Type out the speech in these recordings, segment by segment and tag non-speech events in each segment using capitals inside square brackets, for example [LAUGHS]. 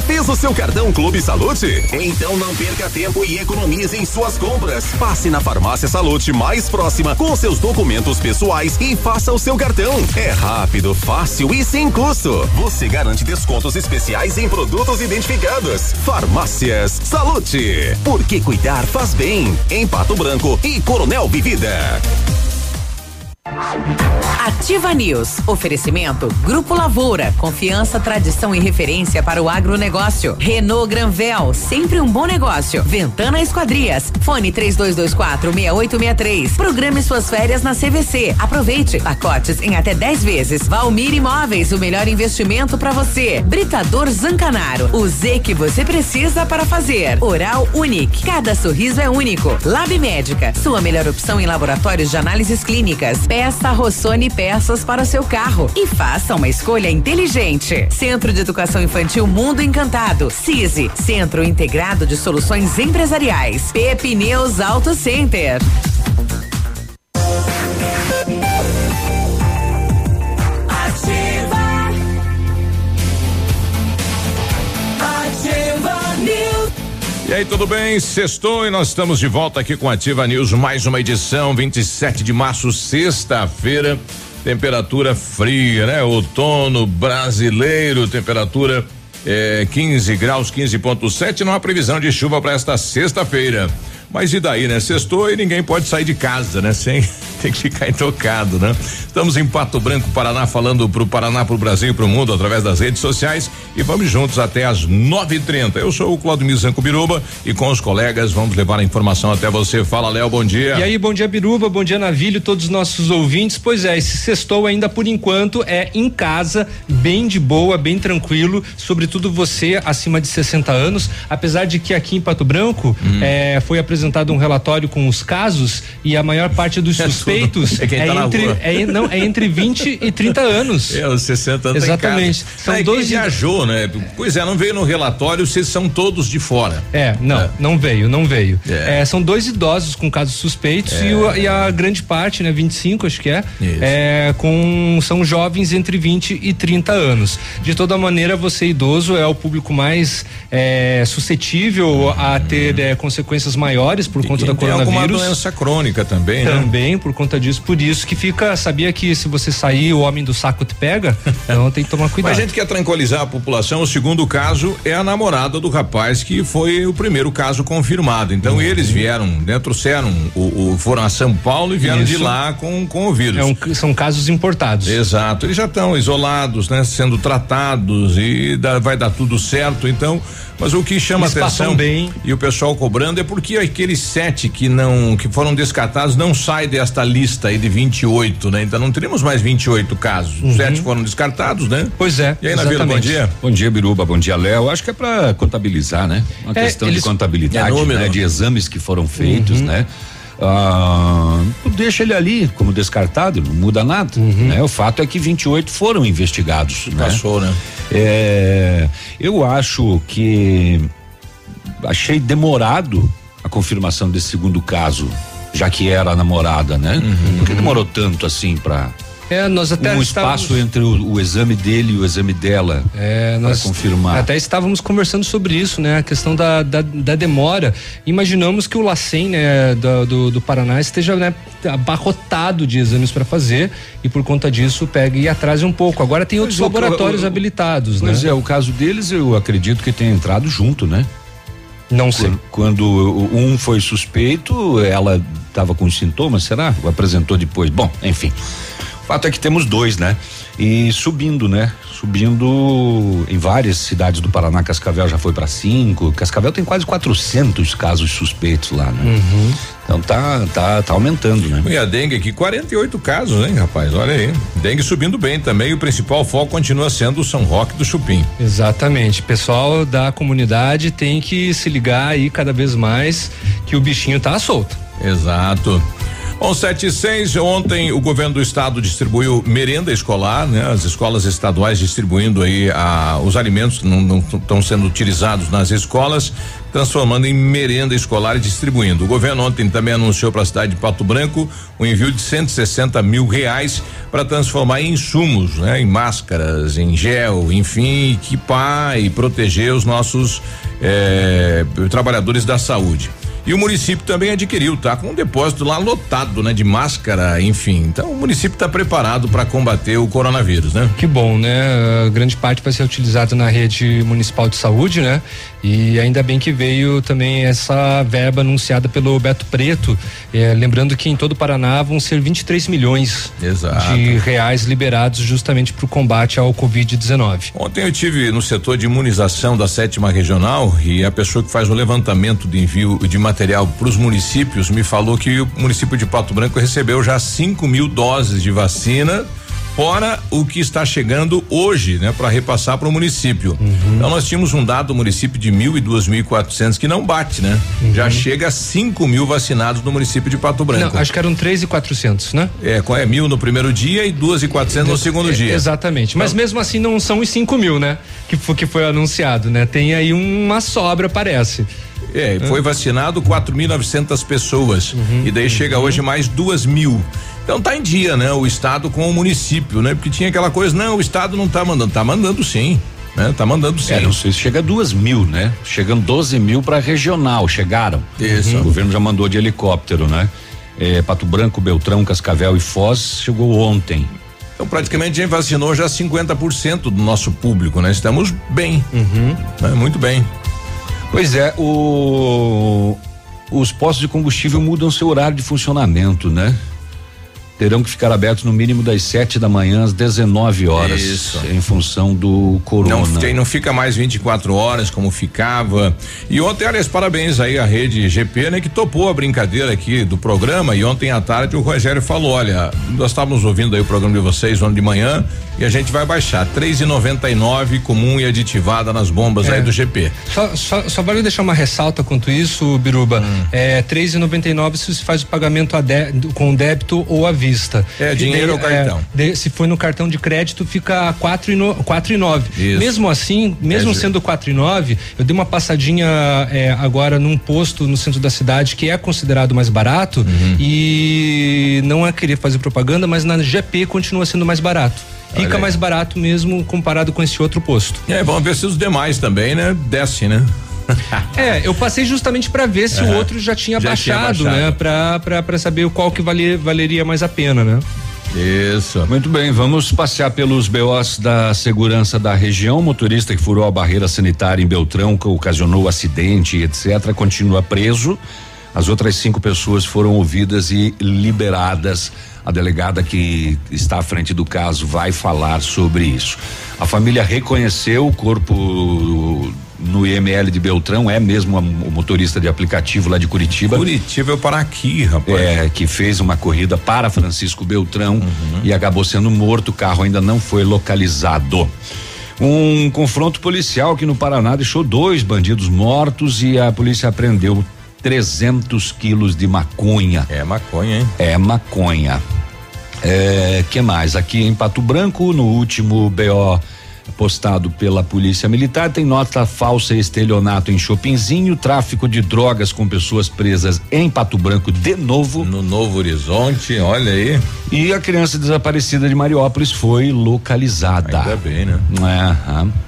Já fez o seu cartão Clube Salute? Então não perca tempo e economize em suas compras. Passe na farmácia Salute mais próxima com seus documentos pessoais e faça o seu cartão. É rápido, fácil e sem custo. Você garante descontos especiais em produtos identificados. Farmácias Salute. Porque cuidar faz bem. Em Pato Branco e Coronel Vivida. Ativa News. Oferecimento Grupo Lavoura. Confiança, tradição e referência para o agronegócio. Renault Granvel. Sempre um bom negócio. Ventana Esquadrias. Fone 3224 6863. Programe suas férias na CVC. Aproveite. Pacotes em até 10 vezes. Valmir Imóveis. O melhor investimento para você. Britador Zancanaro. O Z que você precisa para fazer. Oral Unique. Cada sorriso é único. Lab Médica. Sua melhor opção em laboratórios de análises clínicas. Peça Rossoni peças para o seu carro e faça uma escolha inteligente. Centro de Educação Infantil Mundo Encantado. CISI, Centro Integrado de Soluções Empresariais. Pepineus Auto Center. E aí, tudo bem? Sextou e nós estamos de volta aqui com Ativa News, mais uma edição, 27 de março, sexta-feira. Temperatura fria, né? Outono brasileiro, temperatura é, 15 graus, 15,7. Não há previsão de chuva para esta sexta-feira. Mas e daí, né? Sextou e ninguém pode sair de casa, né? Sem [LAUGHS] tem que ficar intocado, né? Estamos em Pato Branco, Paraná, falando pro Paraná, pro Brasil e pro mundo através das redes sociais e vamos juntos até às nove e trinta. Eu sou o Claudio Mizanco Biruba e com os colegas vamos levar a informação até você. Fala, Léo, bom dia. E aí, bom dia, Biruba, bom dia, Navilho, todos os nossos ouvintes. Pois é, esse sextou ainda por enquanto é em casa, bem de boa, bem tranquilo, sobretudo você acima de 60 anos, apesar de que aqui em Pato Branco hum. é, foi apresentado apresentado um relatório com os casos e a maior parte dos [LAUGHS] é suspeitos é, é tá entre é, não, é entre 20 e 30 anos. É, os 60 anos. Exatamente. São é, dois viajou, né? Pois é, não veio no relatório se são todos de fora. É, não, é. não veio, não veio. É. é são dois idosos com casos suspeitos e, o, e, a grande parte, né, 25 acho que é, é, com são jovens entre 20 e 30 anos. De toda maneira, você idoso é o público mais suscetível a ter consequências maiores por conta da coronavírus. Tem alguma doença crônica também, né? Também por conta disso, por isso que fica, sabia que se você sair o homem do saco te pega, então tem que tomar [LAUGHS] cuidado. Mas a gente quer tranquilizar a população, o segundo caso é a namorada do rapaz que foi o primeiro caso confirmado. Então uhum. eles vieram, né, trouxeram o, o, foram a São Paulo e vieram isso. de lá com, com o vírus. É um, são casos importados. Exato, eles já estão isolados, né, sendo tratados e dá, vai dar tudo certo, então mas o que chama Eles atenção bem. e o pessoal cobrando é porque aqueles sete que não que foram descartados não saem desta lista aí de 28, né? Então não teremos mais 28 casos. Uhum. Sete foram descartados, né? Pois é. E aí, Navila, bom dia. Bom dia, Biruba, bom dia, Léo. Acho que é para contabilizar, né? Uma é, questão de contabilidade, é né? De exames que foram feitos, uhum. né? Ah, deixa ele ali como descartado, não muda nada. Uhum. Né? O fato é que 28 foram investigados. Né? Passou, né? É, eu acho que achei demorado a confirmação desse segundo caso, já que era a namorada, né? Uhum. Por que demorou tanto assim para é, nós até um espaço entre o, o, exame dele e o exame dela é, nós confirmar. Até estávamos conversando sobre isso, né? A questão da, da, da demora. Imaginamos que o LACEN, né, do, do, do, Paraná esteja né, abarrotado de exames para fazer e por conta disso pegue e atrase um pouco. Agora tem outros laboratórios o, habilitados, mas né? é, o caso deles eu acredito que tenha entrado junto, né? Não sei. Quando, um foi suspeito, ela estava com sintomas, será? Apresentou depois. Bom, enfim fato é que temos dois, né? E subindo, né? Subindo em várias cidades do Paraná, Cascavel já foi para cinco. Cascavel tem quase 400 casos suspeitos lá, né? Uhum. Então tá, tá, tá aumentando, né? E a dengue aqui, 48 casos, hein, rapaz? Olha aí. Dengue subindo bem também. E o principal foco continua sendo o São Roque do Chupim. Exatamente. Pessoal da comunidade tem que se ligar aí cada vez mais que o bichinho tá solto. Exato. 176, ontem o governo do estado distribuiu merenda escolar, né? As escolas estaduais distribuindo aí a, os alimentos que não estão sendo utilizados nas escolas, transformando em merenda escolar e distribuindo. O governo ontem também anunciou para a cidade de Pato Branco o envio de 160 mil reais para transformar em insumos, né? Em máscaras, em gel, enfim, equipar e proteger os nossos eh, trabalhadores da saúde. E o município também adquiriu, tá? Com um depósito lá lotado, né? De máscara, enfim. Então o município está preparado para combater o coronavírus, né? Que bom, né? A grande parte vai ser utilizada na rede municipal de saúde, né? E ainda bem que veio também essa verba anunciada pelo Beto Preto. Eh, lembrando que em todo o Paraná vão ser 23 milhões Exato. de reais liberados justamente para o combate ao Covid-19. Ontem eu tive no setor de imunização da sétima regional e a pessoa que faz o levantamento de envio de material para os municípios me falou que o município de Pato Branco recebeu já 5 mil doses de vacina fora o que está chegando hoje, né, para repassar para o município. Uhum. Então nós tínhamos um dado do município de mil e duas mil e quatrocentos que não bate, né? Uhum. Já chega a cinco mil vacinados no município de Pato Branco. Não, acho que eram três e quatrocentos, né? É, é mil no primeiro dia e duas e quatrocentos no segundo é, dia. Exatamente. Mas então, mesmo assim não são os cinco mil, né? Que foi, que foi anunciado, né? Tem aí uma sobra, parece. É, foi vacinado 4.900 pessoas uhum, e daí uhum. chega hoje mais duas mil. Então tá em dia, né? O estado com o município, né? Porque tinha aquela coisa, não, o estado não tá mandando, tá mandando sim. Né? Tá mandando sim. É, não sei se chega a duas mil, né? Chegando 12 mil para regional, chegaram. Isso. O governo já mandou de helicóptero, né? É, Pato Branco, Beltrão, Cascavel e Foz chegou ontem. Então praticamente a gente vacinou já 50% do nosso público, né? Estamos bem. Uhum. Né? Muito bem. Pois é, o, os postos de combustível mudam seu horário de funcionamento, né? Terão que ficar abertos no mínimo das 7 da manhã às 19 horas. Isso. Em função do corona. Não, não fica mais 24 horas como ficava. E ontem, aliás, parabéns aí à rede GP, né, que topou a brincadeira aqui do programa. E ontem à tarde o Rogério falou: olha, nós estávamos ouvindo aí o programa de vocês ontem de manhã e a gente vai baixar. 3,99 comum e aditivada nas bombas é. aí do GP. Só, só, só, vale deixar uma ressalta quanto isso, Biruba. Hum. É 3,99 se você faz o pagamento de, com débito ou à vista vista. É, dinheiro ou cartão. De, se for no cartão de crédito, fica quatro e, no, quatro e nove. Isso. Mesmo assim, mesmo é, sendo quatro e nove, eu dei uma passadinha é, agora num posto no centro da cidade que é considerado mais barato uhum. e não é querer fazer propaganda, mas na GP continua sendo mais barato. Fica mais barato mesmo comparado com esse outro posto. É, vamos ver se os demais também, né? Desce, né? É, eu passei justamente para ver se uhum. o outro já tinha já baixado, tinha baixado, né? Pra, pra, pra saber qual que valer, valeria mais a pena, né? Isso. Muito bem, vamos passear pelos BOs da segurança da região. Motorista que furou a barreira sanitária em Beltrão, que ocasionou acidente, etc., continua preso. As outras cinco pessoas foram ouvidas e liberadas. A delegada que está à frente do caso vai falar sobre isso. A família reconheceu o corpo no IML de Beltrão, é mesmo o motorista de aplicativo lá de Curitiba. Curitiba é para aqui, rapaz. É, que fez uma corrida para Francisco Beltrão uhum. e acabou sendo morto, o carro ainda não foi localizado. Um confronto policial aqui no Paraná deixou dois bandidos mortos e a polícia apreendeu 300 quilos de maconha. É maconha, hein? É maconha. É, que mais? Aqui em Pato Branco, no último BO postado pela Polícia Militar tem nota falsa e estelionato em Chopinzinho, tráfico de drogas com pessoas presas em Pato Branco de novo. No Novo Horizonte, olha aí. E a criança desaparecida de Mariópolis foi localizada. Ainda bem, né?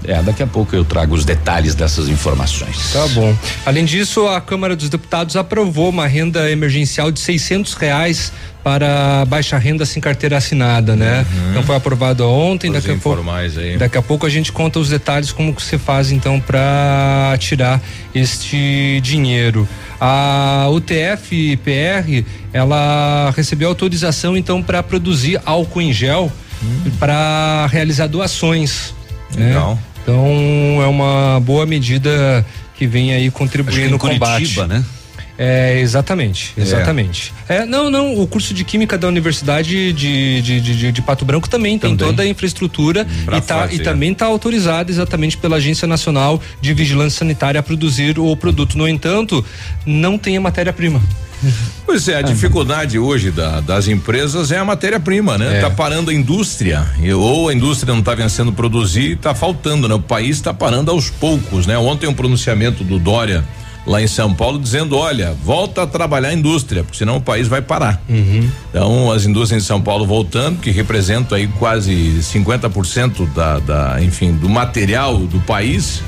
É, é, daqui a pouco eu trago os detalhes dessas informações. Tá bom. Além disso, a Câmara dos Deputados aprovou uma renda emergencial de seiscentos reais para baixa renda sem carteira assinada, né? Uhum. Então foi aprovado ontem, daqui a, pouco, daqui a pouco a gente conta os detalhes como que você faz então para tirar este dinheiro. A UTF-PR, ela recebeu autorização então para produzir álcool em gel uhum. para realizar doações. Né? Legal. Né? Então é uma boa medida que vem aí contribuindo no combate. Curitiba, né? É, exatamente, é. exatamente. É. é. não, não, o curso de Química da Universidade de, de, de, de Pato Branco também, também, tem toda a infraestrutura e, tá, e também está autorizado exatamente pela Agência Nacional de Vigilância Sanitária a produzir o produto. No entanto, não tem a matéria-prima. [LAUGHS] Pois é, a dificuldade hoje da, das empresas é a matéria-prima, né? É. Tá parando a indústria, ou a indústria não está vencendo produzir, está faltando, né? O país está parando aos poucos, né? Ontem um pronunciamento do Dória lá em São Paulo dizendo, olha, volta a trabalhar a indústria, porque senão o país vai parar. Uhum. Então, as indústrias em São Paulo voltando, que representam aí quase 50% da, da, enfim, do material do país,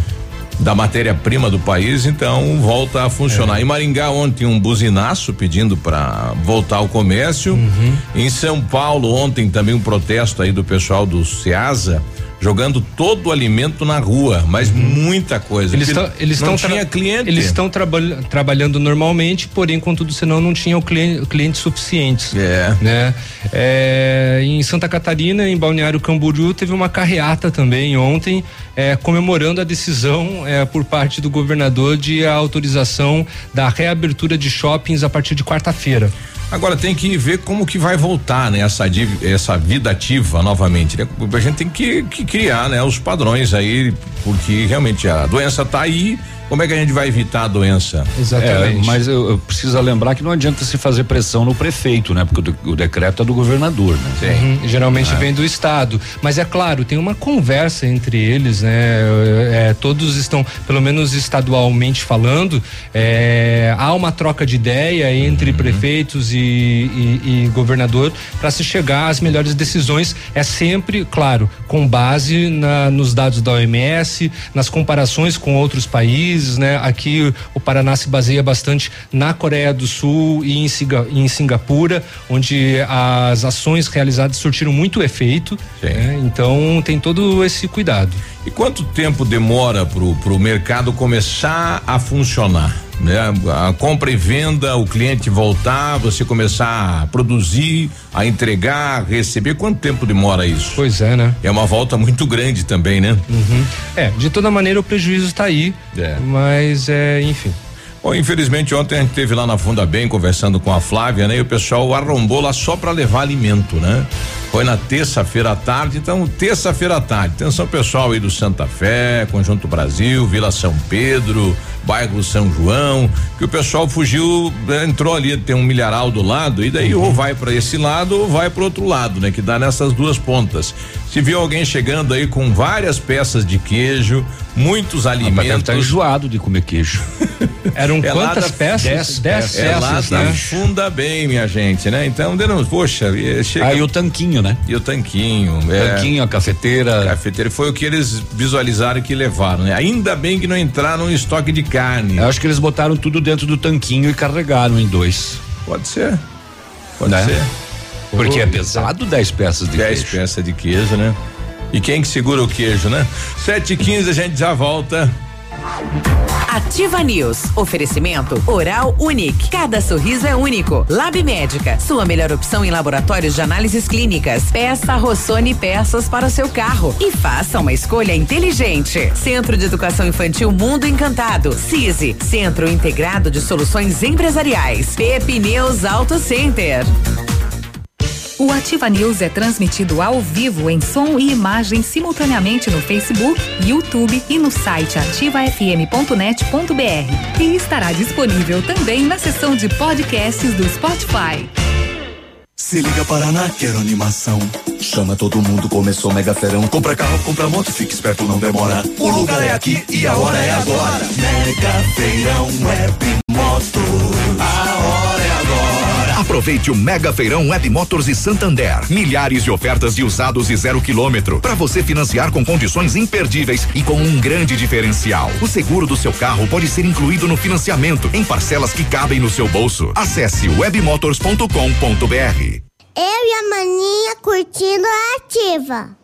da matéria-prima do país, então volta a funcionar. É. Em Maringá ontem um buzinaço pedindo para voltar ao comércio. Uhum. Em São Paulo ontem também um protesto aí do pessoal do Ceasa jogando todo o alimento na rua, mas uhum. muita coisa. Eles estão eles não tinha cliente. Eles estão traba trabalhando normalmente, porém contudo senão não tinham cliente, clientes suficientes. É. Né? É, em Santa Catarina, em Balneário Camboriú, teve uma carreata também ontem, é, comemorando a decisão é, por parte do governador de a autorização da reabertura de shoppings a partir de quarta-feira. Agora tem que ver como que vai voltar, né? Essa, essa vida ativa novamente, né? A gente tem que, que criar, né? Os padrões aí, porque realmente a doença está aí, como é que a gente vai evitar a doença? Exatamente. É, mas eu, eu, preciso lembrar que não adianta se fazer pressão no prefeito, né? Porque o, o decreto é do governador, né? Sim. Uhum, geralmente é. vem do estado. Mas é claro, tem uma conversa entre eles, né? É, todos estão, pelo menos estadualmente falando, é, há uma troca de ideia entre uhum. prefeitos e, e, e governador para se chegar às melhores decisões. É sempre, claro, com base na, nos dados da OMS, nas comparações com outros países países, né? Aqui o Paraná se baseia bastante na Coreia do Sul e em, Singa, em Singapura, onde as ações realizadas surtiram muito efeito. Né? Então tem todo esse cuidado. E quanto tempo demora pro, pro mercado começar a funcionar? Né? A compra e venda, o cliente voltar, você começar a produzir, a entregar, a receber, quanto tempo demora isso? Pois é, né? É uma volta muito grande também, né? Uhum. É, de toda maneira o prejuízo está aí, é. mas é, enfim. Bom, infelizmente ontem a gente teve lá na Funda Bem conversando com a Flávia, né? E o pessoal arrombou lá só para levar alimento, né? Foi na terça-feira à tarde, então terça-feira à tarde. Atenção pessoal aí do Santa Fé, Conjunto Brasil, Vila São Pedro, bairro São João, que o pessoal fugiu, né, entrou ali, tem um milharal do lado, e daí uhum. ou vai para esse lado ou vai para outro lado, né? Que dá nessas duas pontas. Se viu alguém chegando aí com várias peças de queijo, muitos alimentos. Mas tá enjoado de comer queijo. [LAUGHS] Eram é quantas peças? Dez, dez peças. É lá né? funda bem, minha gente, né? Então, deram, poxa, chega. Aí o tanquinho, né? E o tanquinho. É, tanquinho, a cafeteira. A cafeteira foi o que eles visualizaram que levaram, né? Ainda bem que não entraram em estoque de carne. Eu acho que eles botaram tudo dentro do tanquinho e carregaram em dois. Pode ser. Pode né? ser. Porque é pesado 10 peças de dez queijo. 10 peças de queijo, né? E quem que segura o queijo, né? 7 e 15 a gente já volta. Ativa News. Oferecimento Oral Unique. Cada sorriso é único. Lab Médica. Sua melhor opção em laboratórios de análises clínicas. Peça Rossoni peças para o seu carro e faça uma escolha inteligente. Centro de Educação Infantil Mundo Encantado. CISI. Centro Integrado de Soluções Empresariais. Pepineus Auto Center. O Ativa News é transmitido ao vivo em som e imagem simultaneamente no Facebook, YouTube e no site ativafm.net.br. E estará disponível também na seção de podcasts do Spotify. Se liga Paraná, quero animação. Chama todo mundo, começou mega ferão. Compra carro, compra moto, fique esperto, não demora. O lugar é aqui e a hora é agora. Mega feirão web moto. Aproveite o Mega Feirão Web Motors e Santander. Milhares de ofertas de usados e zero quilômetro para você financiar com condições imperdíveis e com um grande diferencial. O seguro do seu carro pode ser incluído no financiamento em parcelas que cabem no seu bolso. Acesse webmotors.com.br. Eu e a maninha curtindo a ativa.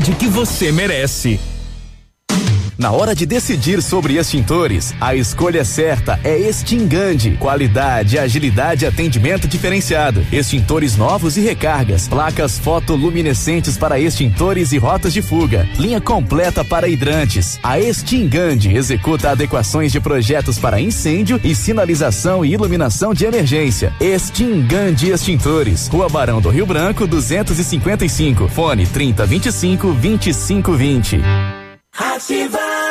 que você merece. Na hora de decidir sobre extintores, a escolha certa é Extingande. Qualidade, agilidade e atendimento diferenciado. Extintores novos e recargas. Placas fotoluminescentes para extintores e rotas de fuga. Linha completa para hidrantes. A Extingande executa adequações de projetos para incêndio e sinalização e iluminação de emergência. Extingande Extintores. Rua Barão do Rio Branco, 255. Fone 3025 2520. Ativa!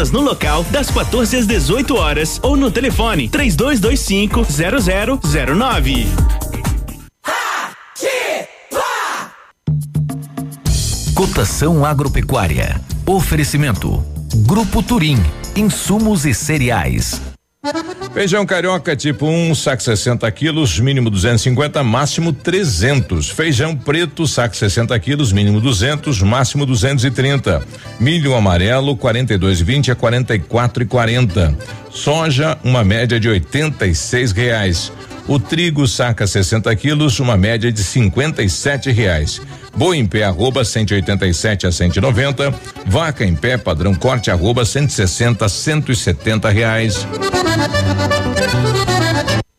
vendas no local das 14 às 18 horas ou no telefone 3225 0009. Cotação agropecuária. Oferecimento. Grupo Turim. Insumos e cereais. Feijão carioca tipo 1, um, saco 60 quilos, mínimo 250, máximo 300. Feijão preto, saco 60 quilos, mínimo 200, máximo 230. Milho amarelo, 42,20 a 44,40. Soja, uma média de 86 reais. O trigo saca 60 quilos, uma média de 57 reais. Boi em pé arroba 187 a 190. Vaca em pé padrão corte arroba 160 a 170 reais.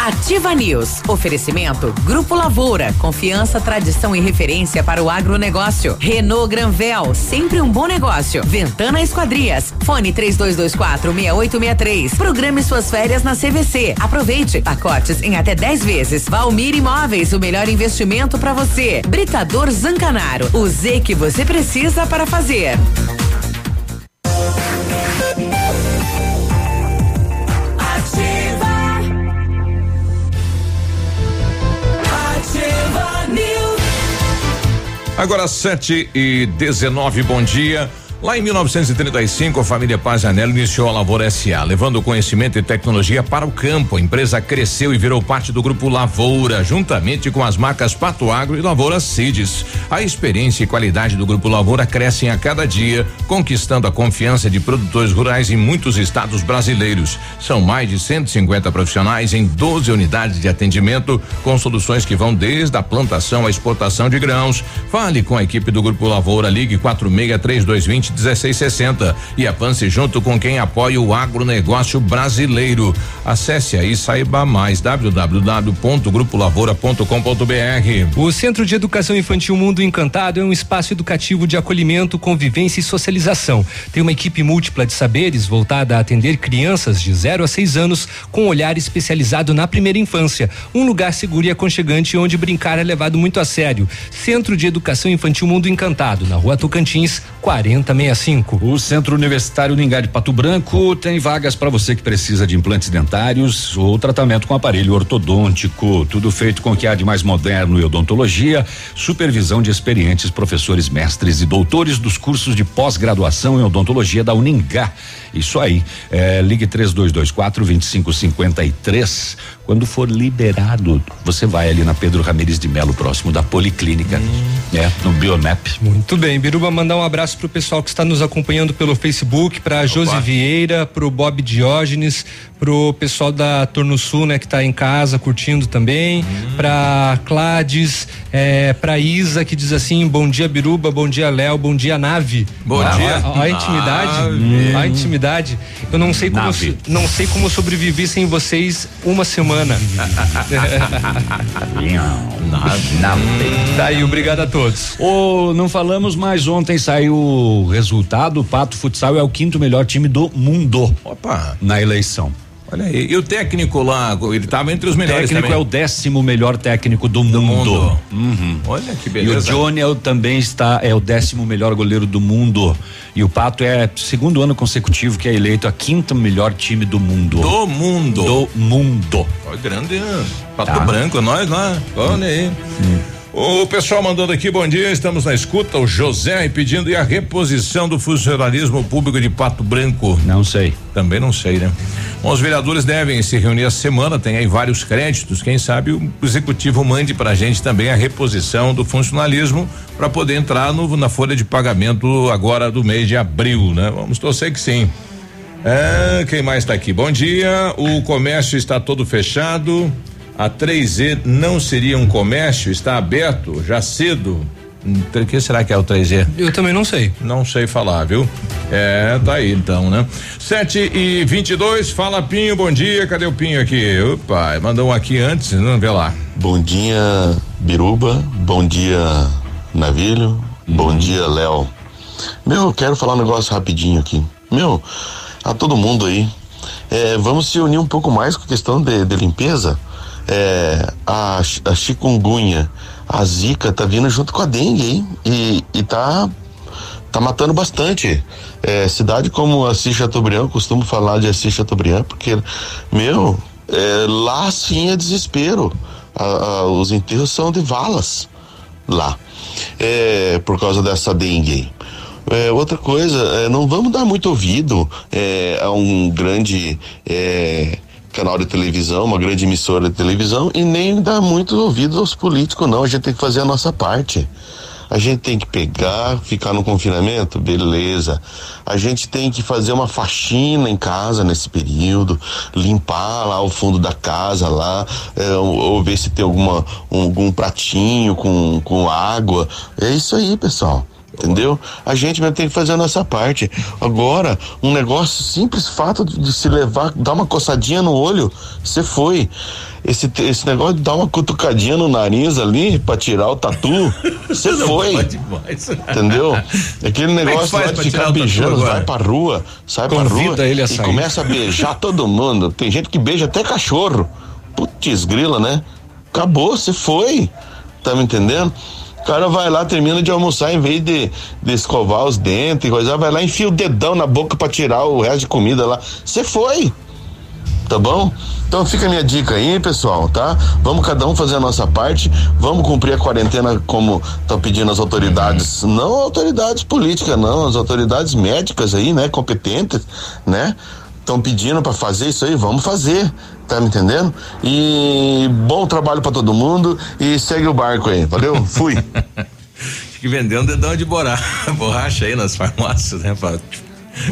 Ativa News. Oferecimento Grupo Lavoura. Confiança, tradição e referência para o agronegócio. Renault Granvel. Sempre um bom negócio. Ventana Esquadrias. Fone 3224 6863. Programe suas férias na CVC. Aproveite. Pacotes em até 10 vezes. Valmir Imóveis. O melhor investimento para você. Britador Zancanaro. O Z que você precisa para fazer. Agora 7 e 19, bom dia. Lá em 1935, a família Pazanello iniciou a Lavoura SA, levando conhecimento e tecnologia para o campo. A empresa cresceu e virou parte do grupo Lavoura, juntamente com as marcas Pato Agro e Lavoura Cides. A experiência e qualidade do grupo Lavoura crescem a cada dia, conquistando a confiança de produtores rurais em muitos estados brasileiros. São mais de 150 profissionais em 12 unidades de atendimento, com soluções que vão desde a plantação à exportação de grãos. Fale com a equipe do grupo Lavoura, ligue 463220 1660 e avance junto com quem apoia o agronegócio brasileiro. Acesse aí saiba mais www.grupolavoura.com.br. O Centro de Educação Infantil Mundo Encantado é um espaço educativo de acolhimento, convivência e socialização. Tem uma equipe múltipla de saberes voltada a atender crianças de 0 a 6 anos com olhar especializado na primeira infância. Um lugar seguro e aconchegante onde brincar é levado muito a sério. Centro de Educação Infantil Mundo Encantado, na Rua Tocantins, 40 65. O Centro Universitário Ningá de Pato Branco tem vagas para você que precisa de implantes dentários ou tratamento com aparelho ortodôntico. Tudo feito com o que há de mais moderno em odontologia, supervisão de experientes professores, mestres e doutores dos cursos de pós-graduação em odontologia da Uningá. Isso aí. É, ligue 3224 2553. Quando for liberado, você vai ali na Pedro Ramirez de Melo, próximo da Policlínica, hum. né? No Bionep. Muito bem, Biruba, mandar um abraço pro pessoal que está nos acompanhando pelo Facebook, para Josi Vieira, pro Bob Diógenes, pro pessoal da Torno Sul, né, que está em casa curtindo também, hum. para Clades, É, pra Isa que diz assim: bom dia, Biruba, bom dia, Léo, bom dia, nave. Bom Ah, dia. Ó, a intimidade. A intimidade. Eu não sei como Nave. não sei como sobrevivi sem vocês uma semana. [LAUGHS] Tá aí, obrigado a todos. Ô, não falamos, mas ontem saiu o resultado. O Pato Futsal é o quinto melhor time do mundo. Opa. Na eleição. Olha aí. E o técnico lá, ele estava entre os O melhores técnico também. é o décimo melhor técnico do, mundo. mundo. Uhum. Olha que E o beleza. Johnny é o- também está é o décimo melhor goleiro do mundo. E o Pato é segundo ano consecutivo que é eleito a quinta melhor time do mundo. Do mundo. Do mundo. Olha, grande? Pato Tá. Branco, nós lá. Olha aí. O pessoal mandando aqui, bom dia, estamos na escuta, o José pedindo e a reposição do funcionalismo público de Pato Branco. Não sei. Também não sei, né? Bom, os vereadores devem se reunir essa semana, tem aí vários créditos, quem sabe o executivo mande pra gente também a reposição do funcionalismo para poder entrar no, na folha de pagamento agora do mês de abril, né? Vamos torcer que sim. É, quem mais está aqui? Bom dia. O comércio está todo fechado. A 3E não seria um comércio? Está aberto já cedo? Hum, O que será que é o 3E? Eu também não sei. Não sei falar, viu? É, tá aí então, né? 7 e 22 fala Pinho, bom dia. Cadê o Pinho aqui? Opa, mandou um aqui antes, não vê lá. Bom dia, Biruba. Bom dia, Navilho. Bom dia, Léo. Meu, eu quero falar um negócio rapidinho aqui. Meu, a todo mundo aí, é, vamos se unir um pouco mais com a questão de, de limpeza. É, a, a chikungunya, a zika tá vindo junto com a dengue aí e, e tá tá matando bastante. É, cidade como Assis Chateaubriand, costumo falar de Assis Chateaubriand, porque, meu, é, lá sim é desespero. A- a- os enterros são de valas lá, é, por causa dessa dengue. É, outra coisa, é, não vamos dar muito ouvido é, a um grande é, canal de televisão, uma grande emissora de televisão, e nem dar muito ouvido aos políticos, não. A gente tem que fazer a nossa parte. A gente tem que pegar, ficar no confinamento, beleza. A gente tem que fazer uma faxina em casa nesse período, limpar lá o fundo da casa lá, é, ou, ou ver se tem alguma um- algum pratinho com, com água. É isso aí, pessoal. Entendeu? A gente vai ter que fazer a nossa parte. Agora, um negócio simples, fato de, se levar, dar uma coçadinha no olho, você foi. Esse, esse negócio de dar uma cutucadinha no nariz ali pra tirar o tatu, [LAUGHS] você foi. Entendeu? [LAUGHS] Aquele é negócio lá de pra ficar beijando, vai pra rua, sai pra Convida rua ele a e começa a beijar todo mundo. Tem gente que beija até cachorro. Putz, grila, né? Acabou, você foi. Tá me entendendo? O cara vai lá, termina de almoçar, em vez de, de escovar os dentes e coisa, vai lá enfia o dedão na boca pra tirar o resto de comida lá. Você foi. Tá bom? Então fica a minha dica aí, pessoal, tá? Vamos cada um fazer a nossa parte, vamos cumprir a quarentena como estão pedindo as autoridades, não autoridades políticas, não, as autoridades médicas aí, né, competentes, né? Estão pedindo para fazer isso aí, vamos fazer, tá me entendendo? E bom trabalho para todo mundo e segue o barco aí, valeu? [LAUGHS] Fui. que vendendo um dedão de bora- [LAUGHS] borracha aí nas farmácias, né, Fábio?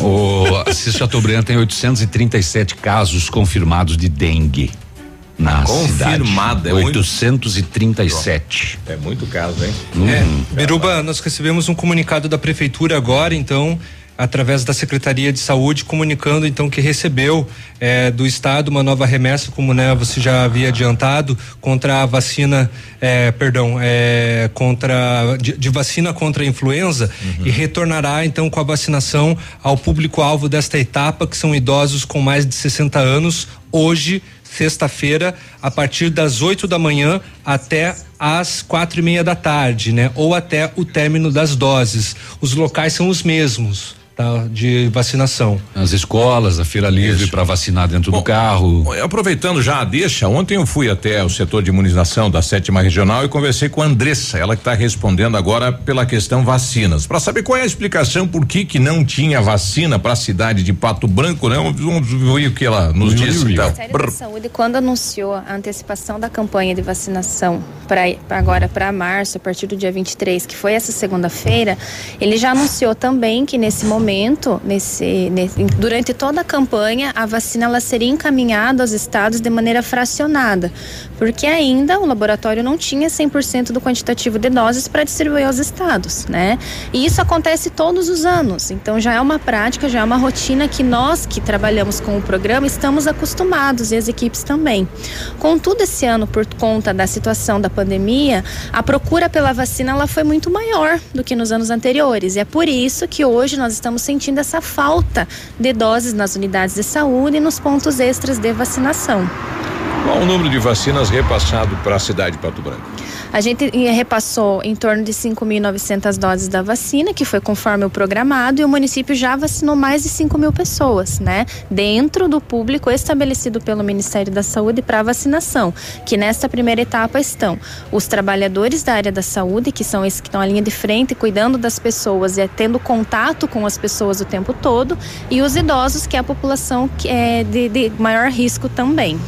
O Assis Chateaubriand tem 837 casos confirmados de dengue na Confirmada, cidade. é muito- 837. É muito caso, hein? É, Biruba, nós recebemos um comunicado da prefeitura agora, então, através da Secretaria de Saúde, comunicando então que recebeu eh, do estado uma nova remessa, como né, você já havia adiantado, contra a vacina, eh, perdão, eh, contra de, de vacina contra a influenza e retornará então com a vacinação ao público-alvo desta etapa, que são idosos com mais de 60 anos, hoje sexta-feira, a partir das 8 da manhã até às quatro e meia da tarde, né? Ou até o término das doses. Os locais são os mesmos, tá? De vacinação. As escolas, a feira livre para vacinar dentro do carro. Bom, Aproveitando já a deixa, ontem eu fui até o setor de imunização da sétima regional e conversei com a Andressa, ela que está respondendo agora pela questão vacinas, para saber qual é a explicação por que que não tinha vacina para a cidade de Pato Branco, né? Vamos ver o que ela nos disse. O Então. Ministério da Saúde, quando anunciou a antecipação da campanha de vacinação para agora para março, a partir do dia 23, que foi essa segunda-feira, ele já anunciou também que nesse momento momento, nesse, nesse, durante toda a campanha, a vacina ela seria encaminhada aos estados de maneira fracionada, porque ainda o laboratório não tinha 100% do quantitativo de doses para distribuir aos estados, né? E isso acontece todos os anos. Então já é uma prática, já é uma rotina que nós que trabalhamos com o programa estamos acostumados e as equipes também. Contudo, esse ano, por conta da situação da pandemia, a procura pela vacina ela foi muito maior do que nos anos anteriores. E é por isso que hoje nós estamos sentindo essa falta de doses nas unidades de saúde e nos pontos extras de vacinação. Qual o número de vacinas repassado para a cidade de Pato Branco? A gente repassou em torno de 5.900 doses da vacina, que foi conforme o programado, e o município já vacinou mais de 5 mil pessoas, né? Dentro do público estabelecido pelo Ministério da Saúde para vacinação, que nesta primeira etapa estão os trabalhadores da área da saúde, que são esses que estão à linha de frente, cuidando das pessoas e tendo contato com as pessoas o tempo todo, e os idosos, que é a população que é de, de maior risco também.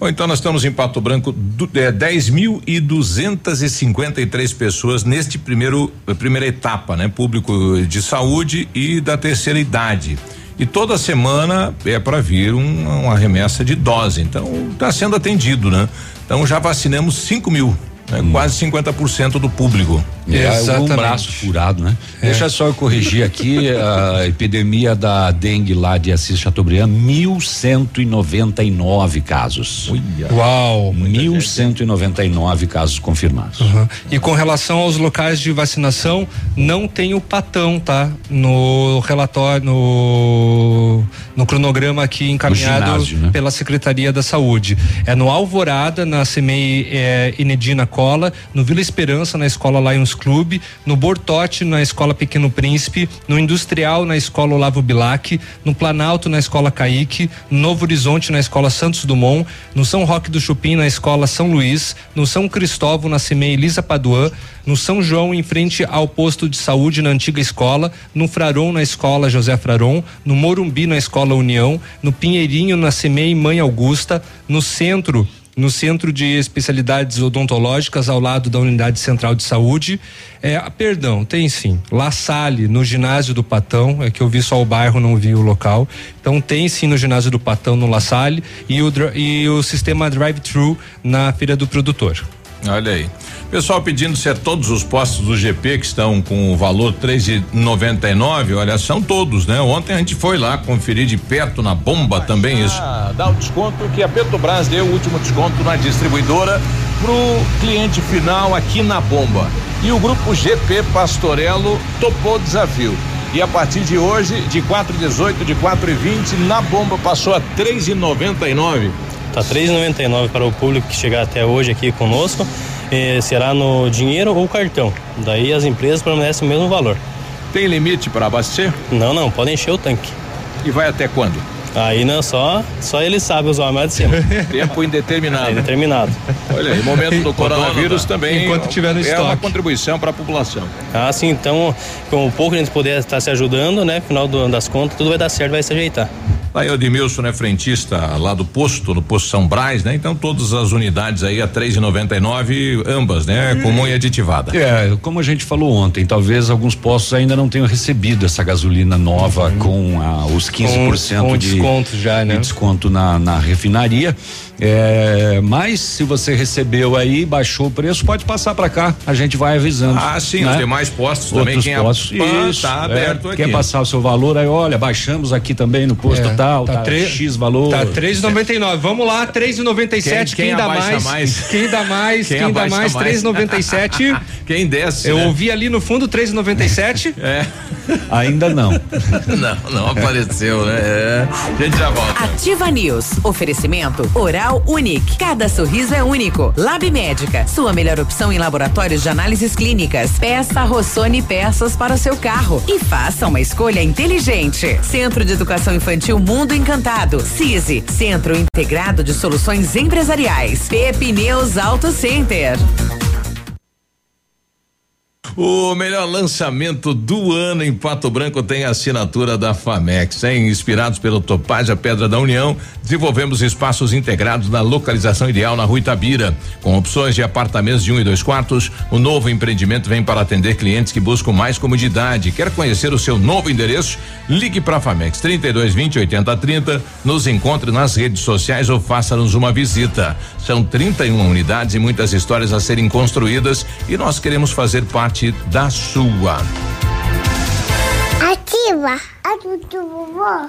Bom, então nós estamos em Pato Branco, é, 10.253 pessoas neste primeiro primeira etapa, né? Público de saúde e da terceira idade. E toda semana é para vir um, uma remessa de dose. Então está sendo atendido, né? Então já vacinamos 5 mil é quase 50% do público. É, Exatamente. um braço furado, né? É. Deixa só eu corrigir aqui a epidemia da dengue lá de Assis Chateaubriand, 1199 casos. Uia. Uau! 1199 casos confirmados. Uhum. E com relação aos locais de vacinação, não tem o patão, tá? No relatório, no, no cronograma aqui encaminhado ginásio, né? pela Secretaria da Saúde. É no Alvorada, na CMEI é, Inedina escola, no Vila Esperança, na escola Lions Club, no Bortote, na escola Pequeno Príncipe, no Industrial, na escola Olavo Bilac, no Planalto, na escola Caíque, no Novo Horizonte, na escola Santos Dumont, no São Roque do Chupim, na escola São Luís, no São Cristóvão, na CMEI Elisa Paduan, no São João, em frente ao posto de saúde na antiga escola, no Fraron, na escola José Fraron, no Morumbi, na escola União, no Pinheirinho, na CMEI Mãe Augusta, no centro no Centro de Especialidades Odontológicas, ao lado da Unidade Central de Saúde. É, perdão, tem sim. La Salle, no ginásio do Patão, é que eu vi só o bairro, não vi o local. Então tem sim no ginásio do Patão, no La Salle, e o, e o sistema drive-thru na Feira do Produtor. Olha aí. Pessoal pedindo se é todos os postos do GP que estão com o valor três e noventa e nove, olha, são todos, né? Ontem a gente foi lá conferir de perto na bomba também isso. Dá o desconto que a Petrobras deu o último desconto na distribuidora pro cliente final aqui na bomba. E o grupo GP Pastorello topou o desafio. E a partir de hoje, de 4,18, de 4,20, na bomba passou a 3,99. Tá 3,99 para o público que chegar até hoje aqui conosco eh, será no dinheiro ou cartão. Daí as empresas permanecem o mesmo valor. Tem limite para abastecer? Não, não, pode encher o tanque. E vai até quando? Aí não só, só ele sabe os homens de cima. [LAUGHS] Tempo indeterminado. Indeterminado. Olha, e momento do [LAUGHS] coronavírus também. Enquanto tiver no é estoque. uma contribuição para a população. Ah, sim, então, com o pouco que a gente puder estar se ajudando, né? Final do, das contas, tudo vai dar certo, vai se ajeitar. Aí o Edmilson, né, frentista lá do posto, no posto São Brás, né? Então todas as unidades aí a três e noventa e nove, ambas, né? Hum. Comum e aditivada. É, como a gente falou ontem, talvez alguns postos ainda não tenham recebido essa gasolina nova uhum. com ah, os 15% com, com de desconto já, né? De desconto na, na refinaria. É, mas se você recebeu aí, baixou o preço, pode passar para cá. A gente vai avisando. Ah, sim, né? tem mais postos Outros também. Quem postos. É, Isso, tá aberto é, aqui. Quer passar o seu valor aí, olha, baixamos aqui também no posto É, tal, tá tá, tre- X valor. Tá 3,99. Vamos lá, 3,97. Quem- Quem, quem dá mais, mais? [LAUGHS] Quem dá mais? Quem Quem, dá mais? 3,97. [LAUGHS] Quem desce? Eu né? ouvi ali no fundo 3,97. [LAUGHS] É. Ainda não. não, não apareceu, né? É. A gente já volta. Ativa News. Oferecimento Oral Unique. Cada sorriso é único. Lab Médica. Sua melhor opção em laboratórios de análises clínicas. Peça Rossoni peças para o seu carro. E faça uma escolha inteligente. Centro de Educação Infantil Mundo Encantado. CISI. Centro Integrado de Soluções Empresariais. Pepineus Auto Center. O melhor lançamento do ano em Pato Branco tem a assinatura da Famex, hein? Inspirados pelo Topaz, a Pedra da União, desenvolvemos espaços integrados na localização ideal na Rua Itabira, com opções de apartamentos de um e dois quartos. O novo empreendimento vem para atender clientes que buscam mais comodidade. Quer conhecer o seu novo endereço? Ligue para a Famex 32 20 80 30, nos encontre nas redes sociais ou faça-nos uma visita. São 31 unidades e muitas histórias a serem construídas e nós queremos fazer parte da sua. Ativa a do vovó.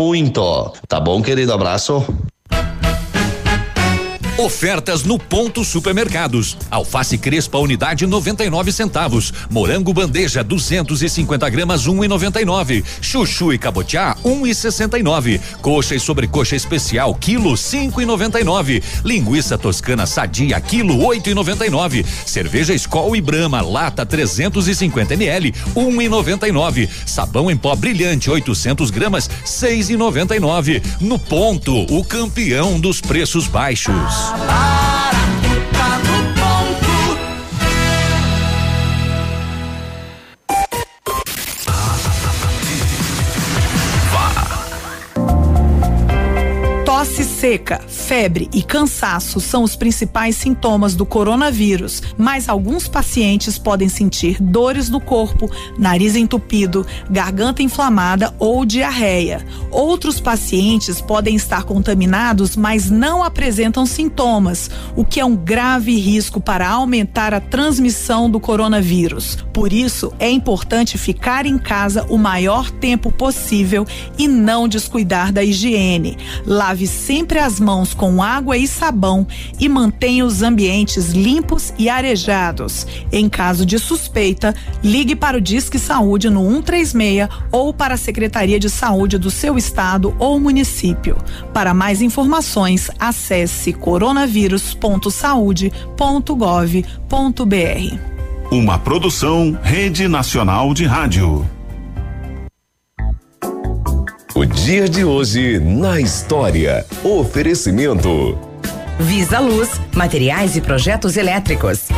muito. Tá bom, querido? Abraço. Ofertas no Ponto Supermercados. Alface Crespa unidade 99 centavos. Morango bandeja 250 gramas 1,99. Chuchu e cabotiá 1,69. Coxa e sobrecoxa especial quilo 5,99. Linguiça toscana sadia quilo 8,99. Cerveja Skol e Brahma lata 350 ml 1,99. Sabão em pó brilhante 800 gramas 6,99. No Ponto, o campeão dos preços baixos. Tosse seca, febre e cansaço são os principais sintomas do coronavírus, mas alguns pacientes podem sentir dores no corpo, nariz entupido, garganta inflamada ou diarreia. Outros pacientes podem estar contaminados, mas não apresentam sintomas, o que é um grave risco para aumentar a transmissão do coronavírus. Por isso, é importante ficar em casa o maior tempo possível e não descuidar da higiene. Lave sempre as mãos com água e sabão e mantenha os ambientes limpos e arejados. Em caso de suspeita, ligue para o Disque Saúde no 136 ou para a Secretaria de Saúde do seu estado ou município. Para mais informações, acesse coronavírus.saude.gov.br. Uma produção Rede Nacional de Rádio. O dia de hoje na história. Oferecimento. Visa Luz, materiais e projetos elétricos.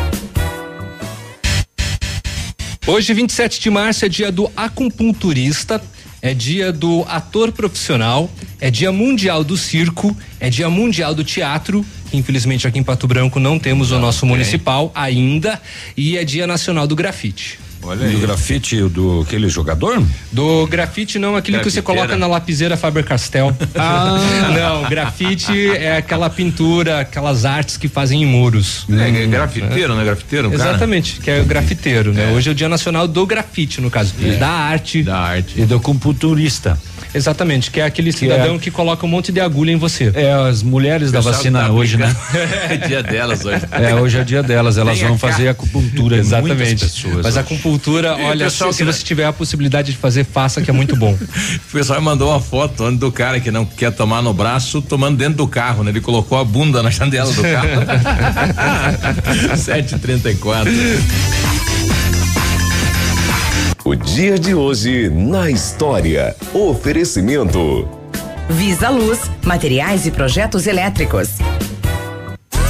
Hoje, 27 de março, é dia do acupunturista, é dia do ator profissional, é dia mundial do circo, é dia mundial do teatro. Infelizmente, aqui em Pato Branco não temos o nosso municipal ainda, e é dia nacional do grafite. Olha aí. Do grafite do aquele jogador? Do grafite não, aquele que você coloca na lapiseira Faber Castell. [LAUGHS] Ah. [LAUGHS] não, grafite é aquela pintura, aquelas artes que fazem em muros. É, é grafiteiro, né? Grafiteiro, cara? Exatamente, que é o grafiteiro, né? Hoje é o dia nacional do grafite, no caso, É. da arte. Da arte. E do acupunturista. Exatamente, que é aquele cidadão que coloca um monte de agulha em você. É, as mulheres da vacina tá hoje, né? [LAUGHS] É dia delas hoje. É, hoje é dia delas, elas Venha vão cá. fazer acupuntura Exatamente. pessoas. Mas a hoje. acupuntura, E olha, se, se que- você tiver a possibilidade de fazer, faça, que é muito bom. [LAUGHS] O pessoal mandou uma foto do cara que não quer tomar no braço, tomando dentro do carro, né? Ele colocou a bunda na [LAUGHS] janela do carro. 7h34. O dia de hoje na história. Oferecimento. Visa Luz, materiais e projetos elétricos.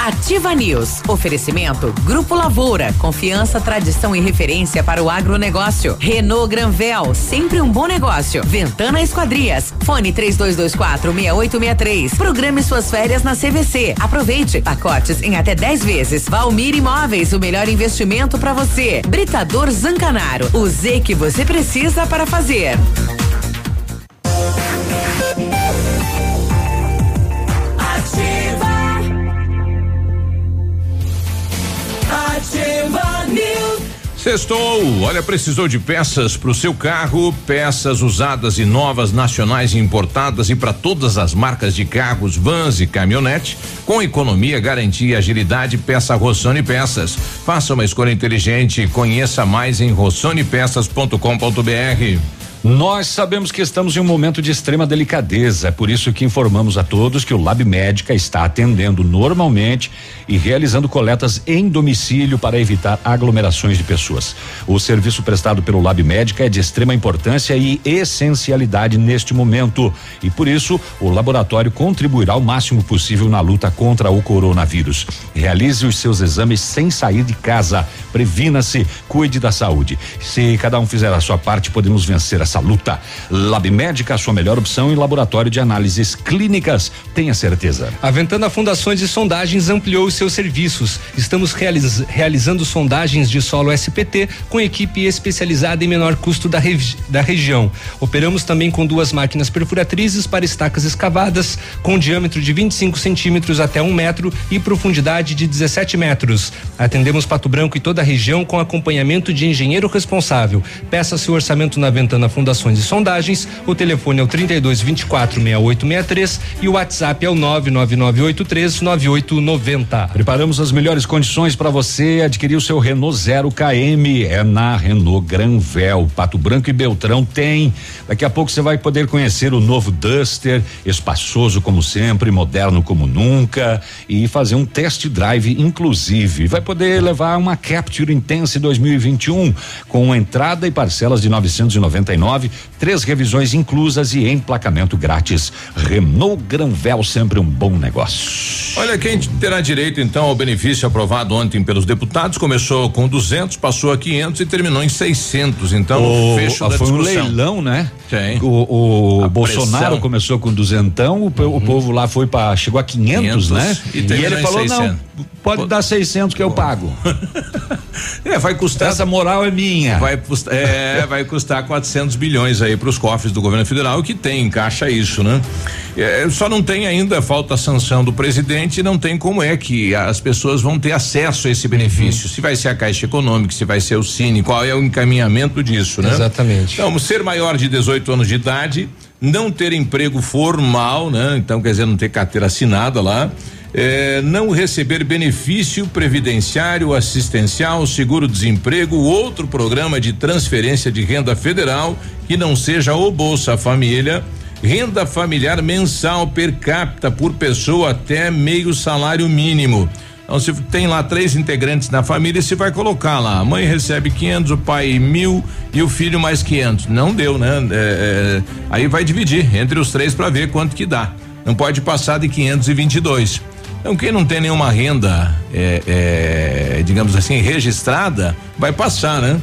Ativa News. Oferecimento Grupo Lavoura. Confiança, tradição e referência para o agronegócio. Renault Granvel. Sempre um bom negócio. Ventana Esquadrias. Fone 3224 6863. Programe suas férias na CVC. Aproveite. Pacotes em até 10 vezes. Valmir Imóveis. O melhor investimento para você. Britador Zancanaro. O Z que você precisa para fazer. Sextou, olha, precisou de peças para o seu carro, peças usadas e novas, nacionais e importadas e para todas as marcas de carros, vans e caminhonete, com economia, garantia e agilidade, peça Rossoni Peças. Faça uma escolha inteligente, conheça mais em rossonepeças.com.br. Nós sabemos que estamos em um momento de extrema delicadeza, é por isso que informamos a todos que o Lab Médica está atendendo normalmente e realizando coletas em domicílio para evitar aglomerações de pessoas. O serviço prestado pelo Lab Médica é de extrema importância e essencialidade neste momento e por isso o laboratório contribuirá o máximo possível na luta contra o coronavírus. Realize os seus exames sem sair de casa. Previna-se, cuide da saúde. Se cada um fizer a sua parte, podemos vencer essa luta. Lab Médica, a sua melhor opção em laboratório de análises clínicas. Tenha certeza. A Ventana Fundações e Sondagens ampliou os seus serviços. Estamos realiz, realizando sondagens de solo SPT com equipe especializada em menor custo da, regi, da região. Operamos também com duas máquinas perfuratrizes para estacas escavadas com diâmetro de 25 centímetros até um metro e profundidade de 17 metros. Atendemos Pato Branco e toda a região com acompanhamento de engenheiro responsável. Peça seu orçamento na Ventana Fundações e Sondagens. O telefone é o 32 24 6863 e o WhatsApp é o 99983 9890. Preparamos as melhores condições para você adquirir o seu Renault Zero KM. É na Renault Granvel. Pato Branco e Beltrão tem. Daqui a pouco você vai poder conhecer o novo Duster, espaçoso como sempre, moderno como nunca e fazer um test drive inclusive. Vai poder levar uma Capture Intense 2021 com entrada e parcelas de 999, três revisões inclusas e emplacamento grátis. Renault Granvel sempre um bom negócio. Olha quem terá direito então ao benefício aprovado ontem pelos deputados começou com 200, passou a 500 e terminou em 600. Então o, fecho da foi discussão. um leilão, né? Tem. O, o A Bolsonaro pressão. começou com duzentão, o, pe- o povo lá foi para chegou a 500, 500, né? e E, ele falou 600. não, pode dar 600 que eu pago. [LAUGHS] É, vai custar. Essa moral é minha. Vai custar, é, vai custar 400 bilhões aí para os cofres do governo federal, que tem em caixa isso, né? É, só não tem ainda, falta a sanção do presidente, e não tem como é que as pessoas vão ter acesso a esse benefício. Se vai ser a Caixa Econômica, se vai ser o Cine, qual é o encaminhamento disso, né? Exatamente. Então, ser maior de 18 anos de idade, não ter emprego formal, né? Então, quer dizer, não ter carteira assinada lá. Eh, não receber benefício previdenciário, assistencial, seguro-desemprego, outro programa de transferência de renda federal que não seja o Bolsa Família, renda familiar mensal per capita por pessoa até meio salário mínimo. Então, se tem lá três integrantes na família, você vai colocar lá. A mãe recebe 500, o pai mil e o filho mais 500. Não deu, né? É, é, aí vai dividir entre os três para ver quanto que dá. Não pode passar de 522. Então, quem não tem nenhuma renda, é, é, digamos assim, registrada, vai passar, né?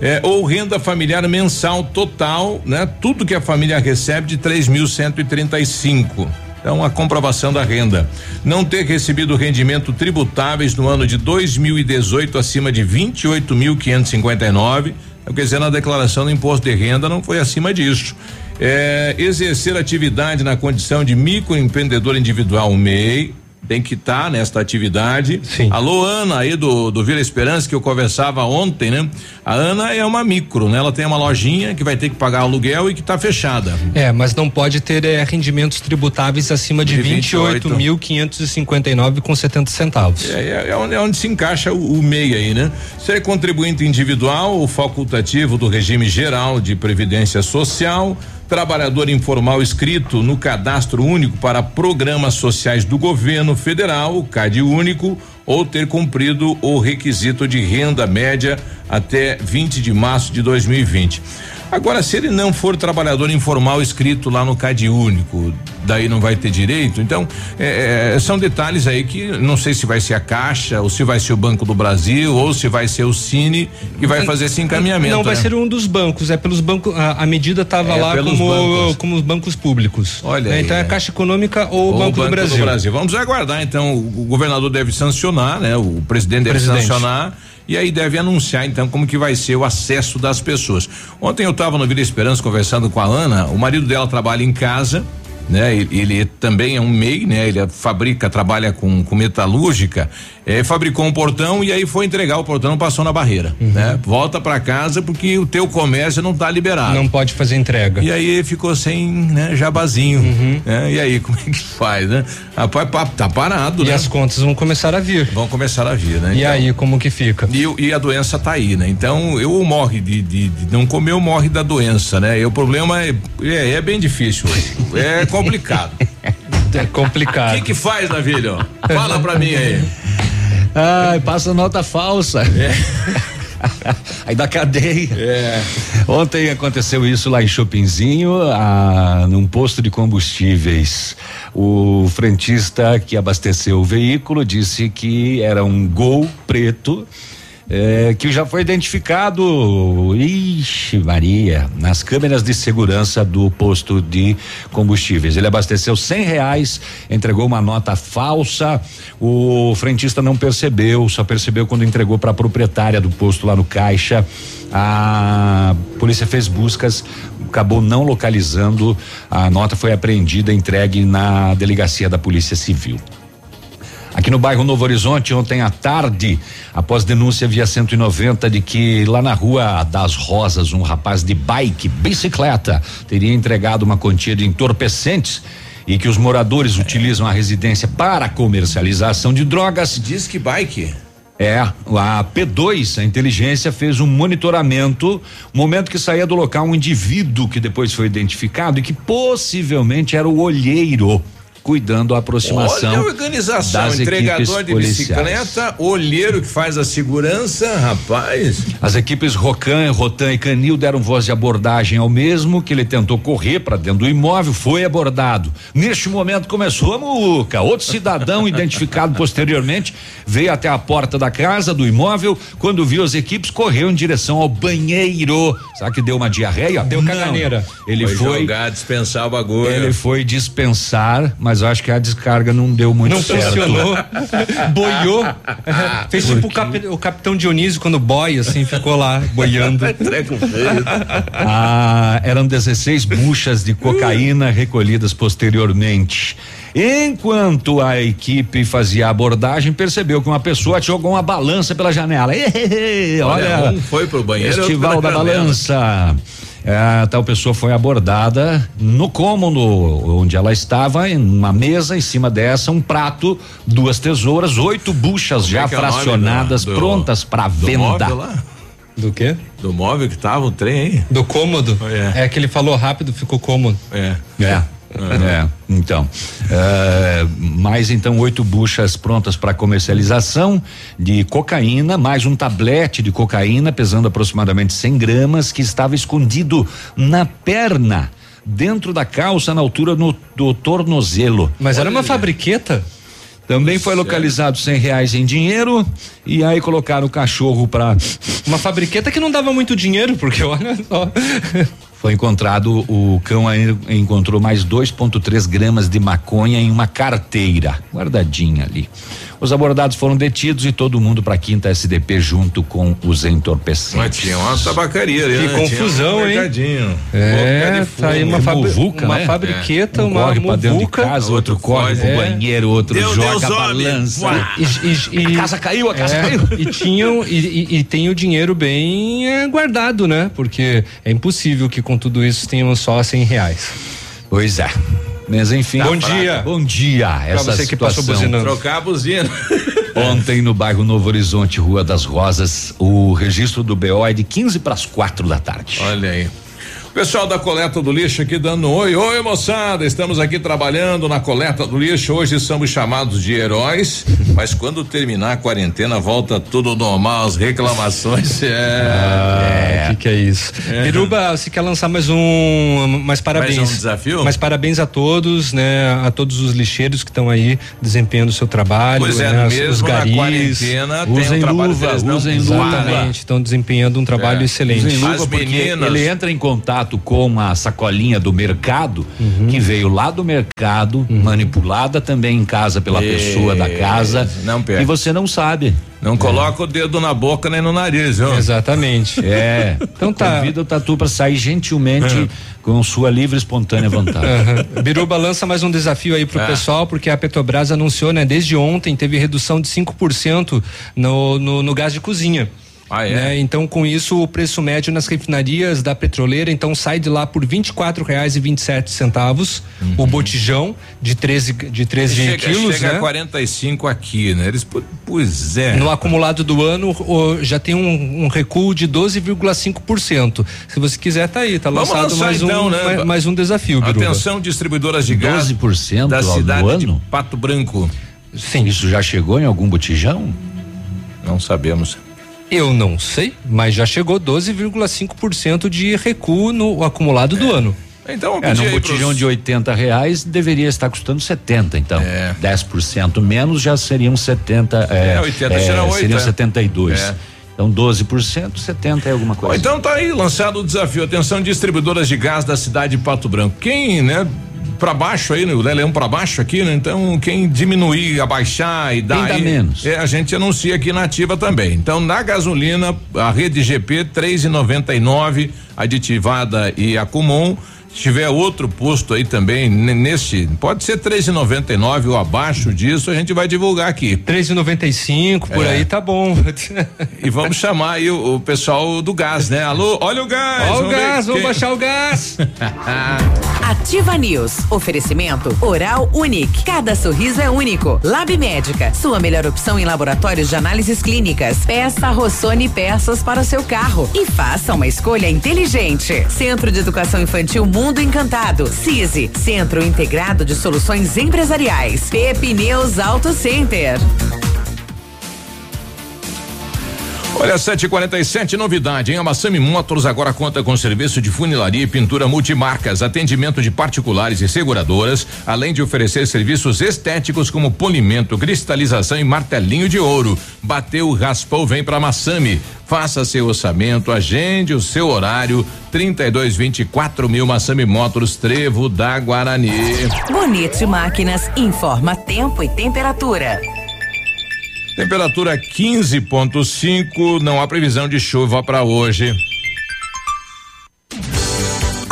É, ou renda familiar mensal total, né? Tudo que a família recebe de 3.135. Então, a comprovação da renda. Não ter recebido rendimento tributáveis no ano de 2018 acima de 28.559. Então, quer dizer, na declaração do imposto de renda não foi acima disso. É, exercer atividade na condição de microempreendedor individual MEI. Tem que estar nesta atividade. Sim. Alô, Ana, aí do, do Vila Esperança, que eu conversava ontem, né? A Ana é uma micro, né? Ela tem uma lojinha que vai ter que pagar aluguel e que está fechada. É, mas não pode ter é, rendimentos tributáveis acima de, De de 28. 28.559 com 70 centavos. É, é, é onde, é onde se encaixa o, o MEI aí, né? Ser contribuinte individual ou facultativo do regime geral de previdência social, trabalhador informal inscrito no cadastro único para programas sociais do governo federal, CAD único, ou ter cumprido o requisito de renda média até 20 de março de 2020. Agora, se ele não for trabalhador informal escrito lá no CAD único, daí não vai ter direito. Então, é, é, são detalhes aí que não sei se vai ser a Caixa, ou se vai ser o Banco do Brasil, ou se vai ser o Cine que vai fazer esse encaminhamento. Não, vai né? ser um dos bancos, é pelos bancos, a, a medida estava É, lá como, bancos. como os bancos públicos. Olha É, aí, Então é é. a Caixa Econômica ou o Banco, do, Brasil. Vamos aguardar, então. O governador deve sancionar, né? O presidente deve Presidente. sancionar. E aí deve anunciar então como que vai ser o acesso das pessoas. Ontem eu estava no Vila Esperança conversando com a Ana, o marido dela trabalha em casa, né? Ele, ele também é um MEI, né? Ele fabrica, trabalha com, com metalúrgica, eh, fabricou um portão e aí foi entregar o portão, passou na barreira, Uhum. né? Volta para casa porque o teu comércio não tá liberado. Não pode fazer entrega. E aí ficou sem, né, jabazinho. Uhum. né? E aí, [LAUGHS] como é que faz, né? Rapaz, tá parado, E né? as contas vão começar a vir. Vão começar a vir, né? E Então, aí, como que fica? E, e a doença tá aí, né? Então, eu morre de, de- de não comer ou morre da doença, né? E o problema é, é, é bem difícil. É complicado. É complicado. O que que faz, Navilho? Fala pra mim aí. Ai, passa nota falsa. [LAUGHS] Aí da cadeia. É. Ontem aconteceu isso lá em Chopinzinho, ah, num posto de combustíveis. O frentista que abasteceu o veículo disse que era um gol preto. Eh, que já foi identificado, ixi Maria, nas câmeras de segurança do posto de combustíveis. Ele abasteceu cem reais, entregou uma nota falsa. O frentista não percebeu, só percebeu quando entregou para a proprietária do posto lá no caixa. A polícia fez buscas, acabou não localizando. A nota foi apreendida, entregue na delegacia da Polícia Civil. Aqui no bairro Novo Horizonte, ontem à tarde, após denúncia via 190 de que lá na Rua das Rosas, um rapaz de bike, bicicleta, teria entregado uma quantia de entorpecentes e que os moradores utilizam a residência para comercialização de drogas. Diz que bike? É, a P2, a inteligência fez um monitoramento, momento que saía do local um indivíduo que depois foi identificado e que possivelmente era o olheiro cuidando a aproximação Olha a organização, das entregador equipes de policiais. bicicleta, olheiro que faz a segurança, rapaz. As equipes Rocan, Rotan e Canil deram voz de abordagem ao mesmo, que ele tentou correr para dentro do imóvel, foi abordado. Neste momento começou a muca. Outro cidadão, [LAUGHS] identificado posteriormente, veio até a porta da casa, do imóvel, quando viu as equipes, correu em direção ao banheiro. Sabe que deu uma diarreia? Deu caganeira. Ele foi. jogar, dispensar o bagulho. Ele foi dispensar, mas eu acho que a descarga não deu muito Não certo. funcionou. [LAUGHS] Boiou. Fez tipo o, cap- o capitão Dionísio quando boia, assim, ficou lá boiando. [LAUGHS] Treco feio. Ah, eram 16 buchas de cocaína recolhidas posteriormente. Enquanto a equipe fazia a abordagem, percebeu que uma pessoa jogou uma balança pela janela. [LAUGHS] Olha, olha, um foi pro banheiro, Festival da balança. É, A tal pessoa foi abordada no cômodo onde ela estava, em uma mesa, em cima dessa, um prato, duas tesouras, oito buchas já é é fracionadas, do- do- prontas para Do venda. móvel lá? Do quê? Do móvel que tava o trem aí? Do cômodo? É. É que ele falou rápido, ficou cômodo. É. É. É, então, é, mais então oito buchas prontas para comercialização de cocaína, mais um tablete de cocaína pesando aproximadamente 100 gramas que estava escondido na perna, dentro da calça, na altura no- do tornozelo. Mas era uma fabriqueta? Também foi localizado 100 reais em dinheiro e aí colocaram o cachorro para Uma fabriqueta que não dava muito dinheiro, porque olha só. [LAUGHS] Foi encontrado, o cão aí encontrou mais 2,3 gramas de maconha em uma carteira, guardadinha ali. Os abordados foram detidos e todo mundo para quinta SDP junto com os entorpecentes. Mas tinha uma tabacaria ali, Que né? Tinha confusão, um hein? É, tá aí uma, fabri muvuca, uma né? fabriqueta, Um uma corre pra dentro de muvuca. casa, outro corre pro É. banheiro, outro Deus, joga Deus, a balança. E, e- e- A casa caiu, a casa é, caiu. E tinham e, e- e tem o dinheiro bem é, guardado, né? Porque é impossível que com tudo isso tenhamos só cem reais. Pois é. Mas enfim. Bom dia. Bom dia. Essa você que passou situação. buzinando. Trocar a buzina. [LAUGHS] Ontem no bairro Novo Horizonte, Rua das Rosas, o registro do BO é de 15 para as quatro da tarde. Olha aí. Pessoal da coleta do lixo aqui dando um oi. Oi, moçada. Estamos aqui trabalhando na coleta do lixo. Hoje somos chamados de heróis, mas quando terminar a quarentena, volta tudo normal, as reclamações. [LAUGHS] É. Ah, que que é isso? É. Biruba, você quer lançar mais um, mais parabéns. Mais um desafio? Mais parabéns a todos, né? A todos os lixeiros que estão aí desempenhando o seu trabalho. Pois é, né, os- mesmo os na garis. quarentena tem Usem um trabalho luva, deles, usem usam. luva. Exatamente, estão desempenhando um trabalho É. excelente. Usem luva As porque meninas- ele entra em contato com a sacolinha do mercado, que veio lá do mercado, manipulada também em casa pela Isso, pessoa da casa. não. E você não sabe. Não coloca o dedo na boca nem no nariz, viu? Exatamente. É. Então tá. Convida o Tatu para sair gentilmente com sua livre e espontânea vontade. Aham. Biruba lança mais um desafio aí pro É. pessoal, porque a Petrobras anunciou, né, desde ontem teve redução de 5% no, no, no gás de cozinha. Ah, é? Né? Então, com isso, o preço médio nas refinarias da petroleira, então sai de lá por 24 reais e 27 centavos o botijão de 13 de 13 chega, quilos, chega né? a 45 aqui, né? Eles, pois é. No acumulado do ano o- já tem um, um recuo de 12,5%. Se você quiser, tá aí, tá Vamos lançado lançar mais, então, um, né? mais, mais um desafio, Biruba. Atenção, distribuidoras de gás 12% da cidade do de ano? Pato Branco. Sim. Isso já chegou em algum botijão? Não sabemos. Eu não sei, mas já chegou 12,5% de recuo no acumulado do ano. Então, É, num botijão pros- de 80 reais deveria estar custando 70, então. É. 10% menos já seriam 70. É, É, 80 será oito, seriam é. 72. É. Então 12%, 70 é alguma Bom, coisa. então tá aí lançado o desafio. Atenção, distribuidoras de gás da cidade de Pato Branco. Quem, né? Pra baixo aí, né, o Leão pra baixo aqui, né? Então, quem diminuir, abaixar e dar. Quem dá aí, menos? É, a gente anuncia aqui na ativa também. Então, na gasolina, a rede GP 3,99, aditivada e a comum. Se tiver outro posto aí também, ne- neste, pode ser 3,99 ou abaixo disso, a gente vai divulgar aqui. 3,95 por É. aí tá bom. [LAUGHS] E vamos chamar aí o, o pessoal do gás, né? Alô, olha o gás! Olha o ver gás, vamos quem- baixar o gás. [LAUGHS] Ativa News. Oferecimento Oral Unique. Cada sorriso é único. Lab Médica. Sua melhor opção em laboratórios de análises clínicas. Peça Rossoni peças para o seu carro. E faça uma escolha inteligente. Centro de Educação Infantil Mundo Encantado. CISI. Centro Integrado de Soluções Empresariais. Pepineus Auto Center. Olha, 747 novidade, hein? A Massami Motors agora conta com serviço de funilaria e pintura multimarcas, atendimento de particulares e seguradoras, além de oferecer serviços estéticos como polimento, cristalização e martelinho de ouro. Bateu, raspou, vem pra Massami. Faça seu orçamento, agende o seu horário. 3224 mil Massami Motors, Trevo da Guarani. Bonito Máquinas informa tempo e temperatura. Temperatura 15.5, não há previsão de chuva para hoje.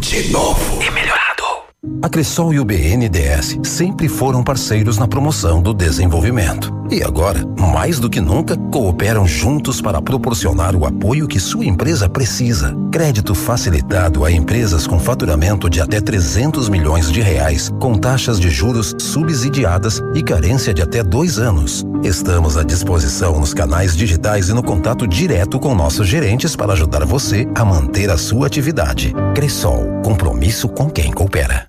De novo. E melhorado. A Cressol e o BNDES sempre foram parceiros na promoção do desenvolvimento. E agora, mais do que nunca, cooperam juntos para proporcionar o apoio que sua empresa precisa. Crédito facilitado a empresas com faturamento de até 300 milhões de reais, com taxas de juros subsidiadas e carência de até dois anos. Estamos à disposição nos canais digitais e no contato direto com nossos gerentes para ajudar você a manter a sua atividade. Cressol, compromisso com quem coopera.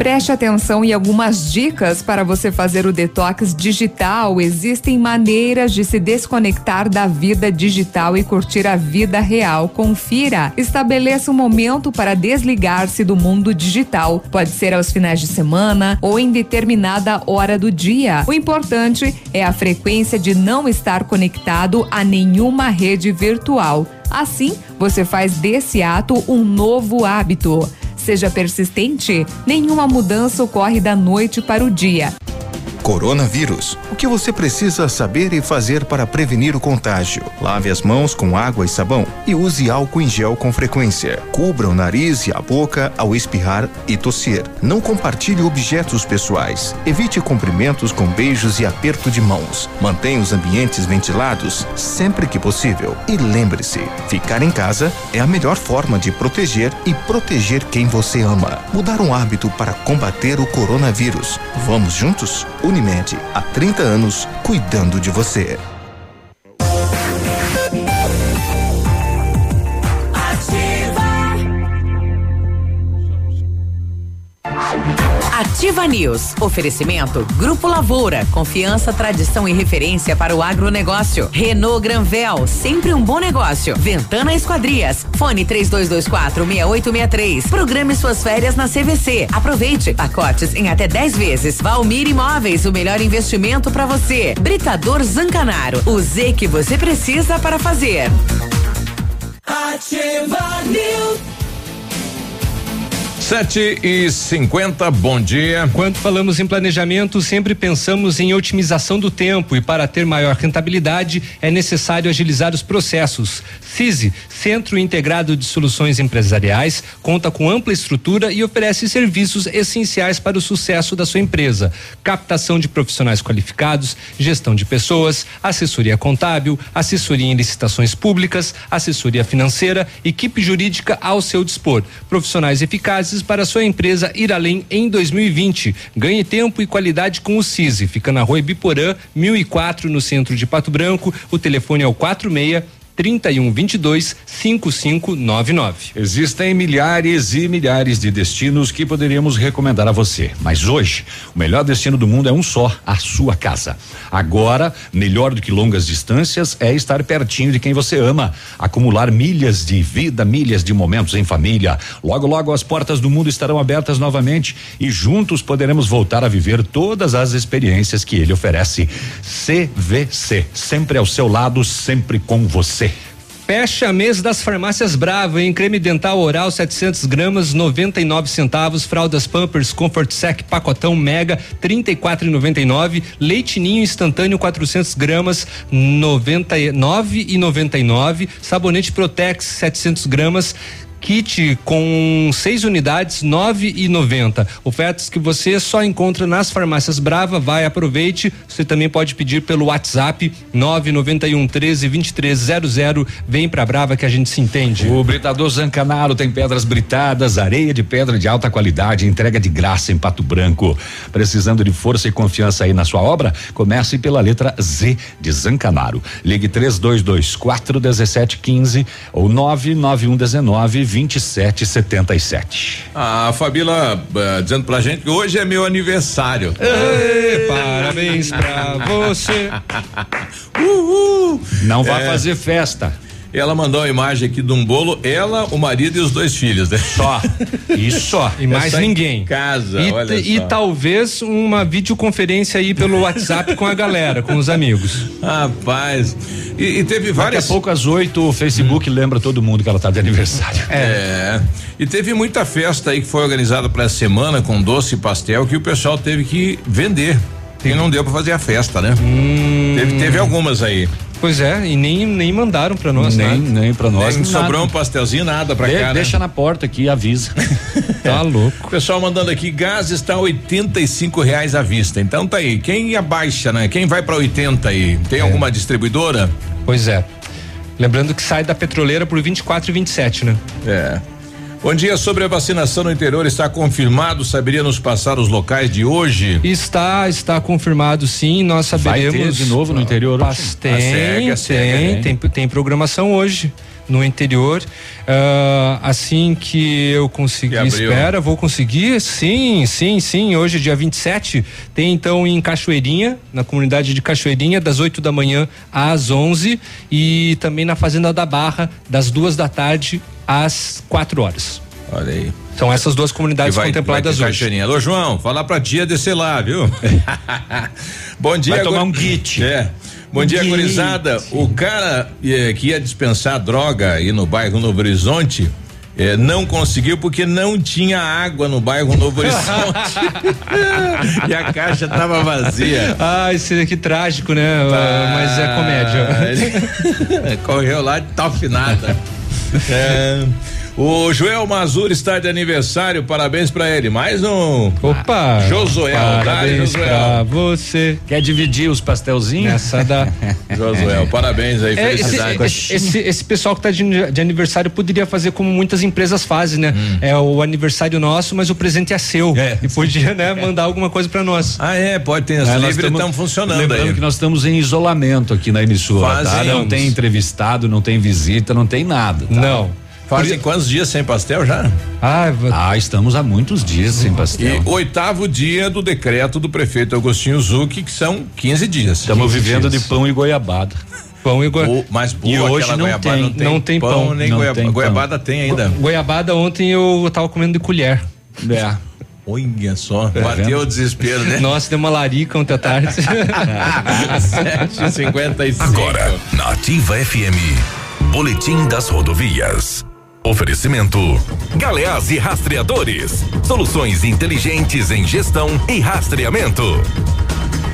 Preste atenção em algumas dicas para você fazer o detox digital. Existem maneiras de se desconectar da vida digital e curtir a vida real. Confira. Estabeleça um momento para desligar-se do mundo digital. Pode ser aos finais de semana ou em determinada hora do dia. O importante é a frequência de não estar conectado a nenhuma rede virtual. Assim, você faz desse ato um novo hábito. Seja persistente, nenhuma mudança ocorre da noite para o dia. Coronavírus. O que você precisa saber e fazer para prevenir o contágio? Lave as mãos com água e sabão e use álcool em gel com frequência. Cubra o nariz e a boca ao espirrar e tossir. Não compartilhe objetos pessoais. Evite cumprimentos com beijos e aperto de mãos. Mantenha os ambientes ventilados sempre que possível. E lembre-se, ficar em casa é a melhor forma de proteger e proteger quem você ama. Mudar um hábito para combater o coronavírus. Vamos juntos? Unimed, há 30 anos cuidando de você. Ativa News. Oferecimento Grupo Lavoura. Confiança, tradição e referência para o agronegócio. Renault Granvel. Sempre um bom negócio. Ventana Esquadrias. Fone 3224 6863. Programe suas férias na CVC. Aproveite. Pacotes em até 10 vezes. Valmir Imóveis. O melhor investimento para você. Britador Zancanaro. O Z que você precisa para fazer. Ativa News. Sete e cinquenta, bom dia. Quando falamos em planejamento, sempre pensamos em otimização do tempo e para ter maior rentabilidade é necessário agilizar os processos. CISI, Centro Integrado de Soluções Empresariais, conta com ampla estrutura e oferece serviços essenciais para o sucesso da sua empresa: captação de profissionais qualificados, gestão de pessoas, assessoria contábil, assessoria em licitações públicas, assessoria financeira, equipe jurídica ao seu dispor, profissionais eficazes para sua empresa ir além em 2020. Ganhe tempo e qualidade com o CISI. Fica na rua Ibiporã, 1004, no centro de Pato Branco. O telefone é o 46 3122 5599. Existem milhares e milhares de destinos que poderíamos recomendar a você, mas hoje o melhor destino do mundo é um só, a sua casa. Agora, melhor do que longas distâncias é estar pertinho de quem você ama, acumular milhas de vida, milhas de momentos em família. Logo, logo as portas do mundo estarão abertas novamente e juntos poderemos voltar a viver todas as experiências que ele oferece. CVC, sempre ao seu lado, sempre com você. Fecha mês das farmácias Brava, em creme dental oral 700 gramas 99 centavos, fraldas Pampers Comfort Sec pacotão Mega 34,99, leite ninho instantâneo 400 gramas 99 e 99, sabonete Protex 700 gramas kit com seis unidades, nove e noventa. Ofertas que você só encontra nas farmácias Brava. Vai, aproveite. Você também pode pedir pelo WhatsApp nove noventa e um treze vinte três zero zero. Vem pra Brava que a gente se entende. O Britador Zancanaro tem pedras britadas, areia de pedra de alta qualidade, entrega de graça em Pato Branco. Precisando de força e confiança aí na sua obra? Comece pela letra Z de Zancanaro. Ligue três dois dois quatro dezessete quinze ou nove nove um dezenove 2777. A Fabíola uh, dizendo pra gente que hoje é meu aniversário. Ei, [LAUGHS] parabéns pra você. Uhul. Não vai é. fazer festa. Ela mandou uma imagem aqui de um bolo, ela, o marido e os dois filhos, né? Só. Isso só. E mais é ninguém. casa, e, olha e talvez uma videoconferência aí pelo WhatsApp com a galera, com os amigos. Rapaz. E, e teve várias. Daqui a pouco às oito o Facebook hum. lembra todo mundo que ela tá de aniversário. É. é. E teve muita festa aí que foi organizada para essa semana com doce e pastel que o pessoal teve que vender. E não deu para fazer a festa, né? Hum. Teve, teve algumas aí. Pois é, e nem, nem mandaram para nós, nem, nada. Nem para nós. Nem sobrou um pastelzinho, nada para cá. Né? Deixa na porta aqui, avisa. [LAUGHS] tá louco. Pessoal mandando aqui, gás está oitenta e cinco reais à vista. Então tá aí, quem abaixa, né? Quem vai para 80 aí? Tem é. alguma distribuidora? Pois é. Lembrando que sai da petroleira por 24 e 27, né? É. Bom dia, sobre a vacinação no interior está confirmado, saberia nos passar os locais de hoje? Está, está confirmado sim, nós saberemos. Vai ter de novo no interior hoje? Tem, a cega, a cega, tem, tem, tem programação hoje no interior. Uh, assim que eu conseguir, espera, vou conseguir. Sim, sim, sim. Hoje, dia 27, tem então em Cachoeirinha, na comunidade de Cachoeirinha, das 8 da manhã às 11 e também na Fazenda da Barra, das duas da tarde às 4 horas. Olha aí. São essas duas comunidades vai, contempladas vai hoje. Alô, João, falar pra tia descer lá, viu? [LAUGHS] Bom dia. Vai tomar um kit. É. Bom dia, gurizada. O cara eh, que ia dispensar droga aí no bairro Novo Horizonte, É, não conseguiu porque não tinha água no bairro Novo Horizonte. [LAUGHS] e a caixa tava vazia. Ah, isso aqui trágico, né? Ah, Mas é comédia. [LAUGHS] Correu lá de tal finada. É, o Joel Mazur está de aniversário, parabéns pra ele. Mais um. Opa! Josuel, tá, parabéns Josuel? pra você. Quer dividir os pastelzinhos? Essa da. [LAUGHS] Josuel, parabéns aí, É, esse, felicidade. esse, esse- esse pessoal que tá de, de aniversário poderia fazer como muitas empresas fazem, né? É o aniversário nosso, mas o presente é seu. E podia, né, mandar alguma coisa pra nós. Ah, é, pode ter. As É, livres estão funcionando Lembrando aí. que nós estamos em isolamento aqui na emissora, tá? Fazemos. Não tem entrevistado, não tem visita, não tem nada. tá? Não. Fazem quantos dias sem pastel já? Ah, Ah, estamos há muitos dias sem pastel. E oitavo dia do decreto do prefeito Agostinho Zucchi, que são 15 dias. Estamos 15 vivendo dias. de pão e goiabada. Pão e goiabada. mas boa, E hoje aquela não goiabada tem, não tem, não tem pão, pão, nem não goiaba- tem pão. goiabada tem ainda. Goiabada ontem eu tava comendo de colher. É. Olha só, Tá bateu vendo? o desespero, né? [LAUGHS] Nossa, deu uma larica ontem à tarde. [LAUGHS] 7h55. Agora, na Ativa FM, Boletim das Rodovias. Oferecimento: Galeás e Rastreadores. Soluções inteligentes em gestão e rastreamento.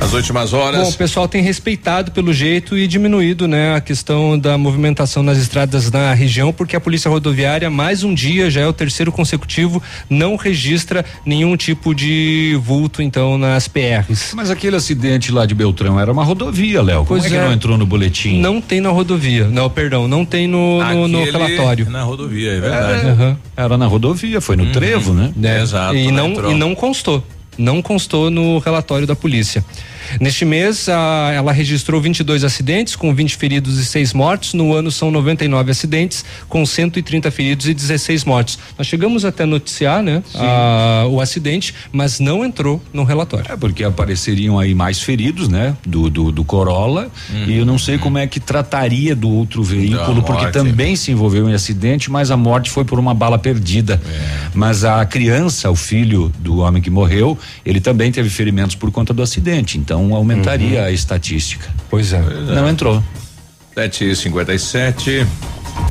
As últimas Bom, horas. o pessoal tem respeitado pelo jeito e diminuído, né, a questão da movimentação nas estradas na região, porque a Polícia Rodoviária, mais um dia, já é o terceiro consecutivo, não registra nenhum tipo de vulto, então, nas PRs. Mas aquele acidente lá de Beltrão era uma rodovia, Léo. Como Pois é que é. não entrou no boletim? Não tem na rodovia. Não, perdão, não tem no, no, no relatório. Na rodovia, é verdade. Aham. Era na rodovia, foi no trevo, né? É, Exato. E né, não, entrou. e não constou. Não constou no relatório da polícia. Neste mês, a- ela registrou 22 acidentes, com 20 feridos e 6 mortos. No ano, são 99 acidentes, com 130 feridos e 16 mortos. Nós chegamos até a noticiar né, a- o acidente, mas não entrou no relatório. É porque apareceriam aí mais feridos, né? Do, do, do Corolla. E eu não sei como é que trataria do outro veículo, porque também se envolveu em acidente, mas a morte foi por uma bala perdida. Mas a criança, o filho do homem que morreu, ele também teve ferimentos por conta do acidente. Então aumentaria a estatística. Pois é. Não entrou. 7h57.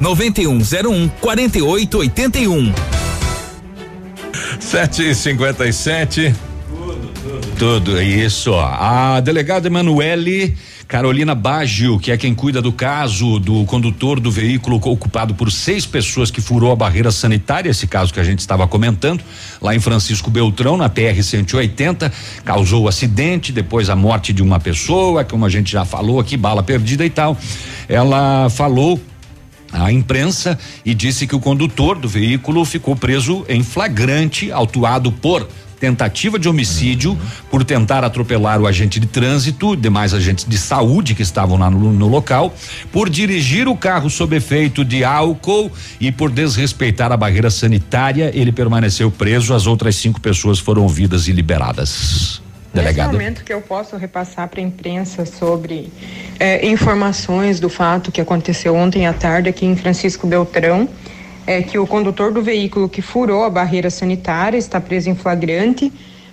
99101 4881. 7h57. Tudo isso. A delegada Emanuele Carolina Baggio, que é quem cuida do caso do condutor do veículo ocupado por seis pessoas que furou a barreira sanitária, esse caso que a gente estava comentando, lá em Francisco Beltrão, na PR 180, causou o acidente, depois a morte de uma pessoa, como a gente já falou aqui, bala perdida e tal. Ela falou à imprensa e disse que o condutor do veículo ficou preso em flagrante, autuado por tentativa de homicídio, por tentar atropelar o agente de trânsito, demais agentes de saúde que estavam lá no, no local, por dirigir o carro sob efeito de álcool e por desrespeitar a barreira sanitária, ele permaneceu preso. As outras cinco pessoas foram ouvidas e liberadas. Nesse Delegado. momento que eu posso repassar para a imprensa sobre eh, informações do fato que aconteceu ontem à tarde aqui em Francisco Beltrão, é que o condutor do veículo que furou a barreira sanitária está preso em flagrante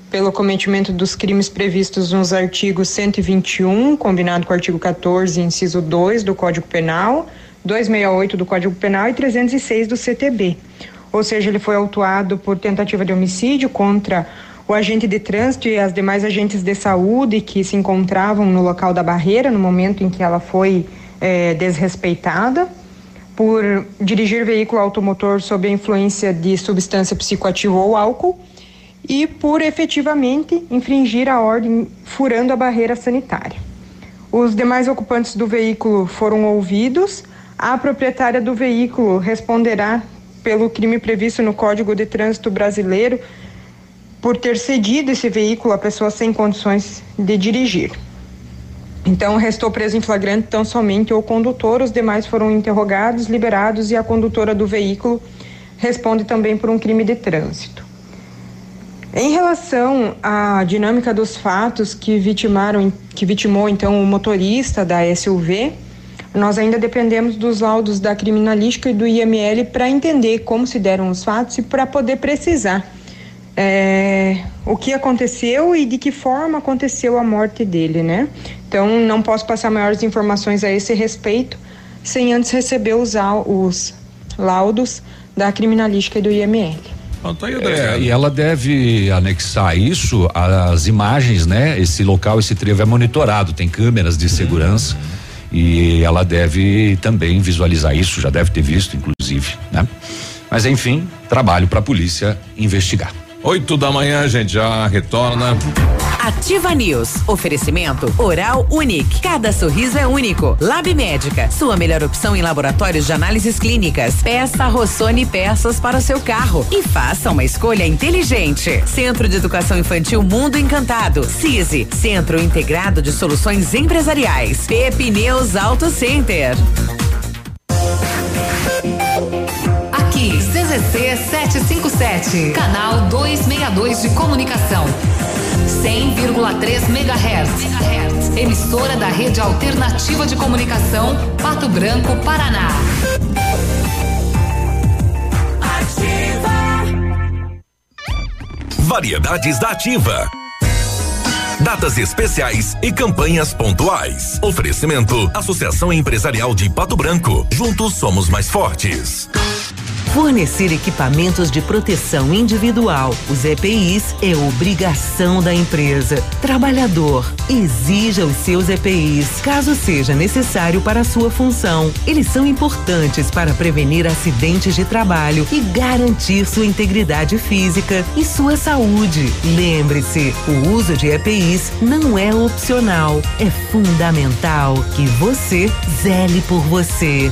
pelo cometimento dos crimes previstos nos artigos 121, combinado com o artigo 14, inciso 2 do Código Penal, 268 do Código Penal e 306 do CTB. Ou seja, ele foi autuado por tentativa de homicídio contra o agente de trânsito e as demais agentes de saúde que se encontravam no local da barreira no momento em que ela foi eh, desrespeitada, por dirigir veículo automotor sob a influência de substância psicoativa ou álcool e por efetivamente infringir a ordem furando a barreira sanitária. Os demais ocupantes do veículo foram ouvidos. A proprietária do veículo responderá pelo crime previsto no Código de Trânsito Brasileiro por ter cedido esse veículo a pessoa sem condições de dirigir. Então, restou preso em flagrante tão somente o condutor, os demais foram interrogados, liberados e a condutora do veículo responde também por um crime de trânsito. Em relação à dinâmica dos fatos que vitimaram, que vitimou então o motorista da SUV, nós ainda dependemos dos laudos da criminalística e do IML para entender como se deram os fatos e para poder precisar é, o que aconteceu e de que forma aconteceu a morte dele, né? Então não posso passar maiores informações a esse respeito sem antes receber os, os laudos da criminalística e do IML. Tá é, e ela deve anexar isso às imagens, né? Esse local, esse trevo é monitorado, tem câmeras de segurança e ela deve também visualizar isso, já deve ter visto, inclusive, né? Mas enfim, trabalho para a polícia investigar. Oito da manhã, a gente já retorna. Ativa News. Oferecimento Oral Unique. Cada sorriso é único. Lab Médica. Sua melhor opção em laboratórios de análises clínicas. Peça Rossoni peças para o seu carro e faça uma escolha inteligente. Centro de Educação Infantil Mundo Encantado. CISI. Centro Integrado de Soluções Empresariais. Pepineus Auto Center. CZC 757, canal 262 de comunicação. 100,3 MHz. Emissora da Rede Alternativa de Comunicação, Pato Branco, Paraná. Ativa. Variedades da Ativa. Datas especiais e campanhas pontuais. Oferecimento: Associação Empresarial de Pato Branco. Juntos somos mais fortes. Fornecer equipamentos de proteção individual, os EPIs, é obrigação da empresa. Trabalhador, exija os seus EPIs, caso seja necessário para a sua função. Eles são importantes para prevenir acidentes de trabalho e garantir sua integridade física e sua saúde. Lembre-se, o uso de EPIs não é opcional, é fundamental que você zele por você.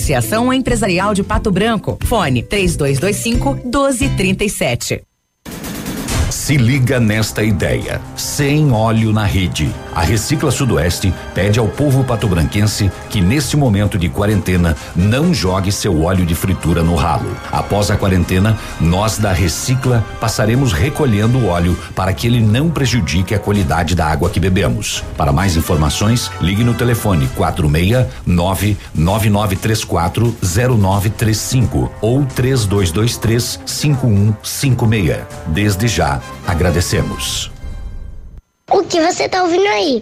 Associação Empresarial de Pato Branco. Fone 3225 1237. Se liga nesta ideia. Sem óleo na rede. A Recicla Sudoeste pede ao povo patobranquense que neste momento de quarentena não jogue seu óleo de fritura no ralo. Após a quarentena, nós da Recicla passaremos recolhendo o óleo para que ele não prejudique a qualidade da água que bebemos. Para mais informações, ligue no telefone 469 9934 0935 ou 3223 5156. Desde já, agradecemos. O que você tá ouvindo aí?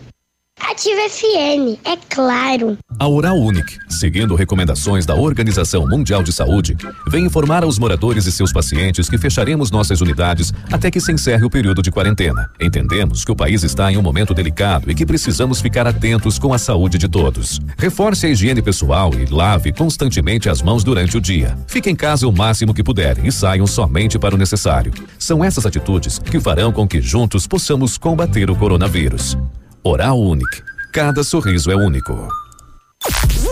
Ativa FM, é claro. A Oral Unique, seguindo recomendações da Organização Mundial de Saúde, vem informar aos moradores e seus pacientes que fecharemos nossas unidades até que se encerre o período de quarentena. Entendemos que o país está em um momento delicado e que precisamos ficar atentos com a saúde de todos. Reforce a higiene pessoal e lave constantemente as mãos durante o dia. Fique em casa o máximo que puderem e saiam somente para o necessário. São essas atitudes que farão com que juntos possamos combater o coronavírus. Oral Unique. Cada sorriso é único.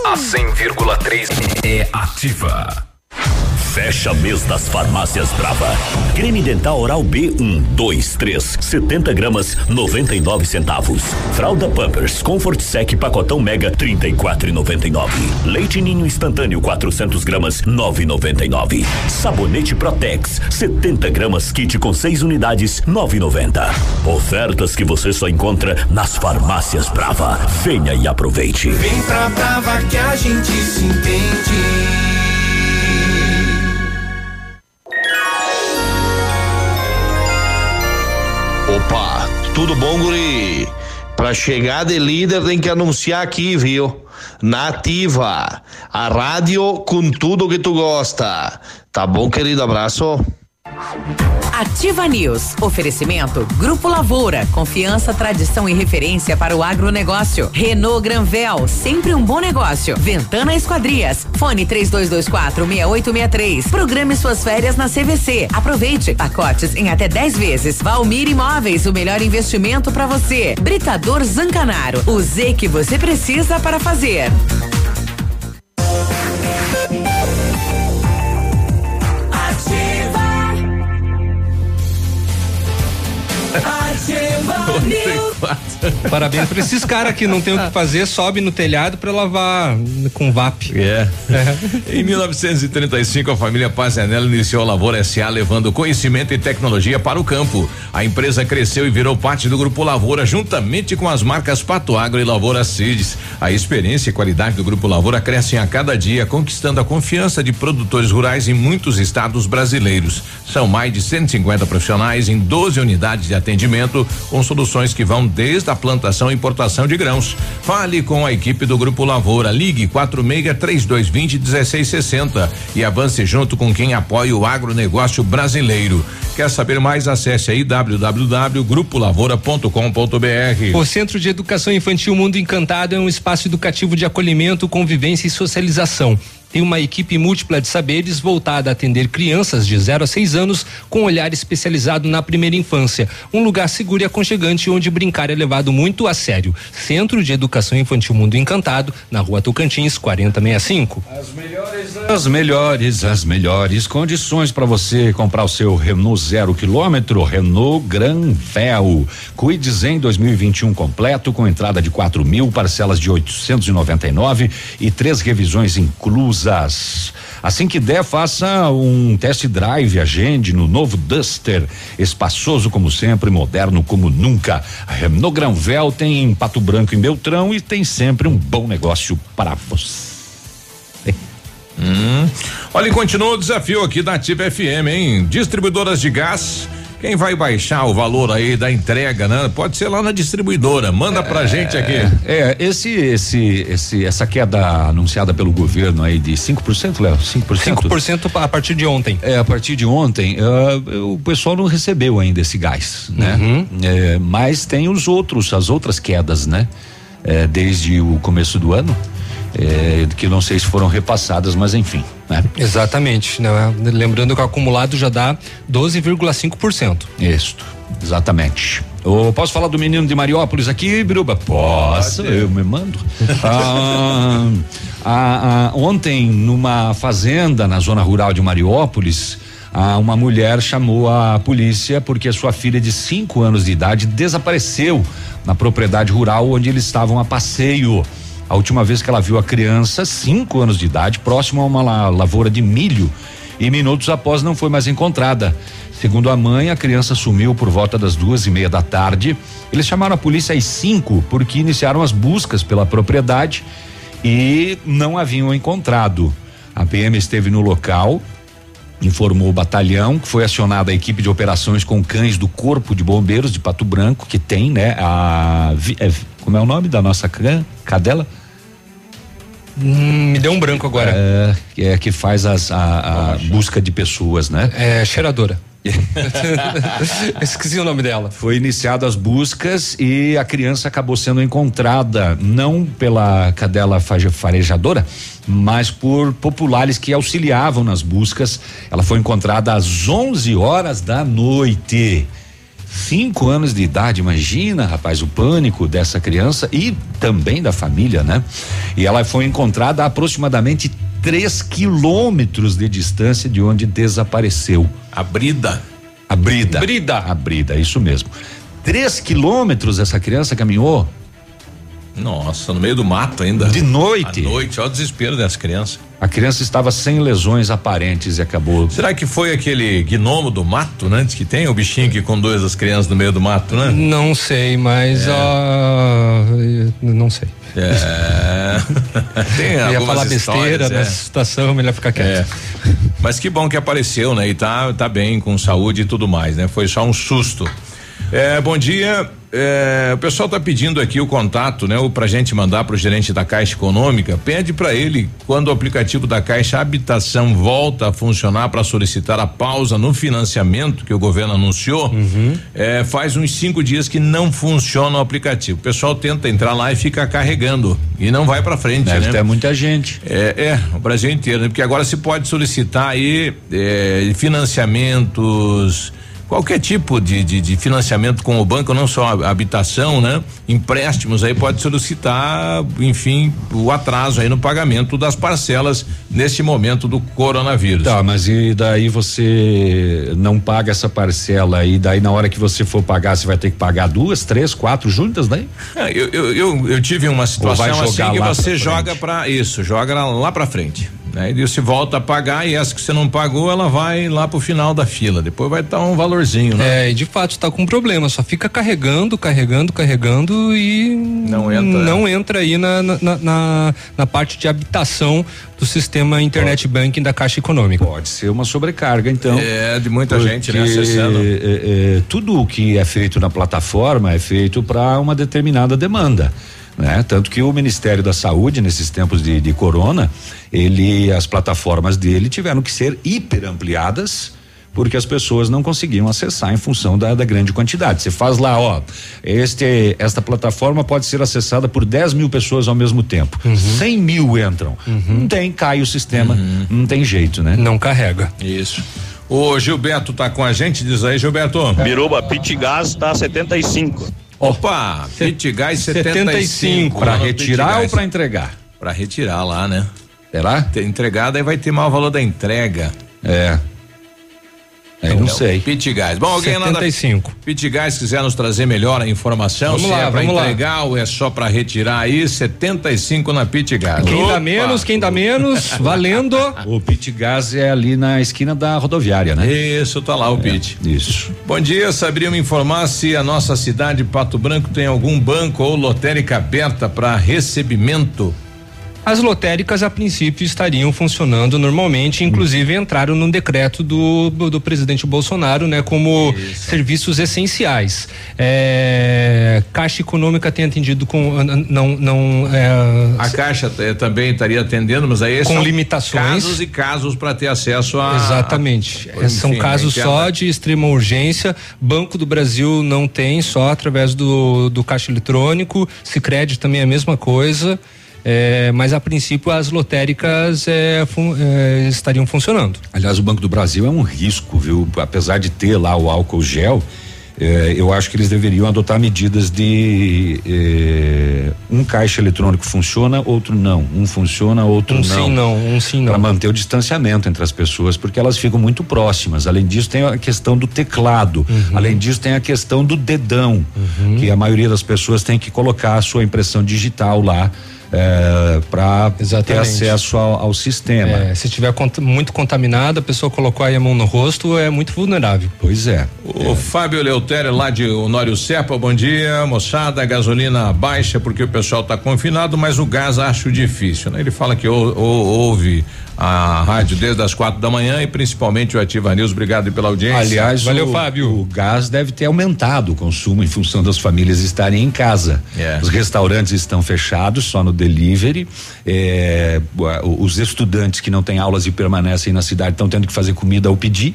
A 100,3 é ativa. Fecha mês das farmácias Brava. Creme dental oral B1, 2, 3, 70 gramas, 99 centavos. Fralda Pampers Comfort Sec pacotão Mega, 34,99. Leite Ninho instantâneo 400 gramas, 9,99. Sabonete Protex, 70 gramas kit com 6 unidades, 9,90. Ofertas que você só encontra nas farmácias Brava. Venha e aproveite. Vem pra Brava que a gente se entende. Tudo bom, guri? Pra chegar de líder tem que anunciar aqui, viu? Nativa, a rádio com tudo que tu gosta. Tá bom, querido? Abraço. Ativa News. Oferecimento Grupo Lavoura. Confiança, tradição e referência para o agronegócio. Renault Granvel. Sempre um bom negócio. Ventana Esquadrias. Fone 3224 6863. Programe suas férias na CVC. Aproveite. Pacotes em até 10 vezes. Valmir Imóveis. O melhor investimento para você. Britador Zancanaro. O Z que você precisa para fazer. Parabéns pra esses caras que não tem o que fazer, sobe no telhado pra lavar com VAP. É. em 1935, a família Pazianello iniciou a Lavoura SA, levando conhecimento e tecnologia para o campo. A empresa cresceu e virou parte do Grupo Lavoura, juntamente com as marcas Pato Agro e Lavoura Seeds. A experiência e qualidade do Grupo Lavoura crescem a cada dia, conquistando a confiança de produtores rurais em muitos estados brasileiros. São mais de 150 profissionais em 12 unidades de atendimento, com soluções que vão desde a plantação e importação de grãos. Fale com a equipe do Grupo Lavoura. Ligue 46 3220 1660 e avance junto com quem apoia o agronegócio brasileiro. Quer saber mais? Acesse aí www.grupolavoura.com.br. O Centro de Educação Infantil Mundo Encantado é um espaço educativo de acolhimento, convivência e socialização tem uma equipe múltipla de saberes voltada a atender crianças de 0 a 6 anos com olhar especializado na primeira infância. Um lugar seguro e aconchegante onde brincar é levado muito a sério. Centro de Educação Infantil Mundo Encantado, na rua Tocantins, 4065. As melhores, as melhores, as melhores condições para você comprar o seu Renault zero quilômetro, Renault Granvel. Cuides em 2021 completo, com entrada de 4 mil, parcelas de 899 e três revisões inclusas Assim que der, faça um test drive, agende no novo Duster, espaçoso como sempre, moderno como nunca. Renault Granvel tem em Pato Branco em Beltrão e tem sempre um bom negócio para você. Hum. Olha, e continua o desafio aqui da Ativa FM, hein? Distribuidoras de gás quem vai baixar o valor aí da entrega, né? Pode ser lá na distribuidora. Manda pra é, gente aqui. É, esse, esse, esse, essa queda anunciada pelo governo aí de 5%, Léo? 5%? 5% a partir de ontem. É, a partir de ontem, uh, o pessoal não recebeu ainda esse gás, né? Uhum. É, mas tem os outros, as outras quedas, né? É, desde o começo do ano é, que não sei se foram repassadas, mas enfim. Né? Exatamente. Né? Lembrando que o acumulado já dá 12,5%. Isso, exatamente. Oh, posso falar do menino de Mariópolis aqui, Biruba? Posso, eu me mando. ah, ah, ah, ontem, numa fazenda na zona rural de Mariópolis, ah, uma mulher chamou a polícia porque a sua filha de 5 anos de idade desapareceu na propriedade rural onde eles estavam a passeio. A última vez que ela viu a criança, cinco anos de idade, próximo a uma lavoura de milho, e minutos após não foi mais encontrada. Segundo a mãe, a criança sumiu por volta das duas e meia da tarde. Eles chamaram a polícia às cinco porque iniciaram as buscas pela propriedade e não haviam encontrado. A PM esteve no local, informou o batalhão, que foi acionada a equipe de operações com cães do Corpo de Bombeiros de Pato Branco, que tem, né, a é, como é o nome da nossa cadela? Hum, me deu um branco agora. É, é que faz as, a, a busca de pessoas, né? É cheiradora. [LAUGHS] Esqueci o nome dela. Foi iniciado as buscas e a criança acabou sendo encontrada não pela cadela farejadora, mas por populares que auxiliavam nas buscas. Ela foi encontrada às 11 horas da noite. Cinco anos de idade, imagina, rapaz, o pânico dessa criança e também da família, né? E ela foi encontrada a aproximadamente três quilômetros de distância de onde desapareceu. A brida. A brida. Brida. A brida, isso mesmo. Três quilômetros essa criança caminhou. Nossa, no meio do mato ainda. De noite. À noite, olha o desespero dessa criança. A criança estava sem lesões aparentes e acabou. Será que foi aquele gnomo do mato, né? Diz que tem o bichinho que conduz as crianças no meio do mato, né? Não sei, mas é. uh, não sei. É. [LAUGHS] tem ia falar besteira é. nessa situação, melhor ficar quieto. É. Mas que bom que apareceu, né? E tá, tá bem, com saúde e tudo mais, né? Foi só um susto. É, bom dia. É, o pessoal está pedindo aqui o contato, né? O pra gente mandar para o gerente da Caixa Econômica. Pede para ele quando o aplicativo da Caixa Habitação volta a funcionar para solicitar a pausa no financiamento que o governo anunciou. É, faz uns cinco dias que não funciona o aplicativo. O pessoal tenta entrar lá e fica carregando e não vai para frente. Deve né? ter muita gente. É, é, o Brasil inteiro, né? porque agora se pode solicitar aí é, financiamentos, qualquer tipo de, de, de financiamento com o banco, não só habitação, né? Empréstimos aí pode solicitar, enfim, o atraso aí no pagamento das parcelas nesse momento do coronavírus. Tá, mas e daí você não paga essa parcela e daí na hora que você for pagar, você vai ter que pagar duas, três, quatro juntas daí? É, eu, eu, eu, eu tive uma situação assim que você pra joga para isso, joga lá, lá para frente. Né? E você volta a pagar e essa que você não pagou, ela vai lá pro final da fila. Depois vai estar um valorzinho, né? É, e de fato está com problema, só fica carregando, carregando, carregando e não entra, não entra aí na, na, na, na parte de habitação do sistema internet banking da Caixa Econômica. Pode ser uma sobrecarga, então. É, de muita gente, né, acessando. é, é, tudo o que é feito na plataforma é feito para uma determinada demanda. Né? Tanto que o Ministério da Saúde, nesses tempos de, de corona, ele, as plataformas dele tiveram que ser hiper ampliadas porque as pessoas não conseguiam acessar em função da, da grande quantidade. Você faz lá, ó, este, esta plataforma pode ser acessada por 10 mil pessoas ao mesmo tempo. 100 mil entram. Não tem, cai o sistema, não tem jeito, né? Não carrega. Isso. O Gilberto tá com a gente, diz aí, Gilberto. Biruba, Pit Gás tá 75. Opa, Pit Gás 75. Pra Lá no retirar ou pra entregar? Pra retirar lá, né? Será? Ter entregado aí vai ter o valor da entrega. É. Aí não Então, sei. Pit Gás. Bom, alguém lá da 75. Pit Gás quiser nos trazer melhor a informação, Vamos se lá, é pra vamos lá. entregar ou é só pra retirar aí, 75 na Pit Gás. Quem Opa. dá menos, quem dá menos, [LAUGHS] valendo. O Pit Gás é ali na esquina da rodoviária, né? Isso, tá lá o Pit. Isso. Bom dia, saberia me informar se a nossa cidade Pato Branco tem algum banco ou lotérica aberta para recebimento? As lotéricas, a princípio, estariam funcionando normalmente, inclusive entraram no decreto do, do, do presidente Bolsonaro, né, como serviços essenciais. É, Caixa Econômica tem atendido com não não é, A Caixa eh, também estaria atendendo, mas aí Com são limitações. casos e casos para ter acesso a Exatamente. a- É, São enfim, casos a só de extrema urgência. Banco do Brasil não tem, só através do, do caixa eletrônico. Sicredi também é a mesma coisa. É, mas a princípio as lotéricas é, fun- é, estariam funcionando. Aliás, o Banco do Brasil é um risco, viu? Apesar de ter lá o álcool gel, eh, eu acho que eles deveriam adotar medidas de eh, um caixa eletrônico funciona, outro não. Um funciona, outro Um não. sim, não, um sim, não. Para manter o distanciamento entre as pessoas, porque elas ficam muito próximas. Além disso, tem a questão do teclado. Uhum. Além disso, tem a questão do dedão, que a maioria das pessoas tem que colocar a sua impressão digital lá. Para ter acesso ao, ao sistema. É, se tiver cont- muito contaminado, a pessoa colocou aí a mão no rosto, é muito vulnerável. Pois é. O Fábio Leutério lá de Honório Serpa, bom dia, moçada, a gasolina baixa porque o pessoal está confinado, mas o gás acho difícil, né? Ele fala que ou- ou- ouve a rádio desde as quatro da manhã e principalmente o Ativa News, obrigado pela audiência. Aliás, o, o gás deve ter aumentado o consumo em função das famílias estarem em casa. É. Os restaurantes estão fechados só no delivery. é, os estudantes que não têm aulas e permanecem na cidade estão tendo que fazer comida ao pedir,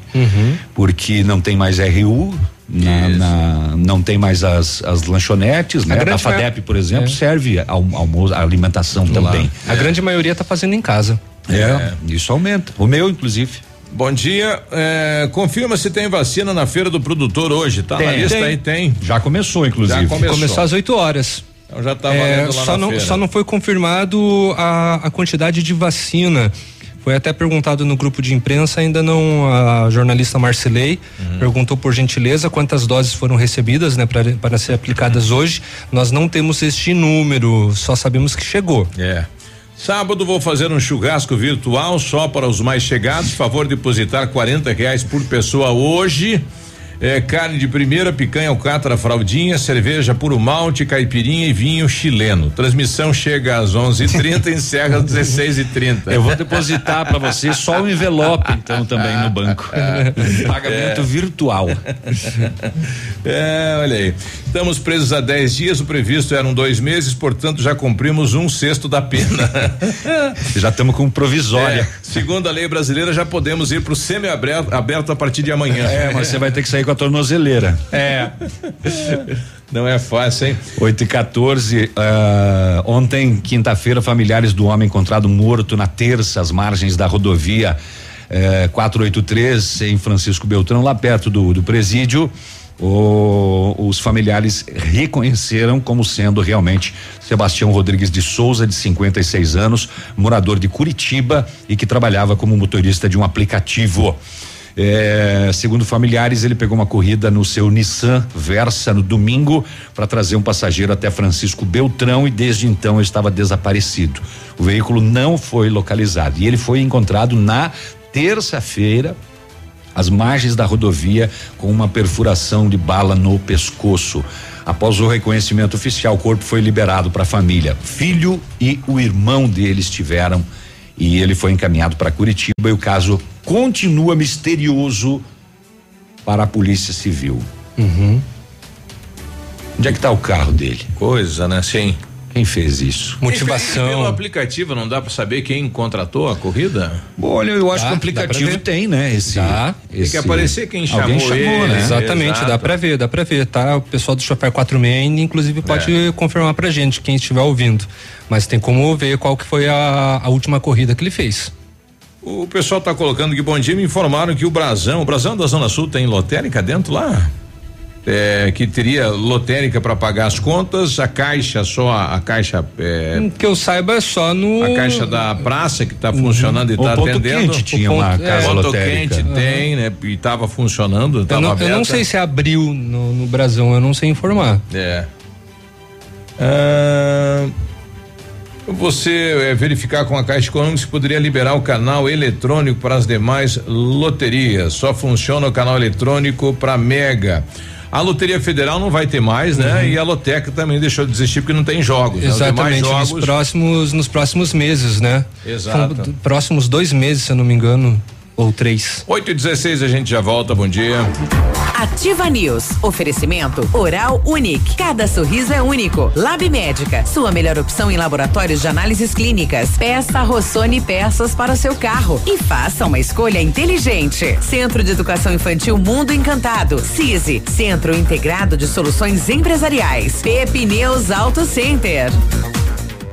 porque não tem mais RU. na- na- não tem mais as, as lanchonetes, né? A grande FADEP, por exemplo, é. serve ao, almoço, alimentação também. A grande maioria está fazendo em casa. É, isso aumenta. O meu, inclusive. Bom dia, é, confirma se tem vacina na feira do produtor hoje, tá na Tem. lista Tem. aí, tem. Já começou, inclusive. Já começou. Começou às 8 horas. Então já tá É, só, na não, feira. só não foi confirmado a, a quantidade de vacina. Foi até perguntado no grupo de imprensa, ainda não. A jornalista Marcelei Uhum. perguntou por gentileza quantas doses foram recebidas, né, para ser aplicadas Uhum. hoje. Nós não temos este número, só sabemos que chegou. É. Sábado vou fazer um churrasco virtual só para os mais chegados. Favor depositar 40 reais por pessoa hoje. É, carne de primeira, picanha, alcatra, fraldinha, cerveja, puro malte, caipirinha e vinho chileno. Transmissão chega às 11:30 e [LAUGHS] encerra às 16:30. Eu vou depositar para você só o envelope, então, também no banco. [LAUGHS] Pagamento É. virtual. É, olha aí. Estamos presos há 10 dias, o previsto eram dois meses, portanto já cumprimos um sexto da pena. [LAUGHS] já estamos com provisória. É, segundo a lei brasileira, já podemos ir para o semi-aberto aberto a partir de amanhã. É, mas você vai ter que sair com a tornozeleira. É. [LAUGHS] Não é fácil, hein? 8 e 14. ah, ontem, quinta-feira, familiares do homem encontrado morto na terça, às margens da rodovia eh, 483, em Francisco Beltrão, lá perto do, do presídio. O- os familiares reconheceram como sendo realmente Sebastião Rodrigues de Souza, de 56 anos, morador de Curitiba e que trabalhava como motorista de um aplicativo. É, segundo familiares, ele pegou uma corrida no seu Nissan Versa no domingo para trazer um passageiro até Francisco Beltrão e desde então estava desaparecido. O veículo não foi localizado e ele foi encontrado na terça-feira às margens da rodovia com uma perfuração de bala no pescoço. Após o reconhecimento oficial, o corpo foi liberado para a família. Filho e o irmão dele estiveram e ele foi encaminhado para Curitiba e o caso continua misterioso para a Polícia Civil. Onde é que está o carro dele? Coisa, né? Sim. Quem fez isso? Pelo aplicativo não dá para saber quem contratou a corrida? Bom, olha, eu acho Dá, que o aplicativo tem, né? Esse, Dá. Tem que aparecer quem Alguém chamou chamou, ele, né? Exatamente, Exato. dá pra ver, dá pra ver, tá? O pessoal do Chauffeur 46 ainda, inclusive, pode É. confirmar pra gente, quem estiver ouvindo. Mas tem como ver qual que foi a, a última corrida que ele fez. O pessoal tá colocando que bom dia, me informaram que o Brasão, o Brasão da Zona Sul tem lotérica dentro lá? É, que teria lotérica para pagar as contas, a caixa só a, a caixa é, Que eu saiba é só no. a caixa da praça que está funcionando e O está ponto atendendo. quente tinha O uma ponto- casa ponto lotérica. quente tem, né? E estava funcionando, Eu não, eu não sei se abriu no, no Brasão, eu não sei informar. É. Ah, você é, verificar com a Caixa Econômica se poderia liberar o canal eletrônico para as demais loterias. Só funciona o canal eletrônico para Mega. A Loteria Federal não vai ter mais, né? E a Loteca também deixou de existir porque não tem jogos. né? Exatamente, nos jogos. próximos, nos próximos meses, né? Exato. São próximos dois meses, se eu não me engano, ou três. 8 e 16 a gente já volta, bom dia. Ativa News. Oferecimento Oral Unique. Cada sorriso é único. Lab Médica. Sua melhor opção em laboratórios de análises clínicas. Peça Rossoni peças para o seu carro. E faça uma escolha inteligente. Centro de Educação Infantil Mundo Encantado. CISI. Centro Integrado de Soluções Empresariais. Pepineus Auto Center.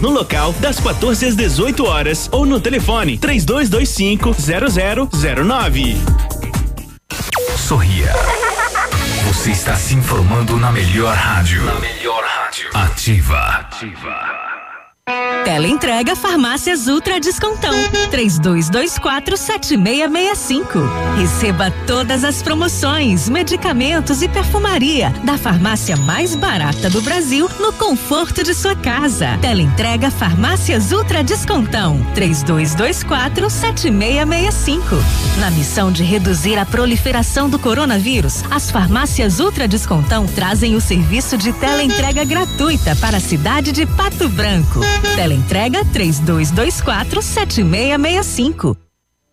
no local das 14 às 18 horas ou no telefone 3225 0009. Sorria. Você está se informando na melhor rádio. Na melhor rádio. Ativa. Teleentrega Farmácias Ultra Descontão. 32247665. Receba todas as promoções, medicamentos e perfumaria da farmácia mais barata do Brasil no conforto de sua casa. Teleentrega Farmácias Ultra Descontão. 32247665. Na missão de reduzir a proliferação do coronavírus, as farmácias Ultra Descontão trazem o serviço de teleentrega gratuita para a cidade de Pato Branco. Teleentrega 3224 7665.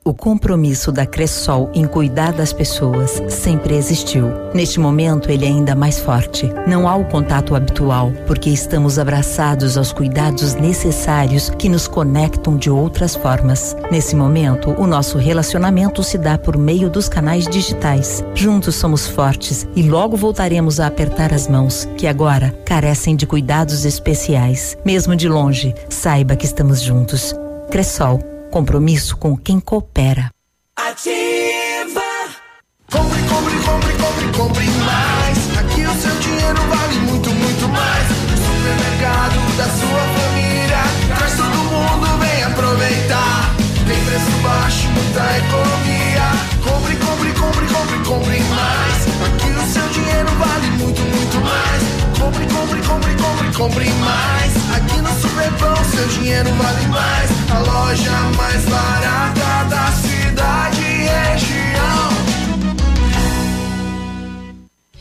O compromisso da Cressol em cuidar das pessoas sempre existiu. Neste momento, ele é ainda mais forte. Não há o contato habitual, porque estamos abraçados aos cuidados necessários que nos conectam de outras formas. Nesse momento, o nosso relacionamento se dá por meio dos canais digitais. Juntos somos fortes e logo voltaremos a apertar as mãos, que agora carecem de cuidados especiais. Mesmo de longe, saiba que estamos juntos. Cressol compromisso com quem coopera. Ativa. Compre, compre, compre, compre, compre mais. Aqui o seu dinheiro vale muito, muito mais. O supermercado da sua família traz todo mundo, vem aproveitar. Tem preço baixo, muita economia. Compre, mais. Aqui no Superpão seu dinheiro vale mais. A loja mais barata da cidade e região.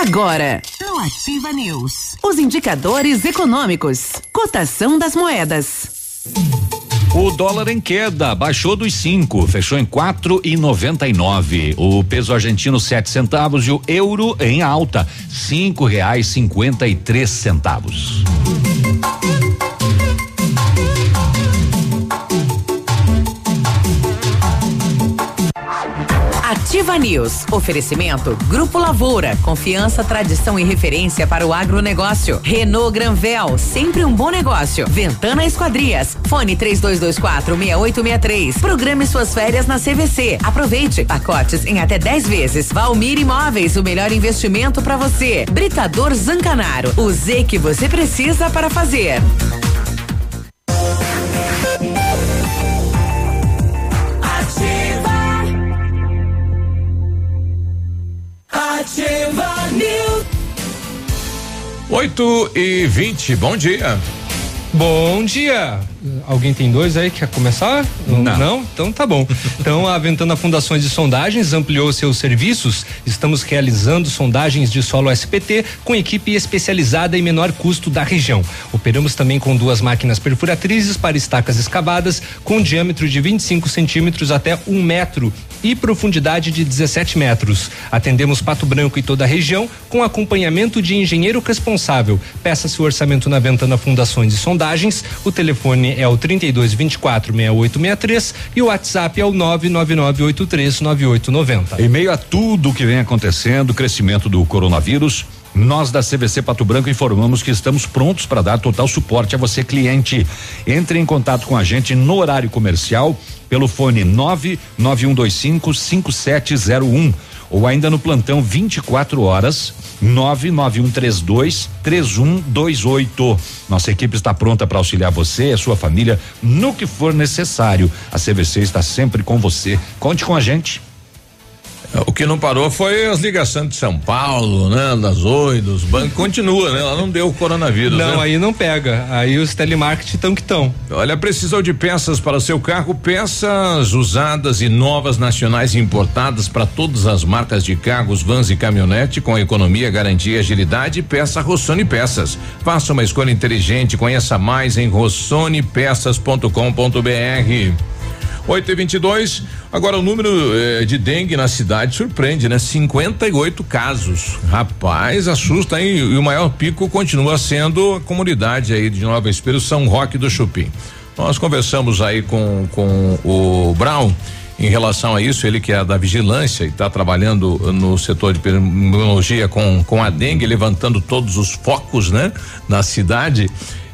Agora, no Ativa News, os indicadores econômicos, cotação das moedas. O dólar em queda, baixou dos cinco, fechou em quatro e noventa e nove. O peso argentino sete centavos e o euro em alta, cinco reais cinquenta e três centavos. Ativa News. Oferecimento Grupo Lavoura. Confiança, tradição e referência para o agronegócio. Renault Granvel. Sempre um bom negócio. Ventana Esquadrias. Fone 3224 6863. Programe suas férias na CVC. Aproveite. Pacotes em até 10 vezes. Valmir Imóveis. O melhor investimento para você. Britador Zancanaro. O Z que você precisa para fazer. 8 e 20 bom dia. Bom dia. Alguém tem dois aí que quer começar? Não. Não? Então tá bom. Então a Ventana Fundações de Sondagens ampliou seus serviços. Estamos realizando sondagens de solo SPT com equipe especializada e menor custo da região. Operamos também com duas máquinas perfuratrizes para estacas escavadas com diâmetro de 25 centímetros até um metro e profundidade de 17 metros. Atendemos Pato Branco e toda a região com acompanhamento de engenheiro responsável. Peça seu orçamento na Ventana Fundações e Sondagens. O telefone é o 32 24 6863 e o WhatsApp é o 99983 9890. Em meio a tudo que vem acontecendo, crescimento do coronavírus, nós da CVC Pato Branco informamos que estamos prontos para dar total suporte a você, cliente. Entre em contato com a gente no horário comercial pelo fone 99125 5701 ou ainda no plantão 24 horas 99132 3128. Nossa equipe está pronta para auxiliar você e a sua família no que for necessário. A CVC está sempre com você. Conte com a gente. O que não parou foi as ligações de São Paulo, né? Das Oi, dos bancos, continua, né? Ela não deu o coronavírus. Não, né? aí não pega. Aí os telemarketing estão que estão. Olha, precisou de peças para o seu carro, peças usadas e novas nacionais importadas para todas as marcas de carros, vans e caminhonete com economia, garantia e agilidade. Peça Rossoni Peças. Faça uma escolha inteligente, conheça mais em rossonepeças.com.br. 8 e 22 Agora, o número eh, de dengue na cidade surpreende, né? 58 casos. Rapaz, assusta, hein? E o maior pico continua sendo a comunidade aí de Nova Espírito, São Roque do Chupim. Nós conversamos aí com, com o Brown em relação a isso, ele que é da vigilância e está trabalhando no setor de epidemiologia com, com a dengue, levantando todos os focos, né? Na cidade.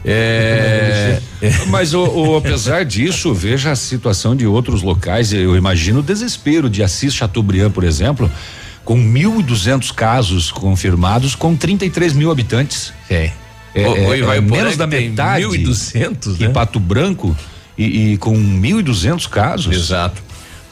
É, Mas o, o- apesar disso, veja a situação de outros locais. Eu imagino o desespero de Assis Chateaubriand, por exemplo, com 1.200 casos confirmados, com 33 mil habitantes. É. É, O- é- é menos da metade. 1.200, Em né? Pato Branco e, e com 1.200 casos. Exato.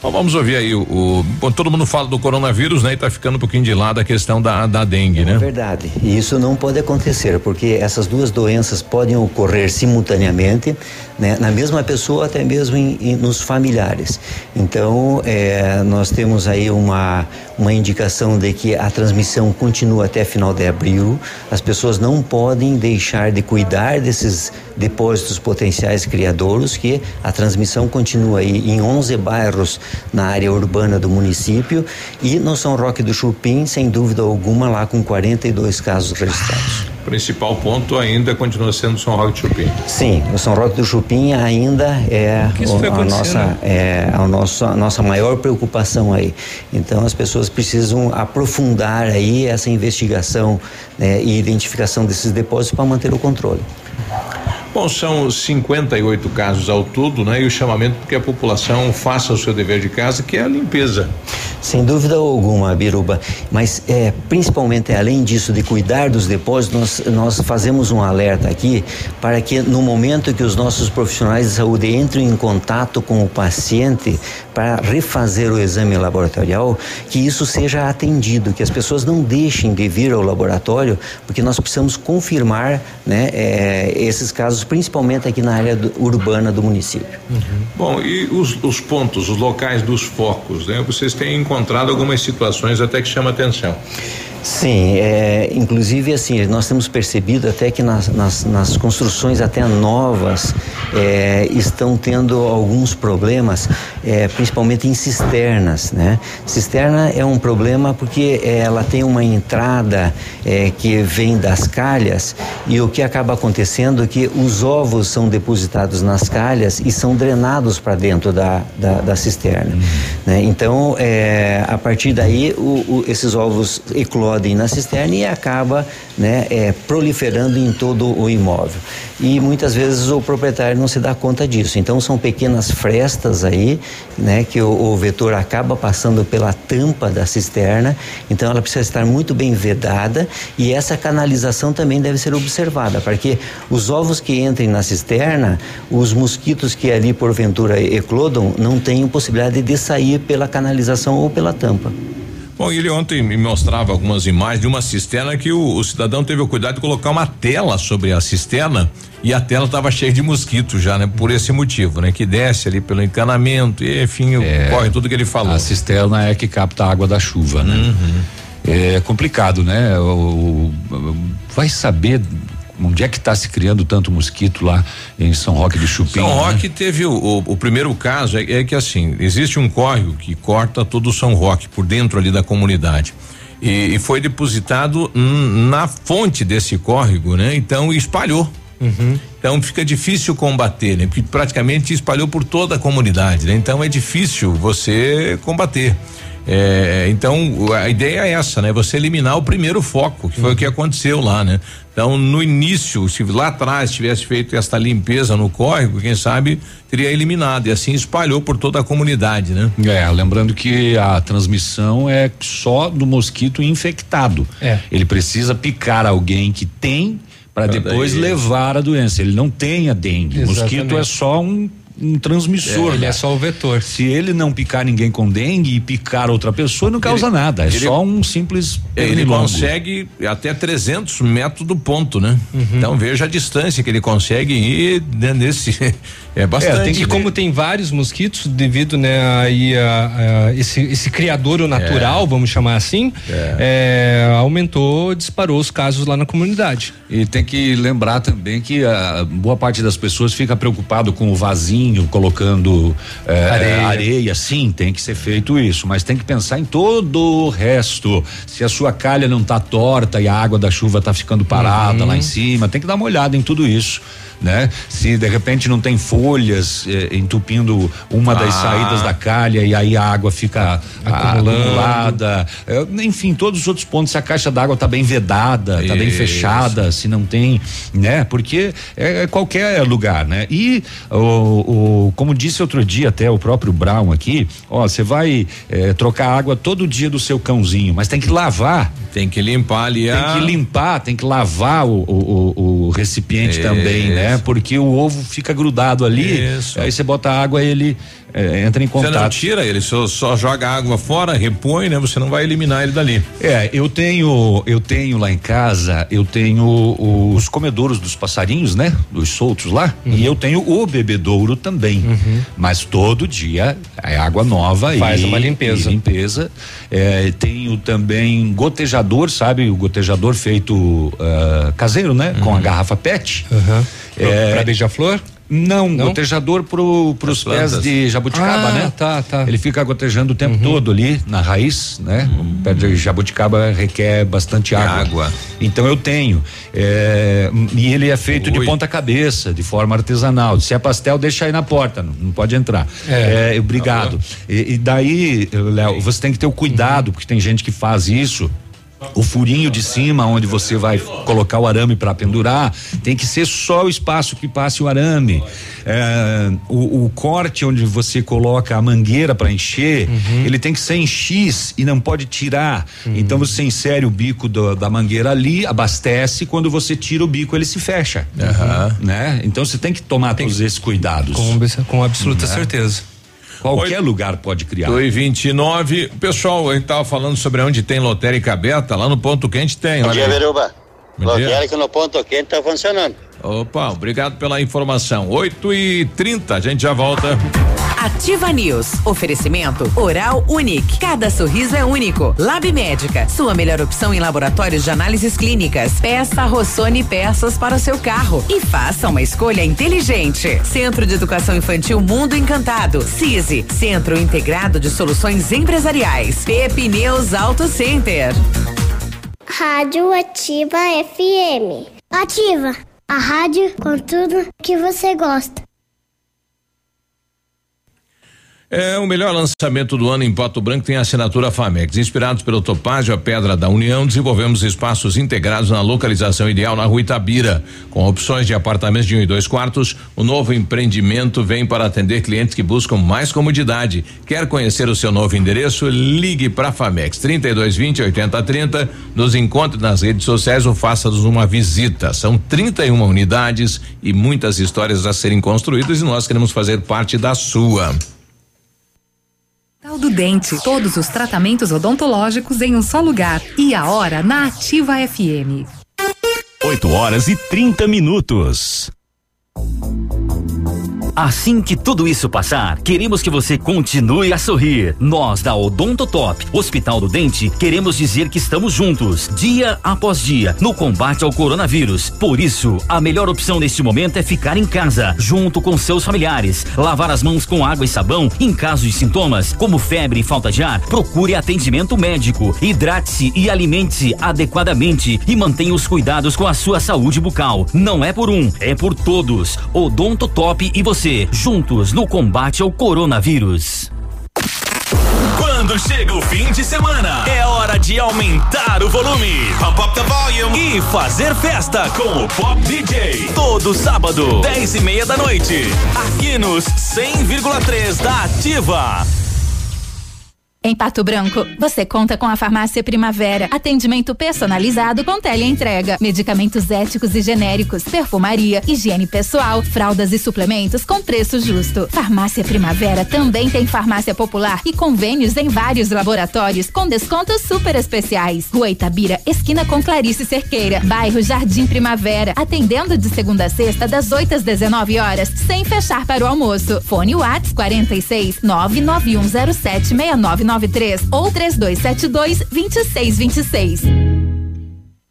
Bom, vamos ouvir aí o, o- bom, todo mundo fala do coronavírus, né? E tá ficando um pouquinho de lado a questão da, da dengue, É né? verdade. E isso não pode acontecer, porque essas duas doenças podem ocorrer simultaneamente. né, na mesma pessoa, até mesmo em, em, nos familiares. Então, é, nós temos aí uma, uma indicação de que a transmissão continua até final de abril. As pessoas não podem deixar de cuidar desses depósitos potenciais criadouros, que a transmissão continua aí em 11 bairros na área urbana do município e no São Roque do Chupim, sem dúvida alguma, lá com 42 casos registrados. O principal ponto ainda continua sendo São Roque do Chupim. Sim, o São Roque do Chupim ainda é, o, a, nossa, é a, nossa, a nossa maior preocupação aí. Então as pessoas precisam aprofundar aí essa investigação né, e identificação desses depósitos para manter o controle. Bom, são 58 casos ao todo, né? E o chamamento que a população faça o seu dever de casa, que é a limpeza. Sem dúvida alguma, Biruba. Mas é, principalmente além disso de cuidar dos depósitos, nós, nós fazemos um alerta aqui para que no momento que os nossos profissionais de saúde entrem em contato com o paciente para refazer o exame laboratorial, que isso seja atendido, que as pessoas não deixem de vir ao laboratório, porque nós precisamos confirmar né, é, esses casos principalmente aqui na área do, urbana do município. Uhum. Bom, e os, os, pontos, os locais dos focos, né? Vocês têm encontrado algumas situações até que chama atenção. Sim, é, inclusive assim, nós temos percebido até que nas, nas, nas construções até novas é, estão tendo alguns problemas, é, principalmente em cisternas, né? Cisterna é um problema porque ela tem uma entrada é, que vem das calhas e o que acaba acontecendo é que os ovos são depositados nas calhas e são drenados para dentro da, da, da cisterna, né? Então, é, a partir daí, o, o, esses ovos eclodem ir na cisterna e acaba né, é, proliferando em todo o imóvel. E muitas vezes o proprietário não se dá conta disso. Então são pequenas frestas aí, né, que o, o vetor acaba passando pela tampa da cisterna. Então ela precisa estar muito bem vedada e essa canalização também deve ser observada, porque os ovos que entrem na cisterna, os mosquitos que ali porventura eclodam, não têm possibilidade de sair pela canalização ou pela tampa. Bom, ele ontem me mostrava algumas imagens de uma cisterna que o, o, cidadão teve o cuidado de colocar uma tela sobre a cisterna e a tela estava cheia de mosquitos já, né? Por esse motivo, né? Que desce ali pelo encanamento e enfim, é, corre tudo que ele falou. A cisterna é que capta a água da chuva, né? Uhum. É complicado, né? O, o, vai saber onde é que está se criando tanto mosquito lá em São Roque do Chupim? São né? Roque teve o, o, o, primeiro caso é, é, que assim existe um córrego que corta todo o São Roque por dentro ali da comunidade e, e foi depositado na fonte desse córrego, né? Então espalhou. Uhum. Então fica difícil combater, né? Porque praticamente espalhou por toda a comunidade, né? Então é difícil você combater. É, então a ideia é essa, né? Você eliminar o primeiro foco, que foi uhum. o que aconteceu lá, né? Então, no início, se lá atrás tivesse feito esta limpeza no córrego, quem sabe teria eliminado e assim espalhou por toda a comunidade, né? É, lembrando que a transmissão é só do mosquito infectado. É. Ele precisa picar alguém que tem para depois daí. levar a doença. Ele não tem a dengue. O mosquito é só um um transmissor. É, ele é só o vetor. Se ele não picar ninguém com dengue e picar outra pessoa, não causa ele, nada. É ele, só um simples. Ele consegue até 300 metros do ponto, né? Uhum. Então veja a distância que ele consegue ir nesse. [LAUGHS] É bastante. É, tem, e como tem vários mosquitos, devido né, aí a, a esse, esse criador natural, é. vamos chamar assim, é. é. aumentou, disparou os casos lá na comunidade. E tem que lembrar também que a boa parte das pessoas fica preocupado com o colocando é, areia. areia, sim, tem que ser feito isso, mas tem que pensar em todo o resto. Se a sua calha não está torta e a água da chuva está ficando parada uhum. lá em cima, tem que dar uma olhada em tudo isso né? Se de repente não tem folhas eh, entupindo uma ah. das saídas da calha e aí a água fica acumulada, eh, enfim, todos os outros pontos, se a caixa d'água está bem vedada, está bem fechada, se não tem, né? Porque é, é qualquer lugar, né? E o, o, como disse outro dia até o próprio Brown aqui, ó, você vai eh, trocar água todo dia do seu cãozinho, mas tem que lavar. Tem que limpar ali Tem que limpar, tem que lavar o, o, o recipiente Isso. também, né? Né? Porque o ovo fica grudado ali, Isso. aí você bota água ele é, entra em Você não contato. tira ele, só, só joga a água fora, repõe, né? Você não vai eliminar ele dali. É, eu tenho, eu tenho lá em casa, eu tenho os comedouros dos passarinhos, né? Dos soltos lá, Uhum. e eu tenho o bebedouro também. Mas todo dia é água nova Faz e uma limpeza. e limpeza. É, tenho também gotejador, sabe? O gotejador feito ah, caseiro, né? Com a garrafa PET. É, Pra beija-flor? Não, Não? gotejador pros As pés de jabuticaba, Ah, né? tá, tá. Ele fica gotejando o tempo todo ali na raiz, né? O pé de jabuticaba requer bastante água. Água. Então eu tenho. é, e ele é feito de Ui. ponta cabeça, de forma artesanal. Se é pastel, deixa aí na porta, não, não pode entrar. É. É, obrigado. E, e daí, Léo, você tem que ter o cuidado, porque tem gente que faz isso. O furinho de cima, onde você vai colocar o arame para pendurar, tem que ser só o espaço que passe o arame. É, o, o corte onde você coloca a mangueira para encher, ele tem que ser em X e não pode tirar. Então você insere o bico do- da mangueira ali, abastece. Quando você tira o bico, ele se fecha. Né? Então você tem que tomar todos esses cuidados. Com, com absoluta Né? certeza. Qualquer lugar pode criar. 2 e 29 Pessoal, a gente tava falando sobre onde tem lotérica aberta, lá no ponto quente tem. Bom olha dia. Veruba. Bom dia. Lotérica no ponto quente tá funcionando. Opa, obrigado pela informação. 8 e 30 a gente já volta. Ativa News. Oferecimento Oral Unique. Cada sorriso é único. Lab Médica. Sua melhor opção em laboratórios de análises clínicas. Peça Rossoni peças para o seu carro e faça uma escolha inteligente. Centro de Educação Infantil Mundo Encantado. CISI. Centro Integrado de Soluções Empresariais. Pepe News Auto Center. Rádio Ativa FM. Ativa. A rádio com tudo que você gosta. É o melhor lançamento do ano em Pato Branco tem a assinatura Famex. Inspirados pelo Topázio, a Pedra da União, desenvolvemos espaços integrados na localização ideal na rua Itabira. Com opções de apartamentos de um e dois quartos, o novo empreendimento vem para atender clientes que buscam mais comodidade. Quer conhecer o seu novo endereço? Ligue para Famex 3220 8030. Nos encontre nas redes sociais ou faça-nos uma visita. São 31 unidades e muitas histórias a serem construídas e nós queremos fazer parte da sua. Hospital do Dente. Todos os tratamentos odontológicos em um só lugar. E a hora na Ativa FM. 8 horas e 30 minutos. Assim que tudo isso passar, queremos que você continue a sorrir. Nós da Odontotop, Hospital do Dente, queremos dizer que estamos juntos, dia após dia, no combate ao coronavírus. Por isso, a melhor opção neste momento é ficar em casa, junto com seus familiares. Lavar as mãos com água e sabão. Em caso de sintomas, como febre e falta de ar, procure atendimento médico. Hidrate-se e alimente-se adequadamente e mantenha os cuidados com a sua saúde bucal. Não é por um, é por todos. Odontotop e você, juntos no combate ao coronavírus. Quando chega o fim de semana, é hora de aumentar o volume. Pump up the volume. E fazer festa com o Pop DJ. Todo sábado, 10 e meia da noite. Aqui nos 100,3 da Ativa. Em Pato Branco, você conta com a Farmácia Primavera. Atendimento personalizado com teleentrega. Medicamentos éticos e genéricos, perfumaria, higiene pessoal, fraldas e suplementos com preço justo. Farmácia Primavera também tem farmácia popular e convênios em vários laboratórios com descontos super especiais. Rua Itabira, esquina com Clarice Cerqueira. Bairro Jardim Primavera. Atendendo de segunda a sexta, das 8 às 19 horas, sem fechar para o almoço. Fone Whats 46 99107 6993 ou 3272 2626.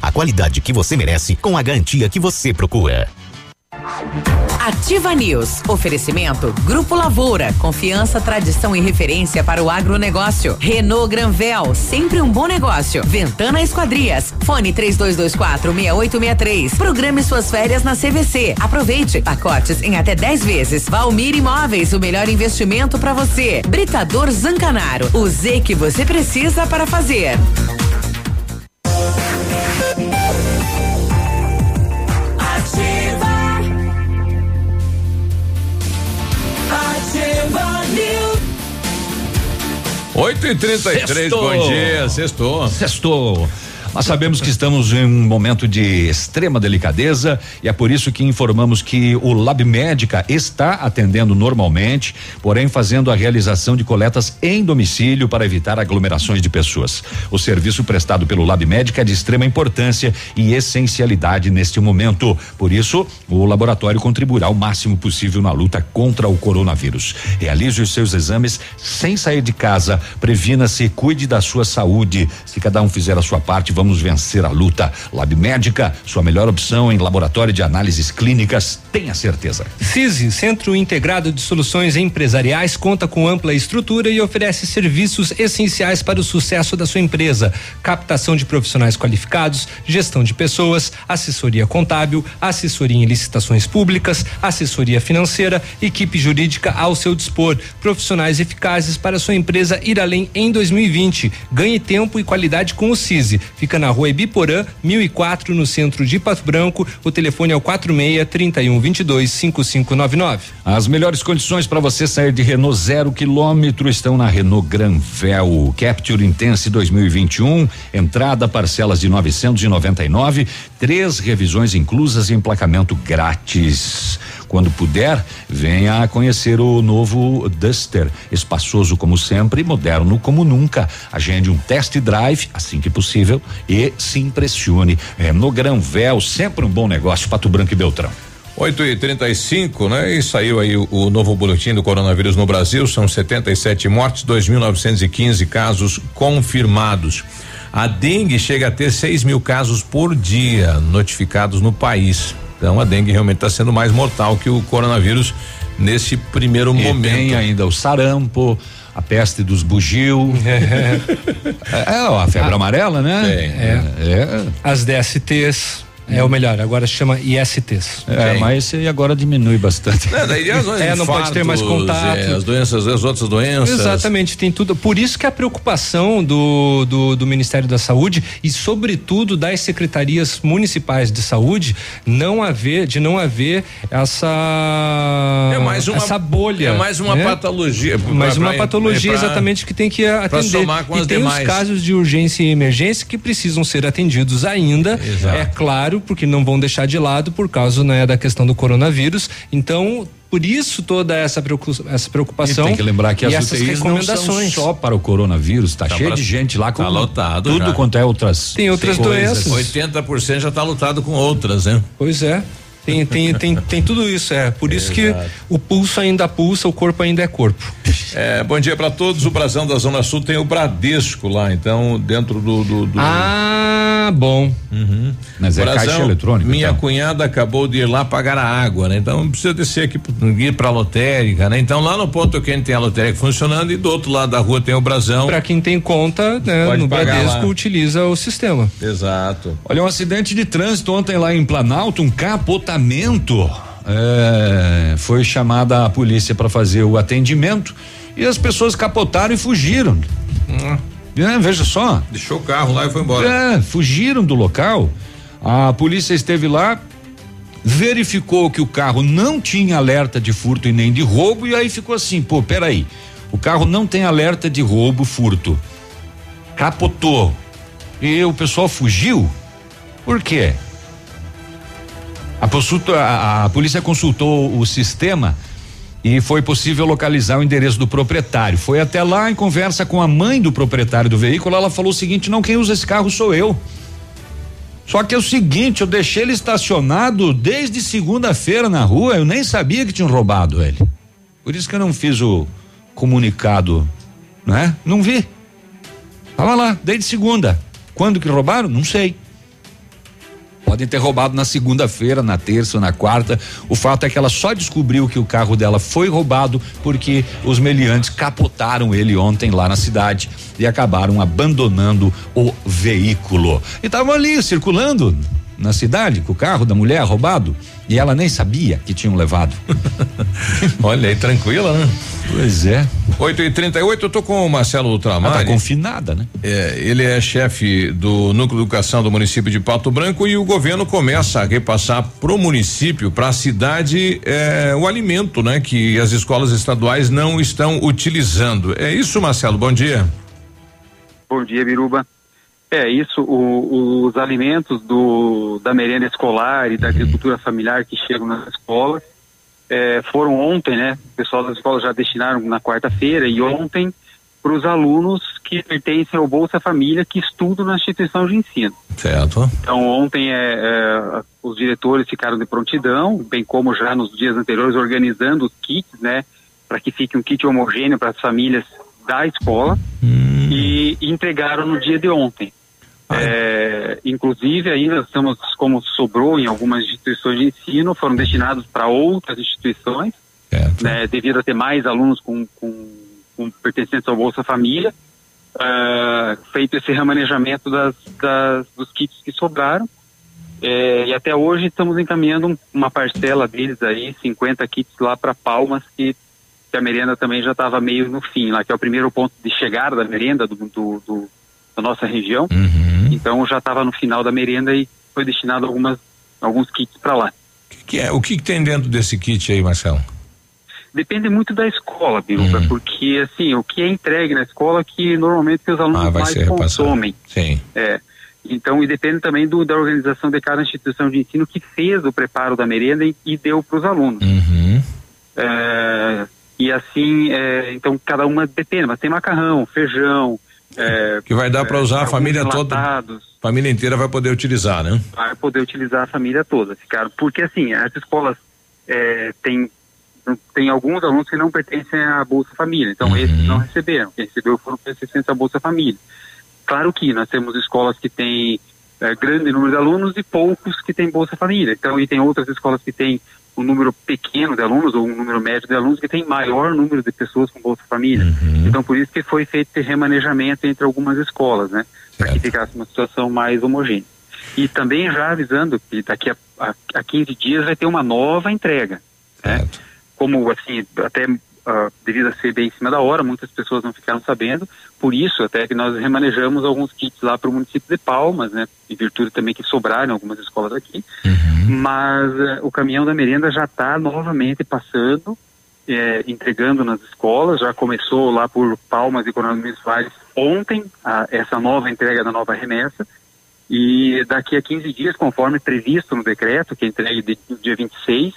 a qualidade que você merece com a garantia que você procura. Ativa News. Oferecimento Grupo Lavoura. Confiança, tradição e referência para o agronegócio. Renault Granvel. Sempre um bom negócio. Ventana Esquadrias. Fone 3224 6863. Programe suas férias na CVC. Aproveite. Pacotes em até 10 vezes. Valmir Imóveis. O melhor investimento para você. Britador Zancanaro. O Z que você precisa para fazer. 8 e 33 Sextou. bom dia, sextou. Sextou. Nós sabemos que estamos em um momento de extrema delicadeza e é por isso que informamos que o Lab Médica está atendendo normalmente, porém fazendo a realização de coletas em domicílio para evitar aglomerações de pessoas. O serviço prestado pelo Lab Médica é de extrema importância e essencialidade neste momento. Por isso, o laboratório contribuirá o máximo possível na luta contra o coronavírus. Realize os seus exames sem sair de casa, previna-se, cuide da sua saúde. Se cada um fizer a sua parte, vamos vencer a luta. Lab Médica, sua melhor opção em laboratório de análises clínicas, tenha certeza. CISI, Centro Integrado de Soluções Empresariais, conta com ampla estrutura e oferece serviços essenciais para o sucesso da sua empresa: captação de profissionais qualificados, gestão de pessoas, assessoria contábil, assessoria em licitações públicas, assessoria financeira, equipe jurídica ao seu dispor, profissionais eficazes para sua empresa ir além em 2020. Ganhe tempo e qualidade com o CISI. Fica na rua Ibiporã, 1004, no centro de Pato Branco. O telefone é o 46 31 22 5599. As melhores condições para você sair de Renault zero quilômetro estão na Renault Granvel. Capture Intense 2021, entrada parcelas de 999, três revisões inclusas e emplacamento grátis. Quando puder, venha conhecer o novo Duster, espaçoso como sempre, moderno como nunca. Agende um test drive assim que possível e se impressione. Renault Granvel, sempre um bom negócio, Pato Branco e Beltrão. 8 e 35 né? E saiu aí o, o novo boletim do coronavírus no Brasil. São 77 mortes, 2.915 casos confirmados. A dengue chega a ter 6 mil casos por dia notificados no país. Então a dengue realmente está sendo mais mortal que o coronavírus nesse primeiro E momento. tem ainda o sarampo, a peste dos bugio. [LAUGHS] é, é, a febre Ah, amarela, né? É. É. As DSTs. É o melhor, agora chama ISTs. É, mas esse aí agora diminui bastante. É, daí as É, não pode ter mais contato. é, as doenças, as outras doenças. Exatamente, tem tudo. Por isso que a preocupação do, do, do Ministério da Saúde e, sobretudo, das secretarias municipais de saúde, não haver, de não haver essa, É mais uma- essa bolha. é mais uma né? patologia, pra- Mais uma pra- patologia, pra- exatamente, que tem que atender. somar com e as tem demais. os casos de urgência e emergência que precisam ser atendidos ainda. Exato. É claro, porque não vão deixar de lado por causa né, da questão do coronavírus. Então, por isso toda essa, preocu- essa preocupação. E tem que lembrar que as essas UTIs não são recomendações. só para o coronavírus, tá, Tá cheio pra- de gente lá com tá lotado tudo já. quanto é outras Tem outras coisas. doenças. 80% já está lutado com outras, né? Pois é. Tem, tem, tem, tem tudo isso, é. Por isso que Exato. o pulso ainda pulsa, o corpo ainda é corpo. É, bom dia para todos. O Brasão da Zona Sul tem o Bradesco lá, então dentro do. do, do- Ah, bom. Mas é Brasão, caixa eletrônica. Minha então. cunhada acabou de ir lá pagar a água, né? Então precisa descer aqui ir pra lotérica, né? Então lá no ponto que a gente tem a lotérica funcionando e do outro lado da rua tem o Brasão. Para quem tem conta, né, Pode no Bradesco lá. utiliza o sistema. Exato. Olha, um acidente de trânsito ontem lá em Planalto, um capotamento. É, foi chamada a polícia para fazer o atendimento e as pessoas capotaram e fugiram. É, veja só. Deixou o carro lá e foi embora. É, fugiram do local. A polícia esteve lá, verificou que o carro não tinha alerta de furto e nem de roubo, e aí ficou assim, pô, peraí. O carro não tem alerta de roubo, furto. Capotou. E o pessoal fugiu? Por quê? A, a- a polícia consultou o sistema e foi possível localizar o endereço do proprietário. Foi até lá em conversa com a mãe do proprietário do veículo, ela falou o seguinte: não, quem usa esse carro sou eu. Só que é o seguinte, eu deixei ele estacionado desde segunda-feira na rua, eu nem sabia que tinham roubado ele. Por isso que eu não fiz o comunicado, né? Não vi. Tava lá, desde segunda. Quando que roubaram? Não sei. Podem ter roubado na segunda-feira, na terça, na quarta. O fato é que ela só descobriu que o carro dela foi roubado porque os meliantes capotaram ele ontem lá na cidade e acabaram abandonando o veículo. E estavam ali circulando na cidade com o carro da mulher roubado e ela nem sabia que tinham levado. [LAUGHS] Olha aí, tranquila, né? Pois é. 8 e 38 eu tô com o Marcelo Ultramar. Ela tá confinada, né? É, ele é chefe do Núcleo de Educação do município de Pato Branco e o governo começa a repassar pro município, para a cidade, é, o alimento, né? Que as escolas estaduais não estão utilizando. É isso, Marcelo? Bom dia. Bom dia, Biruba. É isso, o, os alimentos do, da merenda escolar e da agricultura familiar que chegam nas escolas é, foram ontem, né? O pessoal das escolas já destinaram na quarta-feira e ontem para os alunos que pertencem ao Bolsa Família que estudam na instituição de ensino. Certo. Então ontem é, é, os diretores ficaram de prontidão, bem como já nos dias anteriores organizando os kits, né? Para que fique um kit homogêneo para as famílias da escola hum. e, e entregaram no dia de ontem. É, inclusive, ainda estamos, como sobrou em algumas instituições de ensino, foram destinados para outras instituições, né, devido a ter mais alunos com, com, com pertencentes ao Bolsa Família, uh, feito esse remanejamento das, das, dos kits que sobraram. É, e até hoje estamos encaminhando uma parcela deles aí, 50 kits lá para Palmas, que, que, a merenda também já estava meio no fim, lá que é o primeiro ponto de chegada da merenda do, do, do da nossa região. Uhum. Então já estava no final da merenda e foi destinado algumas alguns kits para lá. Que que é? O que, que, tem dentro desse kit aí, Marcelo? Depende muito da escola, Biruba, uhum. porque assim, o que é entregue na escola que normalmente os alunos ah, mais consomem. Sim. É. Então, e depende também do, da organização de cada instituição de ensino que fez o preparo da merenda e, e deu para os alunos. Uhum. É, e assim, é, então cada uma depende, mas tem macarrão, feijão, é, que vai dar para usar a família toda. Família inteira vai poder utilizar, né? Vai poder utilizar a família toda, ficar, porque assim, as escolas é, têm tem alguns alunos que não pertencem à Bolsa Família, então uhum. esses não receberam, quem recebeu foram pertencentes à Bolsa Família. Claro que nós temos escolas que têm é, grande número de alunos e poucos que têm Bolsa Família, então e tem outras escolas que têm um número pequeno de alunos ou um número médio de alunos que tem maior número de pessoas com Bolsa Família. Uhum. Então, por isso que foi feito esse remanejamento entre algumas escolas, né? Para que ficasse uma situação mais homogênea. E também já avisando que daqui a, a, a 15 dias vai ter uma nova entrega. Né? Como, assim, até uh, devido a ser bem em cima da hora, muitas pessoas não ficaram sabendo, por isso até que nós remanejamos alguns kits lá para o município de Palmas, né, em virtude também que sobraram algumas escolas aqui, uhum. mas uh, o caminhão da merenda já está novamente passando, é, entregando nas escolas, já começou lá por Palmas e Coronel Luiz Soares ontem, a, essa nova entrega da nova remessa, e daqui a 15 dias, conforme previsto no decreto, que é entregue de, dia 26,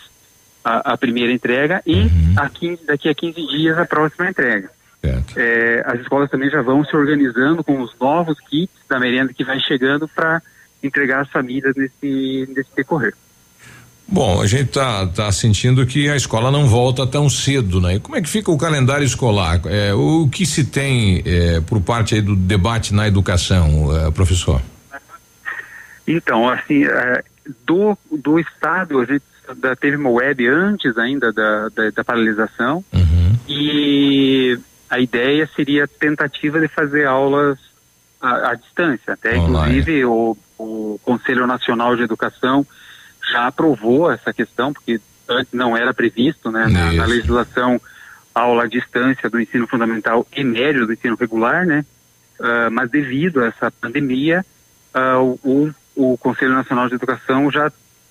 a, a primeira entrega e uhum. a 15, daqui a 15 dias a próxima entrega. É, as escolas também já vão se organizando com os novos kits da merenda que vai chegando para entregar às famílias nesse, nesse decorrer. Bom, a gente tá, tá sentindo que a escola não volta tão cedo, né? E como é que fica o calendário escolar? É, o que se tem é, por parte aí do debate na educação, é, professor? Então, assim, é, do, do estado a gente da, teve uma web antes ainda da, da, da paralisação uhum. e a ideia seria tentativa de fazer aulas à, à distância. Até Online. inclusive o, o Conselho Nacional de Educação já aprovou essa questão, porque antes não era previsto né, na, na legislação aula à distância do ensino fundamental e médio do ensino regular, né? Uh, mas devido a essa pandemia, uh, o, o Conselho Nacional de Educação já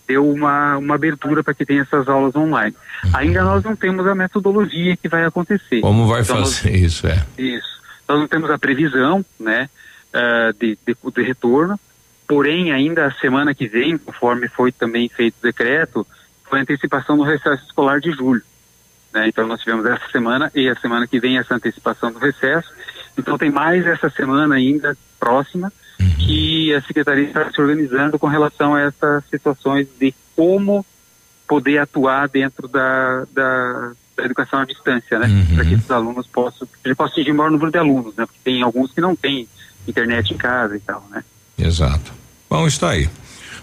deu uma, uma abertura para que tenha essas aulas online. Ainda nós não temos a metodologia que vai acontecer. Como vai Então, fazer nós- isso, é? Isso. Nós não temos a previsão, né, ah, de, de, de retorno, porém ainda a semana que vem, conforme foi também feito o decreto, foi a antecipação do recesso escolar de julho. né? Então nós tivemos essa semana e a semana que vem essa antecipação do recesso. Então tem mais essa semana ainda próxima que a secretaria está se organizando com relação a essas situações de como poder atuar dentro da, da, da educação à distância, né? Para que esses alunos possam, ele possa atingir o maior número de alunos, né? Porque tem alguns que não têm internet em casa e tal, né? Exato. Bom, está aí.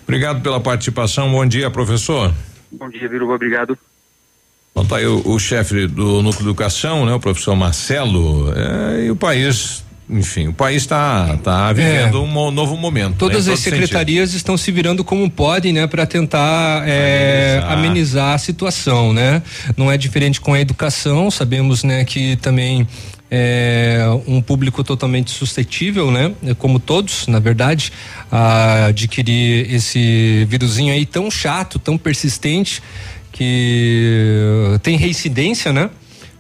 Obrigado pela participação. Bom dia, professor. Bom dia, Viruba. Obrigado. Bom, tá aí o, o chefe do núcleo de educação, né, o professor Marcelo, é, e o país enfim, o país está tá vivendo é. um novo momento. Todas né, as secretarias sentido. estão se virando como podem, né, para tentar é, amenizar. amenizar. a situação, né? Não é diferente com a educação, sabemos, né, que também é um público totalmente suscetível, né? Como todos, na verdade, a adquirir esse vírusinho aí tão chato, tão persistente, que tem reincidência, né?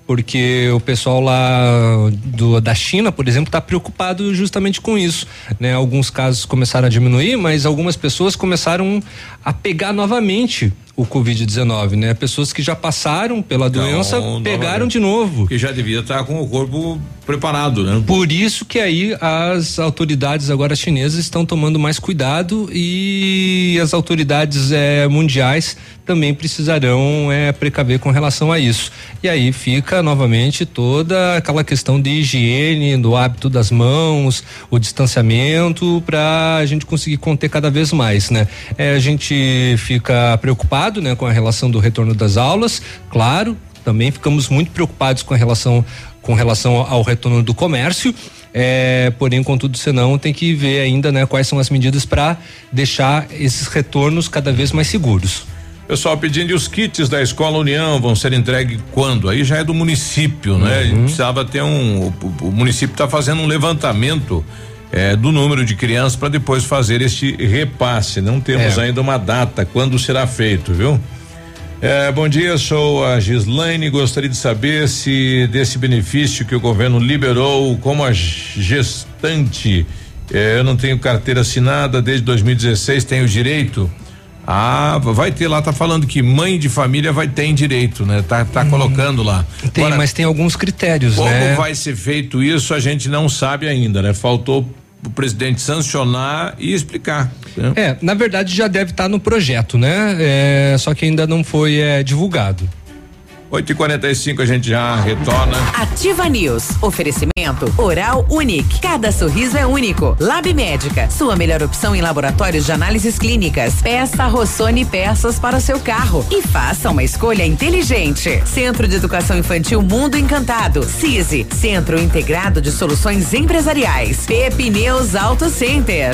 Porque o pessoal lá do, da China, por exemplo, está preocupado justamente com isso. Né? Alguns casos começaram a diminuir, mas algumas pessoas começaram a pegar novamente o Covid-19, né? Pessoas que já passaram pela então, doença pegaram de novo. Que já devia estar com o corpo preparado, né? Por isso que aí as autoridades agora chinesas estão tomando mais cuidado e as autoridades eh, mundiais também precisarão eh, precaver com relação a isso. E aí fica novamente toda aquela questão de higiene, do hábito das mãos, o distanciamento, para a gente conseguir conter cada vez mais, né? Eh, a gente fica preocupado preocupado, né, com a relação do retorno das aulas, claro, também ficamos muito preocupados com a relação com relação ao retorno do comércio. É, porém, contudo, senão tem que ver ainda, né, quais são as medidas para deixar esses retornos cada vez mais seguros. Pessoal pedindo os kits da Escola União vão ser entregues quando? Aí já é do município, né? Uhum. Precisava ter um. O, o município está fazendo um levantamento é, do número de crianças para depois fazer este repasse. Não temos é. ainda uma data quando será feito, viu? É, bom dia, sou a Gislaine. Gostaria de saber se desse benefício que o governo liberou, como a gestante, é, eu não tenho carteira assinada desde 2016, tenho direito. Ah, vai ter lá, tá falando que mãe de família vai ter direito, né? Tá, tá hum, colocando lá. Tem, Agora, mas tem alguns critérios, como né? Como vai ser feito isso, a gente não sabe ainda, né? Faltou o presidente sancionar e explicar. Né? É, na verdade já deve estar tá no projeto, né? É, só que ainda não foi é, divulgado. 8 e 45 a gente já retorna. Ativa News. Oferecimento Oral Unique. Cada sorriso é único. Lab Médica. Sua melhor opção em laboratórios de análises clínicas. Peça Rossoni peças para o seu carro. E faça uma escolha inteligente. Centro de Educação Infantil Mundo Encantado. CISI. Centro Integrado de Soluções Empresariais. Pepineus Auto Center.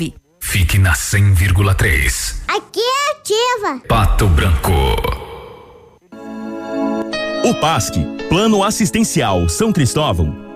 Fique na 100,3. Aqui é ativa. Pato Branco. O PASC, Plano Assistencial São Cristóvão,